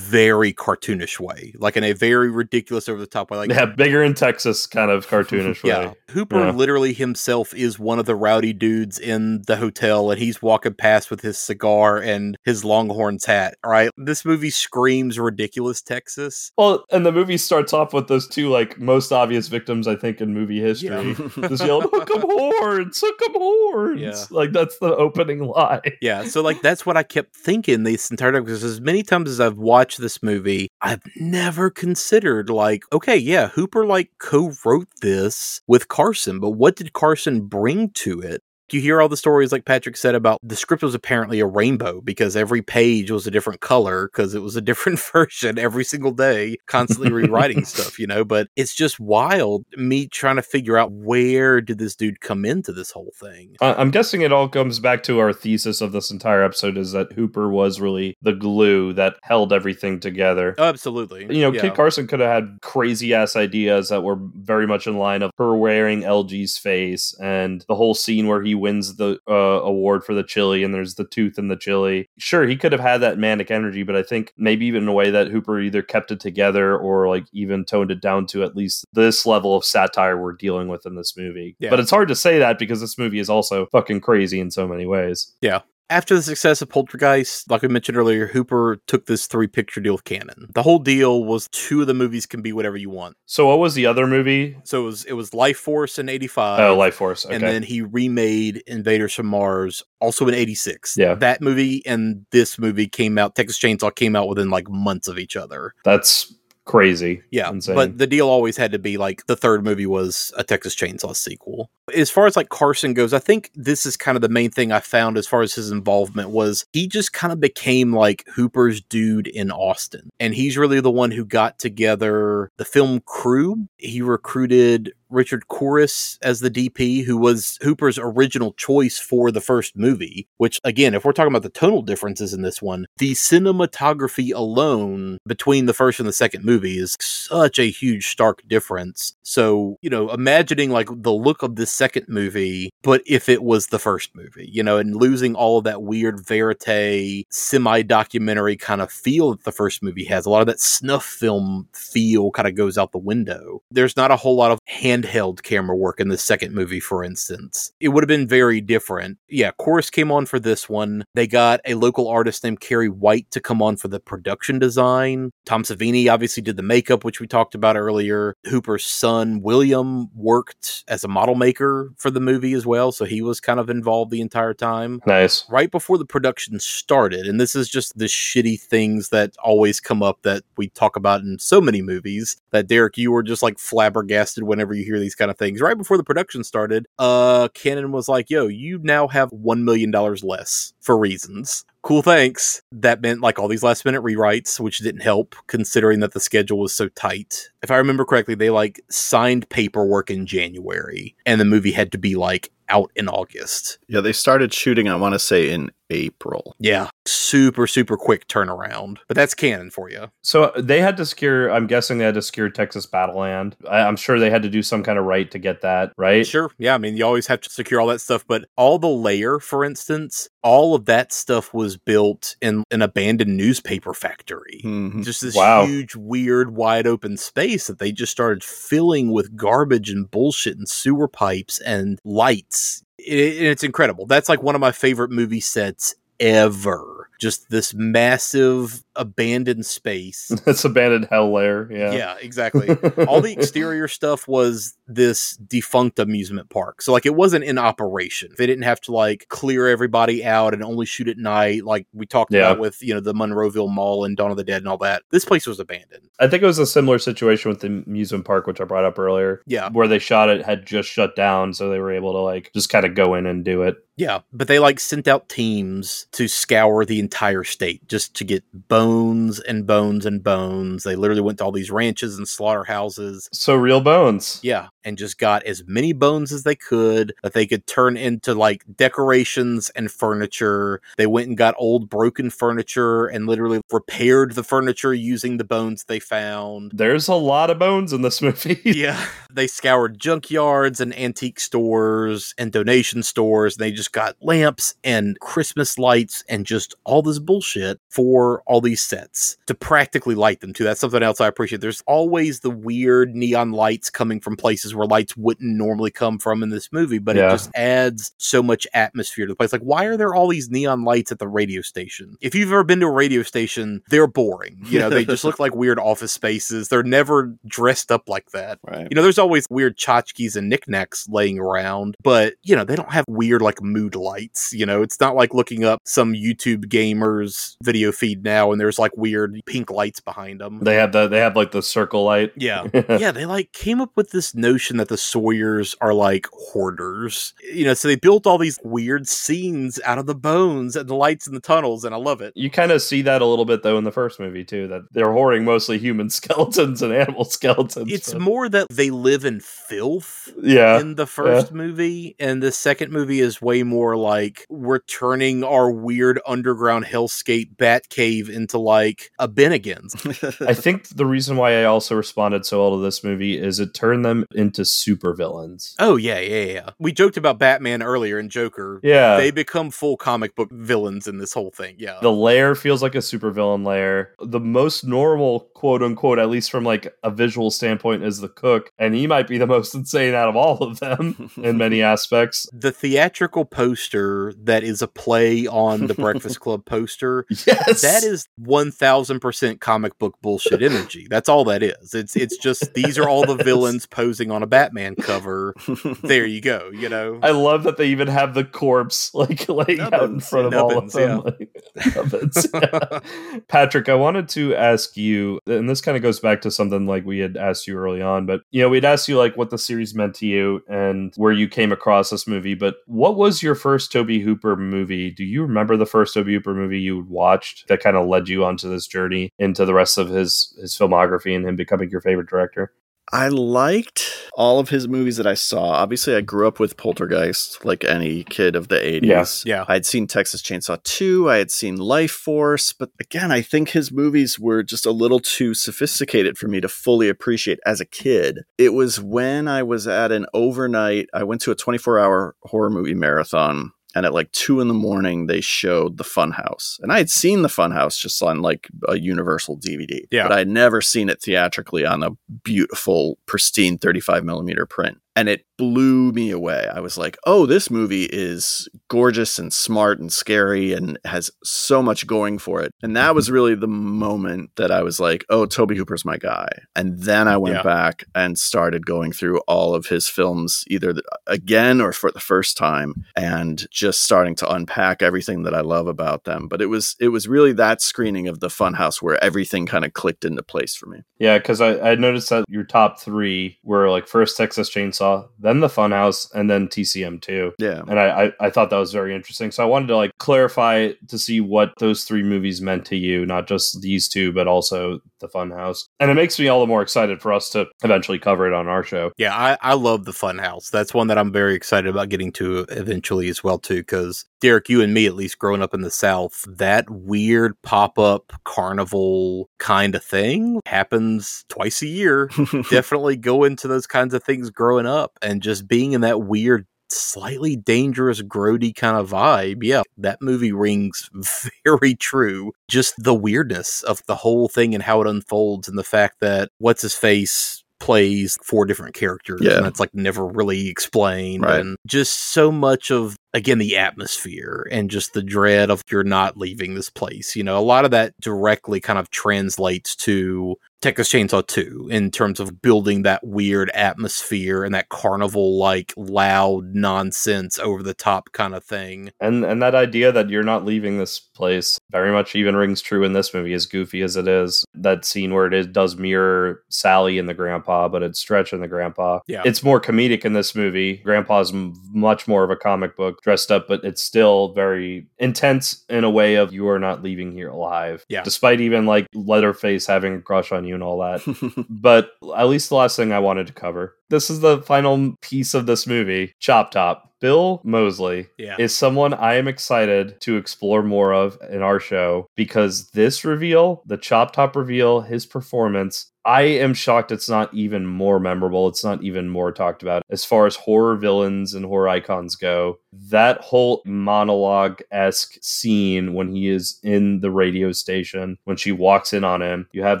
very cartoonish way, like in a very ridiculous, over the top way. Like yeah, bigger in Texas kind of cartoonish Yeah. way. Hooper Yeah. literally himself is one of the rowdy dudes in the hotel and he's walking past with his cigar and his Longhorns hat. Right, This movie screams ridiculous Texas. Well, and the movie starts off with those two like most obvious victims I think in movie history. Just yelling, "Hook 'em horns, hook 'em horns!" Yeah. Like that's the opening line. Yeah. So, like, that's what I kept thinking this entire time because as many times as I've watched this movie, I've never considered, like, okay, yeah, Hooper, like, co wrote this with Carson, but what did Carson bring to it? You hear all the stories, like Patrick said, about the script was apparently a rainbow because every page was a different color because it was a different version every single day, constantly rewriting stuff, you know. But it's just wild me trying to figure out where did this dude come into this whole thing. I'm guessing it all comes back to our thesis of this entire episode is that Hooper was really the glue that held everything together. Absolutely. You know, Yeah. Kit Carson could have had crazy ass ideas that were very much in line of her wearing LG's face and the whole scene where he wins the uh, award for the chili and there's the tooth in the chili. Sure, he could have had that manic energy, but I think maybe even in a way that Hooper either kept it together or like even toned it down to at least this level of satire we're dealing with in this movie. Yeah. But it's hard to say that because this movie is also fucking crazy in so many ways. Yeah. After the success of Poltergeist, like we mentioned earlier, Hooper took this three picture deal with Cannon. The whole deal was two of the movies can be whatever you want. So what was the other movie? So it was it was Lifeforce in '85. Oh, Lifeforce. Okay. And then he remade Invaders from Mars, also in '86. Yeah. that movie and this movie came out. Texas Chainsaw came out within like months of each other. That's crazy. Yeah, Insane. but the deal always had to be like the third movie was a Texas Chainsaw sequel. As far as like Carson goes, I think this is kind of the main thing I found as far as his involvement was he just kind of became like Hooper's dude in Austin. And he's really the one who got together the film crew. He recruited Richard Kooris as the DP, who was Hooper's original choice for the first movie. Which, again, if we're talking about the tonal differences in this one, the cinematography alone between the first and the second movie is such a huge, stark difference. So, you know, imagining like the look of this second movie, but if it was the first movie, you know, and losing all of that weird verite, semi documentary kind of feel that the first movie has, a lot of that snuff film feel kind of goes out the window. There's not a whole lot of handheld camera work in the second movie, for instance. It would have been very different. Yeah, Kooris came on for this one. They got a local artist named Cary White to come on for the production design. Tom Savini obviously did the makeup, which we talked about earlier. Hooper's son, William, worked as a model maker for the movie as well, so he was kind of involved the entire time Nice. right before the production started, and this is just the shitty things that always come up that we talk about in so many movies that Derek, you were just like flabbergasted whenever you hear these kind of things. Right before the production started, uh Cannon was like, yo, you now have one million dollars less for reasons. Cool, thanks. That meant like all these last minute rewrites, which didn't help considering that the schedule was so tight. If I remember correctly, they like signed paperwork in January and the movie had to be like out in August. Yeah, they started shooting, I want to say, in April. Yeah, super, super quick turnaround. But that's Cannon for you. So uh, they had to secure, I'm guessing they had to secure Texas Battleland. I, I'm sure they had to do some kind of right to get that, right? Sure. Yeah. I mean, you always have to secure all that stuff. But all the layer, for instance, all of that stuff was built in an abandoned newspaper factory. Mhm. Just this Wow. huge, weird, wide open space that they just started filling with garbage and bullshit and sewer pipes and lights. It, it's incredible. That's like one of my favorite movie sets ever. Just this massive abandoned space. It's abandoned hell lair. Yeah. Yeah, exactly. All the exterior stuff was this defunct amusement park. So like it wasn't in operation. They didn't have to like clear everybody out and only shoot at night like we talked Yeah. about with, you know, the Monroeville Mall and Dawn of the Dead and all that. This place was abandoned. I think it was a similar situation with the amusement park, which I brought up earlier. Yeah. Where they shot it had just shut down, so they were able to like just kind of go in and do it. Yeah, but they like sent out teams to scour the entire state just to get bones and bones and bones. They literally went to all these ranches and slaughterhouses. So real bones. Yeah, and just got as many bones as they could that they could turn into like decorations and furniture. They went and got old broken furniture and literally repaired the furniture using the bones they found. There's a lot of bones in this movie. Yeah. They scoured junkyards and antique stores and donation stores. And they just got lamps and Christmas lights and just all this bullshit for all these sets to practically light them too. That's something else I appreciate. There's always the weird neon lights coming from places where lights wouldn't normally come from in this movie, but Yeah. it just adds so much atmosphere to the place. Like, why are there all these neon lights at the radio station? If you've ever been to a radio station, they're boring. You know, they just look like weird office spaces. They're never dressed up like that. Right. You know, there's always weird tchotchkes and knickknacks laying around, but you know, they don't have weird like mood lights. You know, it's not like looking up some YouTube gamers video feed now and there's like weird pink lights behind them. They have the they have like the circle light. Yeah. yeah, they like came up with this notion that the Sawyers are like hoarders. You know, so they built all these weird scenes out of the bones and the lights in the tunnels, and I love it. You kind of see that a little bit though in the first movie too, that they're hoarding mostly human skeletons and animal skeletons. It's but- more that they live in filth Yeah, in the first yeah. movie, and the second movie is way more like we're turning our weird underground hellscape bat cave into like a Bennigan's. I think the reason why I also responded so well to this movie is it turned them into supervillains. Oh yeah, yeah, yeah. We joked about Batman earlier and Joker. Yeah. they become full comic book villains in this whole thing. Yeah, The lair feels like a supervillain lair. The most normal, quote unquote, at least from like a visual standpoint, is the cook, and he might be the most insane out of all of them in many aspects. the theatrical poster that is a play on the Breakfast Club poster. Yes, That is one thousand percent comic book bullshit energy. That's all that is. It's it's just these are all the villains posing on a Batman cover. There you go. You know. I love that they even have the corpse like laying out in front of Nubbins, all of them. Like, nubbins, yeah. Patrick, I wanted to ask you, and this kind of goes back to something like we had asked you early on, but you know, we'd asked you like what the series meant to you and where you came across this movie. But what was your first Tobe Hooper movie? Do you remember the first Tobe Hooper movie you watched that kind of led you onto this journey into the rest of his his filmography and him becoming your favorite director? I liked all of his movies that I saw. Obviously, I grew up with Poltergeist, like any kid of the 80s. Yeah. I'd seen Texas Chainsaw 2, I had seen Lifeforce, but again, I think his movies were just a little too sophisticated for me to fully appreciate as a kid. It was when I was at an overnight, I went to a 24 hour horror movie marathon. And at like two in the morning, they showed the Funhouse, and I had seen the Funhouse just on like a Universal DVD, Yeah. but I had never seen it theatrically on a beautiful, pristine 35 millimeter print. And it blew me away. I was like, oh, this movie is gorgeous and smart and scary and has so much going for it. And that was really the moment that I was like, oh, Tobe Hooper's my guy. And then I went Yeah. back and started going through all of his films, either again or for the first time, and just starting to unpack everything that I love about them. But it was it was really that screening of the Funhouse where everything kind of clicked into place for me. Yeah, because I, I noticed that your top three were like first Texas Chainsaw, Chainsaw, then the Funhouse, and then TCM two. Yeah. And I, I I thought that was very interesting. So I wanted to like clarify to see what those three movies meant to you, not just these two, but also the Funhouse. And it makes me all the more excited for us to eventually cover it on our show. Yeah, I, I love the Funhouse. That's one that I'm very excited about getting to eventually as well too. Because Derek, you and me, at least growing up in the South, that weird pop up carnival kind of thing happens twice a year. Definitely go into those kinds of things growing up, and just being in that weird slightly dangerous, grody kind of vibe. Yeah, that movie rings very true. Just the weirdness of the whole thing and how it unfolds, and the fact that what's his face plays four different characters Yeah. and it's like never really explained Right. and just so much of again the atmosphere and just the dread of you're not leaving this place you know a lot of that directly kind of translates to Texas Chainsaw 2 in terms of building that weird atmosphere and that carnival like loud nonsense over the top kind of thing And and that idea that you're not leaving this place very much even rings true in this movie, as goofy as it is. That scene where it is, does mirror Sally and the grandpa, but it's Stretch and the grandpa. Yeah. It's more comedic in this movie. Grandpa's much more of a comic book dressed up, but it's still very intense in a way of you are not leaving here alive. Yeah. Despite even like Leatherface having a crush on you and all that. but at least the last thing I wanted to cover. This is the final piece of this movie, Chop Top. Bill Moseley Yeah. is someone I am excited to explore more of in our show because this reveal, the Chop Top reveal, his performance, I am shocked it's not even more memorable. It's not even more talked about. As far as horror villains and horror icons go, that whole monologue esque scene when he is in the radio station, when she walks in on him, you have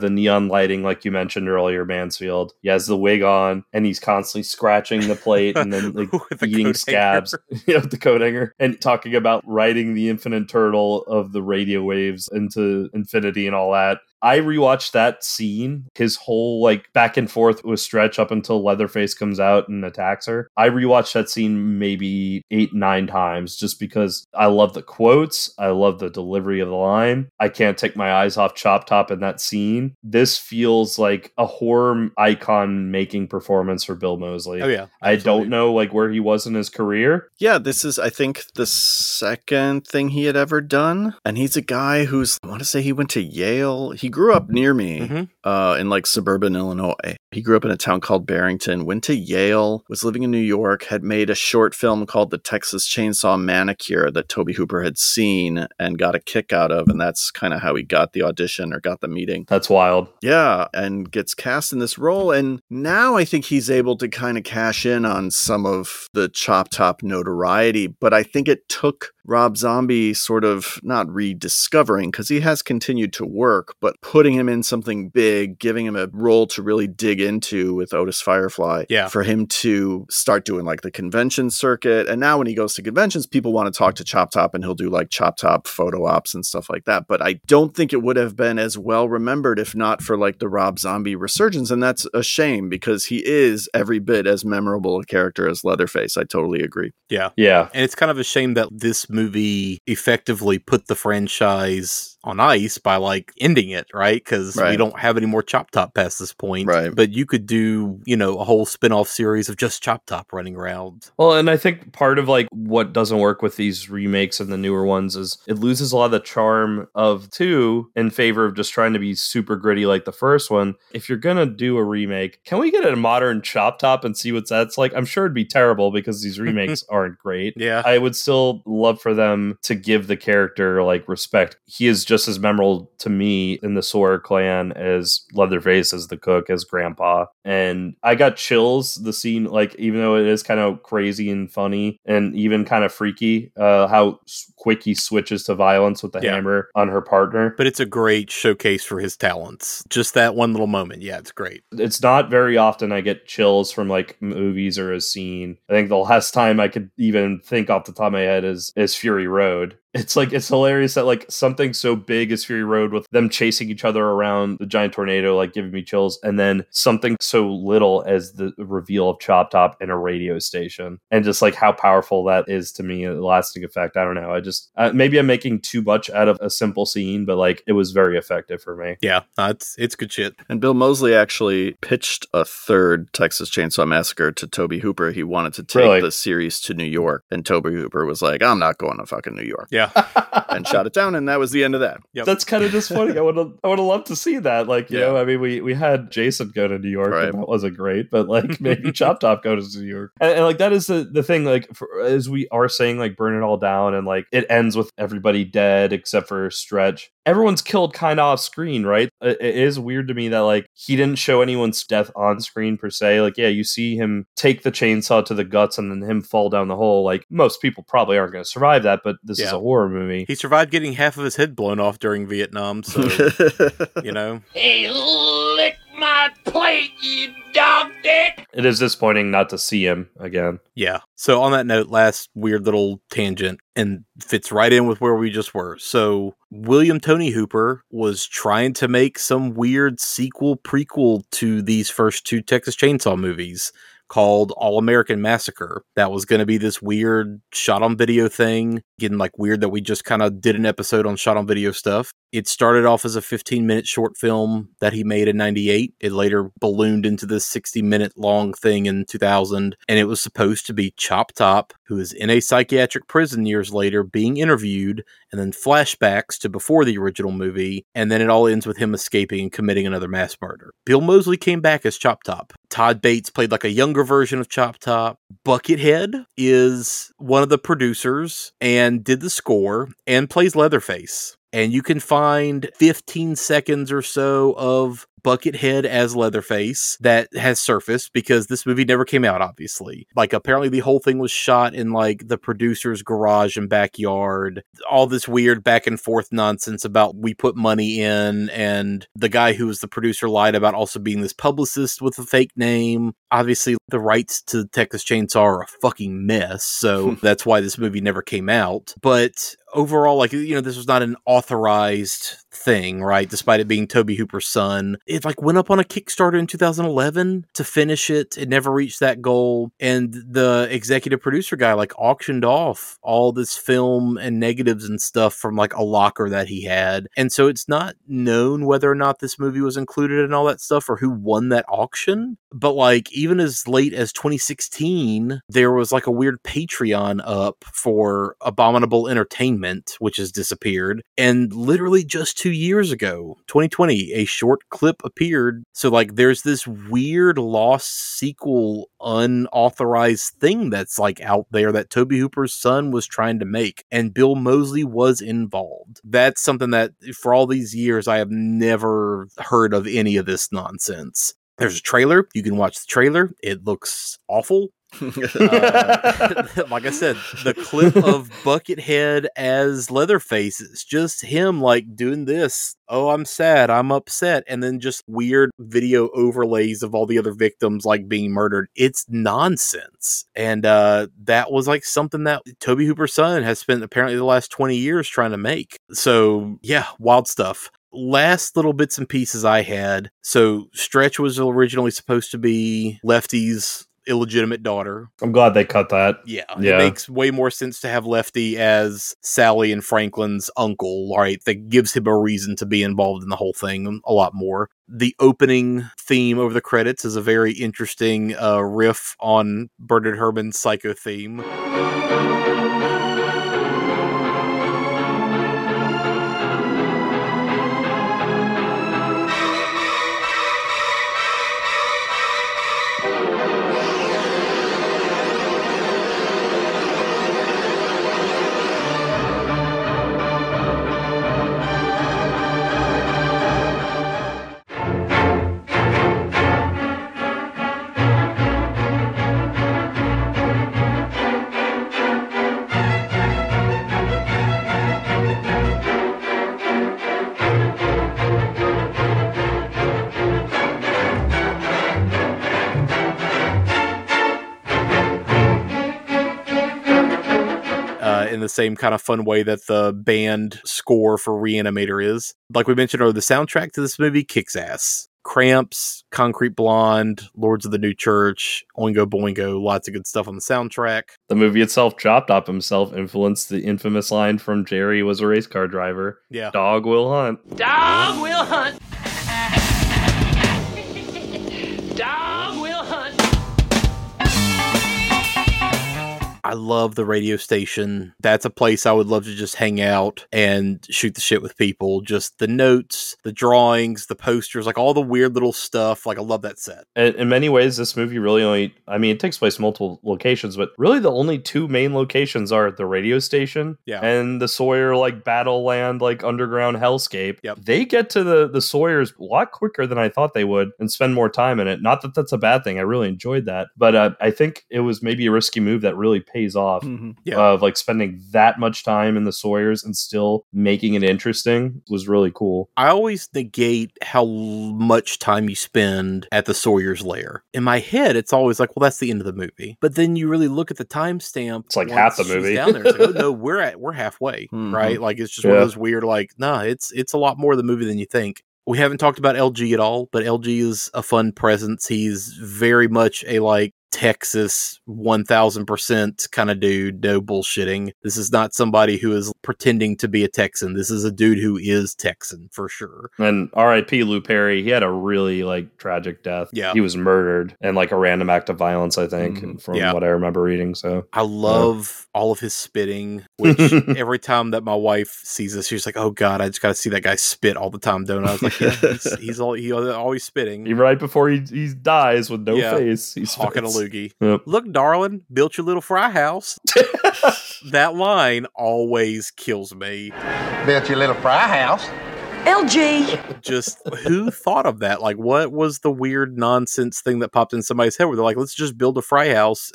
the neon lighting, like you mentioned earlier, Mansfield. He has the wig on and he's constantly scratching the plate and then like eating scabs yeah, with the coat hanger and talking about riding the infinite turtle of the radio waves into infinity and all that. I rewatched that scene, his whole like back and forth with Stretch up until Leatherface comes out and attacks her. I rewatched that scene maybe eight, nine times just because I love the quotes. I love the delivery of the line. I can't take my eyes off Chop Top in that scene. This feels like a horror icon making performance for Bill Moseley. Oh, yeah, I don't know like where he was in his career. Yeah, this is, I think, the second thing he had ever done. And he's a guy who's, I want to say he went to Yale. He grew up near me Mhm. uh, in like suburban Illinois. He grew up in a town called Barrington, went to Yale, was living in New York, had made a short film called The Texas Chainsaw Manicure that Tobe Hooper had seen and got a kick out of. And that's kind of how he got the audition or got the meeting. That's wild. Yeah, and gets cast in this role. And now I think he's able to kind of cash in on some of the Chop Top notoriety. But I think it took Rob Zombie sort of not rediscovering, because he has continued to work, but putting him in something big, giving him a role to really dig into with Otis Firefly. Yeah. For him to start doing like the convention circuit. And now when he goes to conventions, people want to talk to Chop Top and he'll do like Chop Top photo ops and stuff like that. But I don't think it would have been as well remembered if not for like the Rob Zombie resurgence. And that's a shame because he is every bit as memorable a character as Leatherface. I totally agree. Yeah. Yeah. And it's kind of a shame that this movie effectively put the franchise on ice by like ending it, right? Because we don't have any more Chop Top past this point. Right. But you could do, you know, a whole spin off series of just Chop Top running around. Well, and I think part of like what doesn't work with these remakes and the newer ones is it loses a lot of the charm of two in favor of just trying to be super gritty like the first one. If you're gonna do a remake, can we get a modern chop top and see what that's like? I'm sure it'd be terrible because these remakes aren't great. Yeah. I would still love for them to give the character like respect. He is just as memorable to me in the Sawyer clan as Leatherface as the cook, as grandpa. And I got chills the scene, like even though it is kind of crazy and funny and even kind of freaky, uh, how quick he switches to violence with the Yeah. hammer on her partner. But it's a great showcase for his talents. Just that one little moment. Yeah, it's great. it's not very often I get chills from like movies or a scene. I think the last time I could even think off the top of my head is is Fury Road. It's like it's hilarious that like something so big as Fury Road with them chasing each other around the giant tornado, like giving me chills, and then something so little as the reveal of Chop Top in a radio station, and just like how powerful that is to me, a lasting effect. I don't know. I just uh, maybe I'm making too much out of a simple scene, but like it was very effective for me. Yeah, uh, it's it's good shit. And Bill Moseley actually pitched a third Texas Chainsaw Massacre to Tobe Hooper. He wanted to take Really? the series to New York, and Tobe Hooper was like, "I'm not going to fucking New York," Yeah, and shot it down. And that was the end of that. Yep. That's kind of disappointing. I would have, I would have loved to see that. Like, you Yeah. know, I mean, we we had Jason go to New York, Right. and that wasn't great. But like, maybe Chop Top go to New York, and, and, like that is the the thing. Like, for, as we are saying, like, burn it all down, and like it ends with everybody dead except for Stretch. Everyone's killed kind of off screen, right? It, it is weird to me that like he didn't show anyone's death on screen per se. Like, yeah, you see him take the chainsaw to the guts and then him fall down the hole. Like, most people probably aren't going to survive that, but this is a horror movie. he survived getting half of his head blown off during Vietnam, so you know. Hey, lick my plate, you dog dick! It is disappointing not to see him again. Yeah. So on that note, last weird little tangent and fits right in with where we just were. So William Tony Hooper was trying to make some weird sequel prequel to these first two Texas Chainsaw movies called All American Massacre. That was going to be this weird shot on video thing, getting like weird that we just kind of did an episode on shot on video stuff. It started off as a 15 minute short film that he made in 98. It later ballooned into this 60 minute long thing in 2000. And it was supposed to be Chop Top, who is in a psychiatric prison years later, being interviewed, and then flashbacks to before the original movie. And then it all ends with him escaping and committing another mass murder. Bill Moseley came back as Chop Top. Todd Bates played like a younger version of Chop Top. Buckethead is one of the producers and did the score and plays Leatherface and you can find 15 seconds or so of Buckethead as Leatherface that has surfaced because this movie never came out, obviously. Like, apparently, the whole thing was shot in like the producer's garage and backyard. All this weird back and forth nonsense about we put money in, and the guy who was the producer lied about also being this publicist with a fake name. Obviously, the rights to Texas Chainsaw are a fucking mess, so that's why this movie never came out. But overall, like you know, this was not an authorized thing, right? Despite it being Tobe Hooper's son, it like went up on a Kickstarter in 2011 to finish it. It never reached that goal, and the executive producer guy like auctioned off all this film and negatives and stuff from like a locker that he had, and so it's not known whether or not this movie was included in all that stuff or who won that auction. But like even as late as 2016, there was like a weird Patreon up for Abominable Entertainment, which has disappeared. And literally just two years ago, 2020, a short clip appeared. So, like, there's this weird lost sequel, unauthorized thing that's like out there that Tobe Hooper's son was trying to make. And Bill Moseley was involved. That's something that for all these years, I have never heard of any of this nonsense. There's a trailer. You can watch the trailer. It looks awful. Uh, like I said, the clip of Buckethead as Leatherface is just him like doing this. Oh, I'm sad. I'm upset. And then just weird video overlays of all the other victims like being murdered. It's nonsense. And uh, that was like something that Tobe Hooper's son has spent apparently the last 20 years trying to make. So, yeah, wild stuff last little bits and pieces I had. So Stretch was originally supposed to be Lefty's illegitimate daughter. I'm glad they cut that. Yeah, Yeah. It makes way more sense to have Lefty as Sally and Franklin's uncle, right? That gives him a reason to be involved in the whole thing a lot more. The opening theme over the credits is a very interesting uh, riff on Bernard Herrmann's Psycho theme. Same kind of fun way that the band score for Reanimator is. Like we mentioned earlier, the soundtrack to this movie kicks ass. Cramps, Concrete Blonde, Lords of the New Church, Oingo Boingo, lots of good stuff on the soundtrack. The movie itself, Chop Top himself, influenced the infamous line from Jerry was a race car driver. Yeah. Dog will hunt. Dog will hunt. I love the radio station. That's a place I would love to just hang out and shoot the shit with people. Just the notes, the drawings, the posters, like all the weird little stuff. Like I love that set. In, in many ways, this movie really only, I mean, it takes place in multiple locations, but really the only two main locations are the radio station Yeah. and the Sawyer, like, battle land, like, underground hellscape. Yep. They get to the, the Sawyers a lot quicker than I thought they would and spend more time in it. Not that that's a bad thing. I really enjoyed that. But uh, I think it was maybe a risky move that really pays off Yeah. of, like, spending that much time in the Sawyers and still making it interesting was really cool. I always negate how much time you spend at the Sawyer's lair. In my head, it's always like, well, that's the end of the movie. But then you really look at the timestamp. It's like half the movie. down there. It's like, oh no, we're at we're halfway, Mhm. right? Like it's just one of those weird, like, nah, it's it's a lot more of the movie than you think. We haven't talked about LG at all, but LG is a fun presence. He's very much a like Texas 1000% kind of dude, no bullshitting. This is not somebody who is pretending to be a Texan. This is a dude who is Texan for sure. And R.I.P. Lou Perryman, he had a really like tragic death. Yeah. he was murdered and like a random act of violence. I think Mhm. from Yeah. what I remember reading. So I love all of his spitting, which every time that my wife sees this, she's like, "Oh God, I just got to see that guy spit all the time." Don't I? I was like, "Yeah, he's, he's all he always spitting." right before he, he dies with no Yeah. face, he's Hawking a loogie. Yep. Look, darling, built your little fry house. that line always kills me. Built your little fry house. LG. Just who thought of that? Like, what was the weird nonsense thing that popped in somebody's head where they're like, let's just build a fry house?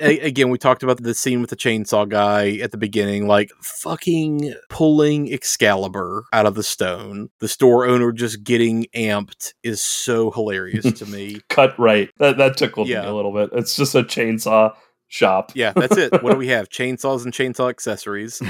A- again, we talked about the scene with the chainsaw guy at the beginning, like fucking pulling Excalibur out of the stone. The store owner just getting amped is so hilarious to me. Cut right. That that tickled me a little bit. It's just a chainsaw shop. Yeah, that's it. What do we have? Chainsaws and chainsaw accessories.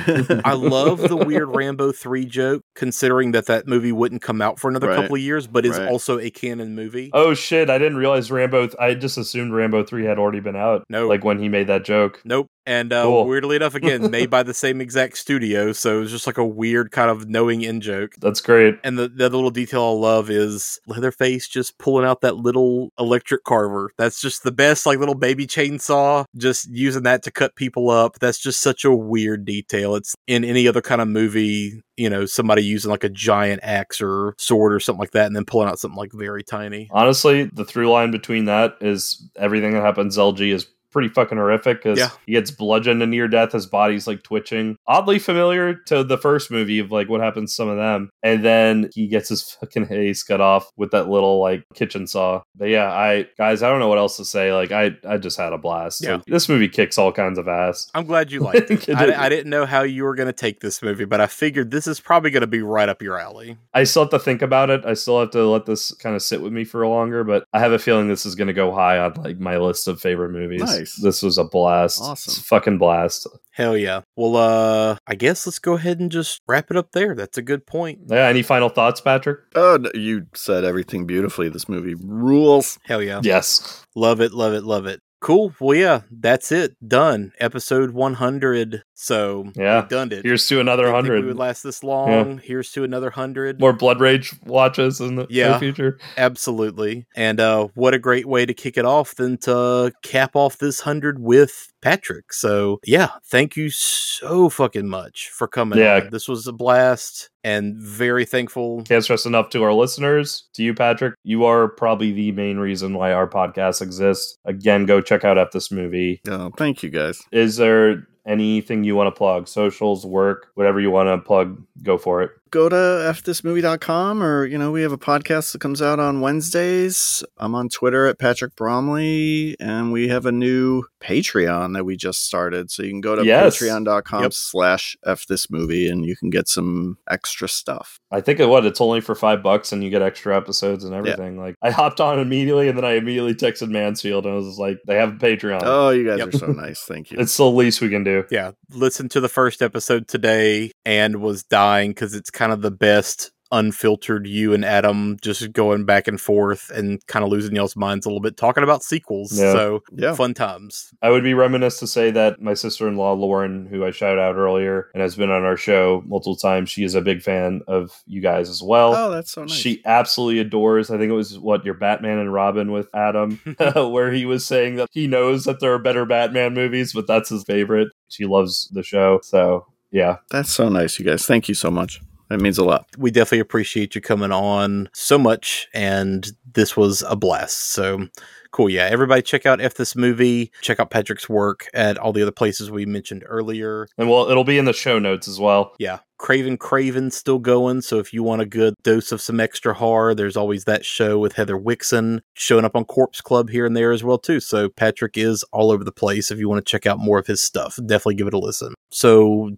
I love the weird Rambo 3 joke, considering that that movie wouldn't come out for another Right. couple of years, but is Right. also a Cannon movie. Oh shit! I didn't realize Rambo. I just assumed Rambo three had already been out. No. like when he made that joke. Nope. And uh, Cool. weirdly enough, again, made by the same exact studio. So it was just like a weird kind of knowing in joke. That's great. And the, the other little detail I love is Leatherface just pulling out that little electric carver. That's just the best, like little baby chainsaw, just using that to cut people up. That's just such a weird detail. It's in any other kind of movie, you know, somebody using like a giant axe or sword or something like that, and then pulling out something like very tiny. Honestly, the through line between that is everything that happens. LG is pretty fucking horrific because Yeah. he gets bludgeoned to near death. His body's like twitching, oddly familiar to the first movie of like what happens to some of them. And then he gets his fucking face cut off with that little like kitchen saw. But yeah, I guys, I don't know what else to say. Like I, I just had a blast. Yeah. Like, this movie kicks all kinds of ass. I'm glad you liked it. I. I didn't know how you were going to take this movie, but I figured this is probably going to be right up your alley. I still have to think about it. I still have to let this kind of sit with me for longer, but I have a feeling this is going to go high on like my list of favorite movies. Nice. This was a blast. Awesome. It's a fucking blast. Hell yeah. Well, uh, I guess let's go ahead and just wrap it up there. That's a good point. Yeah. Any final thoughts, Patrick? Oh, no, you said everything beautifully. This movie rules. Hell yeah. Yes. Love it, love it, love it. Cool. Well, yeah, that's it. Done. Episode 100. So, Yeah. we done it. Here's to another hundred. We would last this long. Here's to another 100. More Blood Rage watches in the, Yeah. the future. Absolutely. And uh, what a great way to kick it off than to cap off this 100 with Patrick. So, yeah, thank you so fucking much for coming. Yeah. on. This was a blast and very thankful. Can't stress enough to our listeners, to you, Patrick. You are probably the main reason why our podcast exists. Again, go check out F this movie. Oh, thank you guys. Is there anything you want to plug? Socials, work, whatever you want to plug, go for it. Go to fthismovie.com or, you know, we have a podcast that comes out on Wednesdays. I'm on Twitter at Patrick Bromley and we have a new Patreon that we just started. So you can go to Yes. patreon.com Yep. slash fthismovie and you can get some extra stuff. I think it what it's only for five bucks and you get extra episodes and everything. Like I hopped on immediately and then I immediately texted Mansfield and I was like, they have a Patreon. Oh, you guys Yep. are so nice. Thank you. It's the least we can do. Yeah, listen to the first episode today and was dying because it's kind of the best unfiltered you and Adam just going back and forth and kind of losing y'all's minds a little bit talking about sequels. Yeah. So Yeah. fun times. I would be reminisced to say that my sister in law, Lauren, who I shouted out earlier and has been on our show multiple times, she is a big fan of you guys as well. Oh, that's so nice. She absolutely adores, I think it was what, your Batman and Robin with Adam, where he was saying that he knows that there are better Batman movies, but that's his favorite. She loves the show. So, yeah. That's so nice, you guys. Thank you so much. That means a lot. We definitely appreciate you coming on so much, and this was a blast. So cool. Yeah, everybody check out F This Movie. Check out Patrick's work at all the other places we mentioned earlier. And well, it'll be in the show notes as well. Yeah, Craven Craven's still going. So if you want a good dose of some extra horror, there's always that show with Heather Wixson showing up on Corpse Club here and there as well too. So Patrick is all over the place. If you want to check out more of his stuff, definitely give it a listen. So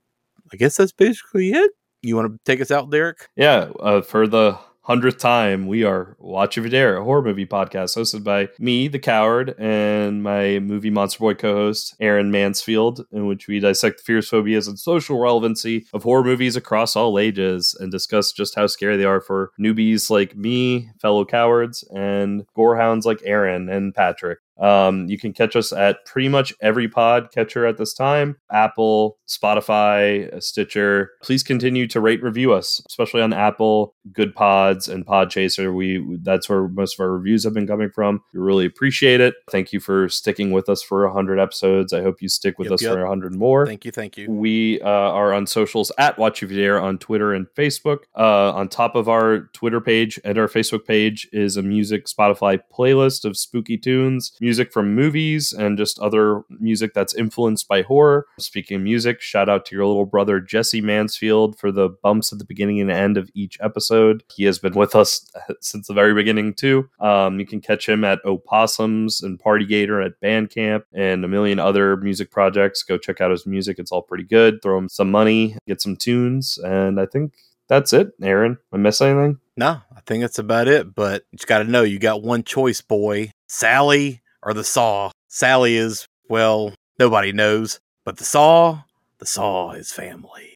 I guess that's basically it. You want to take us out, Derek? Yeah, uh, for the hundredth time, we are Watch If You Dare, a horror movie podcast hosted by me, the coward, and my movie Monster Boy co-host Aaron Mansfield, in which we dissect the fears, phobias, and social relevancy of horror movies across all ages, and discuss just how scary they are for newbies like me, fellow cowards, and gorehounds like Aaron and Patrick. Um, you can catch us at pretty much every pod catcher at this time Apple, Spotify, Stitcher. Please continue to rate review us, especially on Apple, Good Pods, and Podchaser. We that's where most of our reviews have been coming from. We really appreciate it. Thank you for sticking with us for 100 episodes. I hope you stick with Yep, us yep. for 100 more. Thank you, thank you. We uh, are on socials at Watch You Dare on Twitter and Facebook. Uh, on top of our Twitter page and our Facebook page is a music Spotify playlist of spooky tunes, music from movies, and just other music that's influenced by horror. Speaking of music, shout out to your little brother Jesse Mansfield for the bumps at the beginning and end of each episode. He has been with us since the very beginning too. Um, you can catch him at Opossums and Party Gator at Bandcamp and a million other music projects. Go check out his music; it's all pretty good. Throw him some money, get some tunes, and I think that's it. Aaron, I miss anything? No, I think that's about it. But you got to know you got one choice, boy Sally or the Saw. Sally is, well, nobody knows, but the Saw, the Saw is family.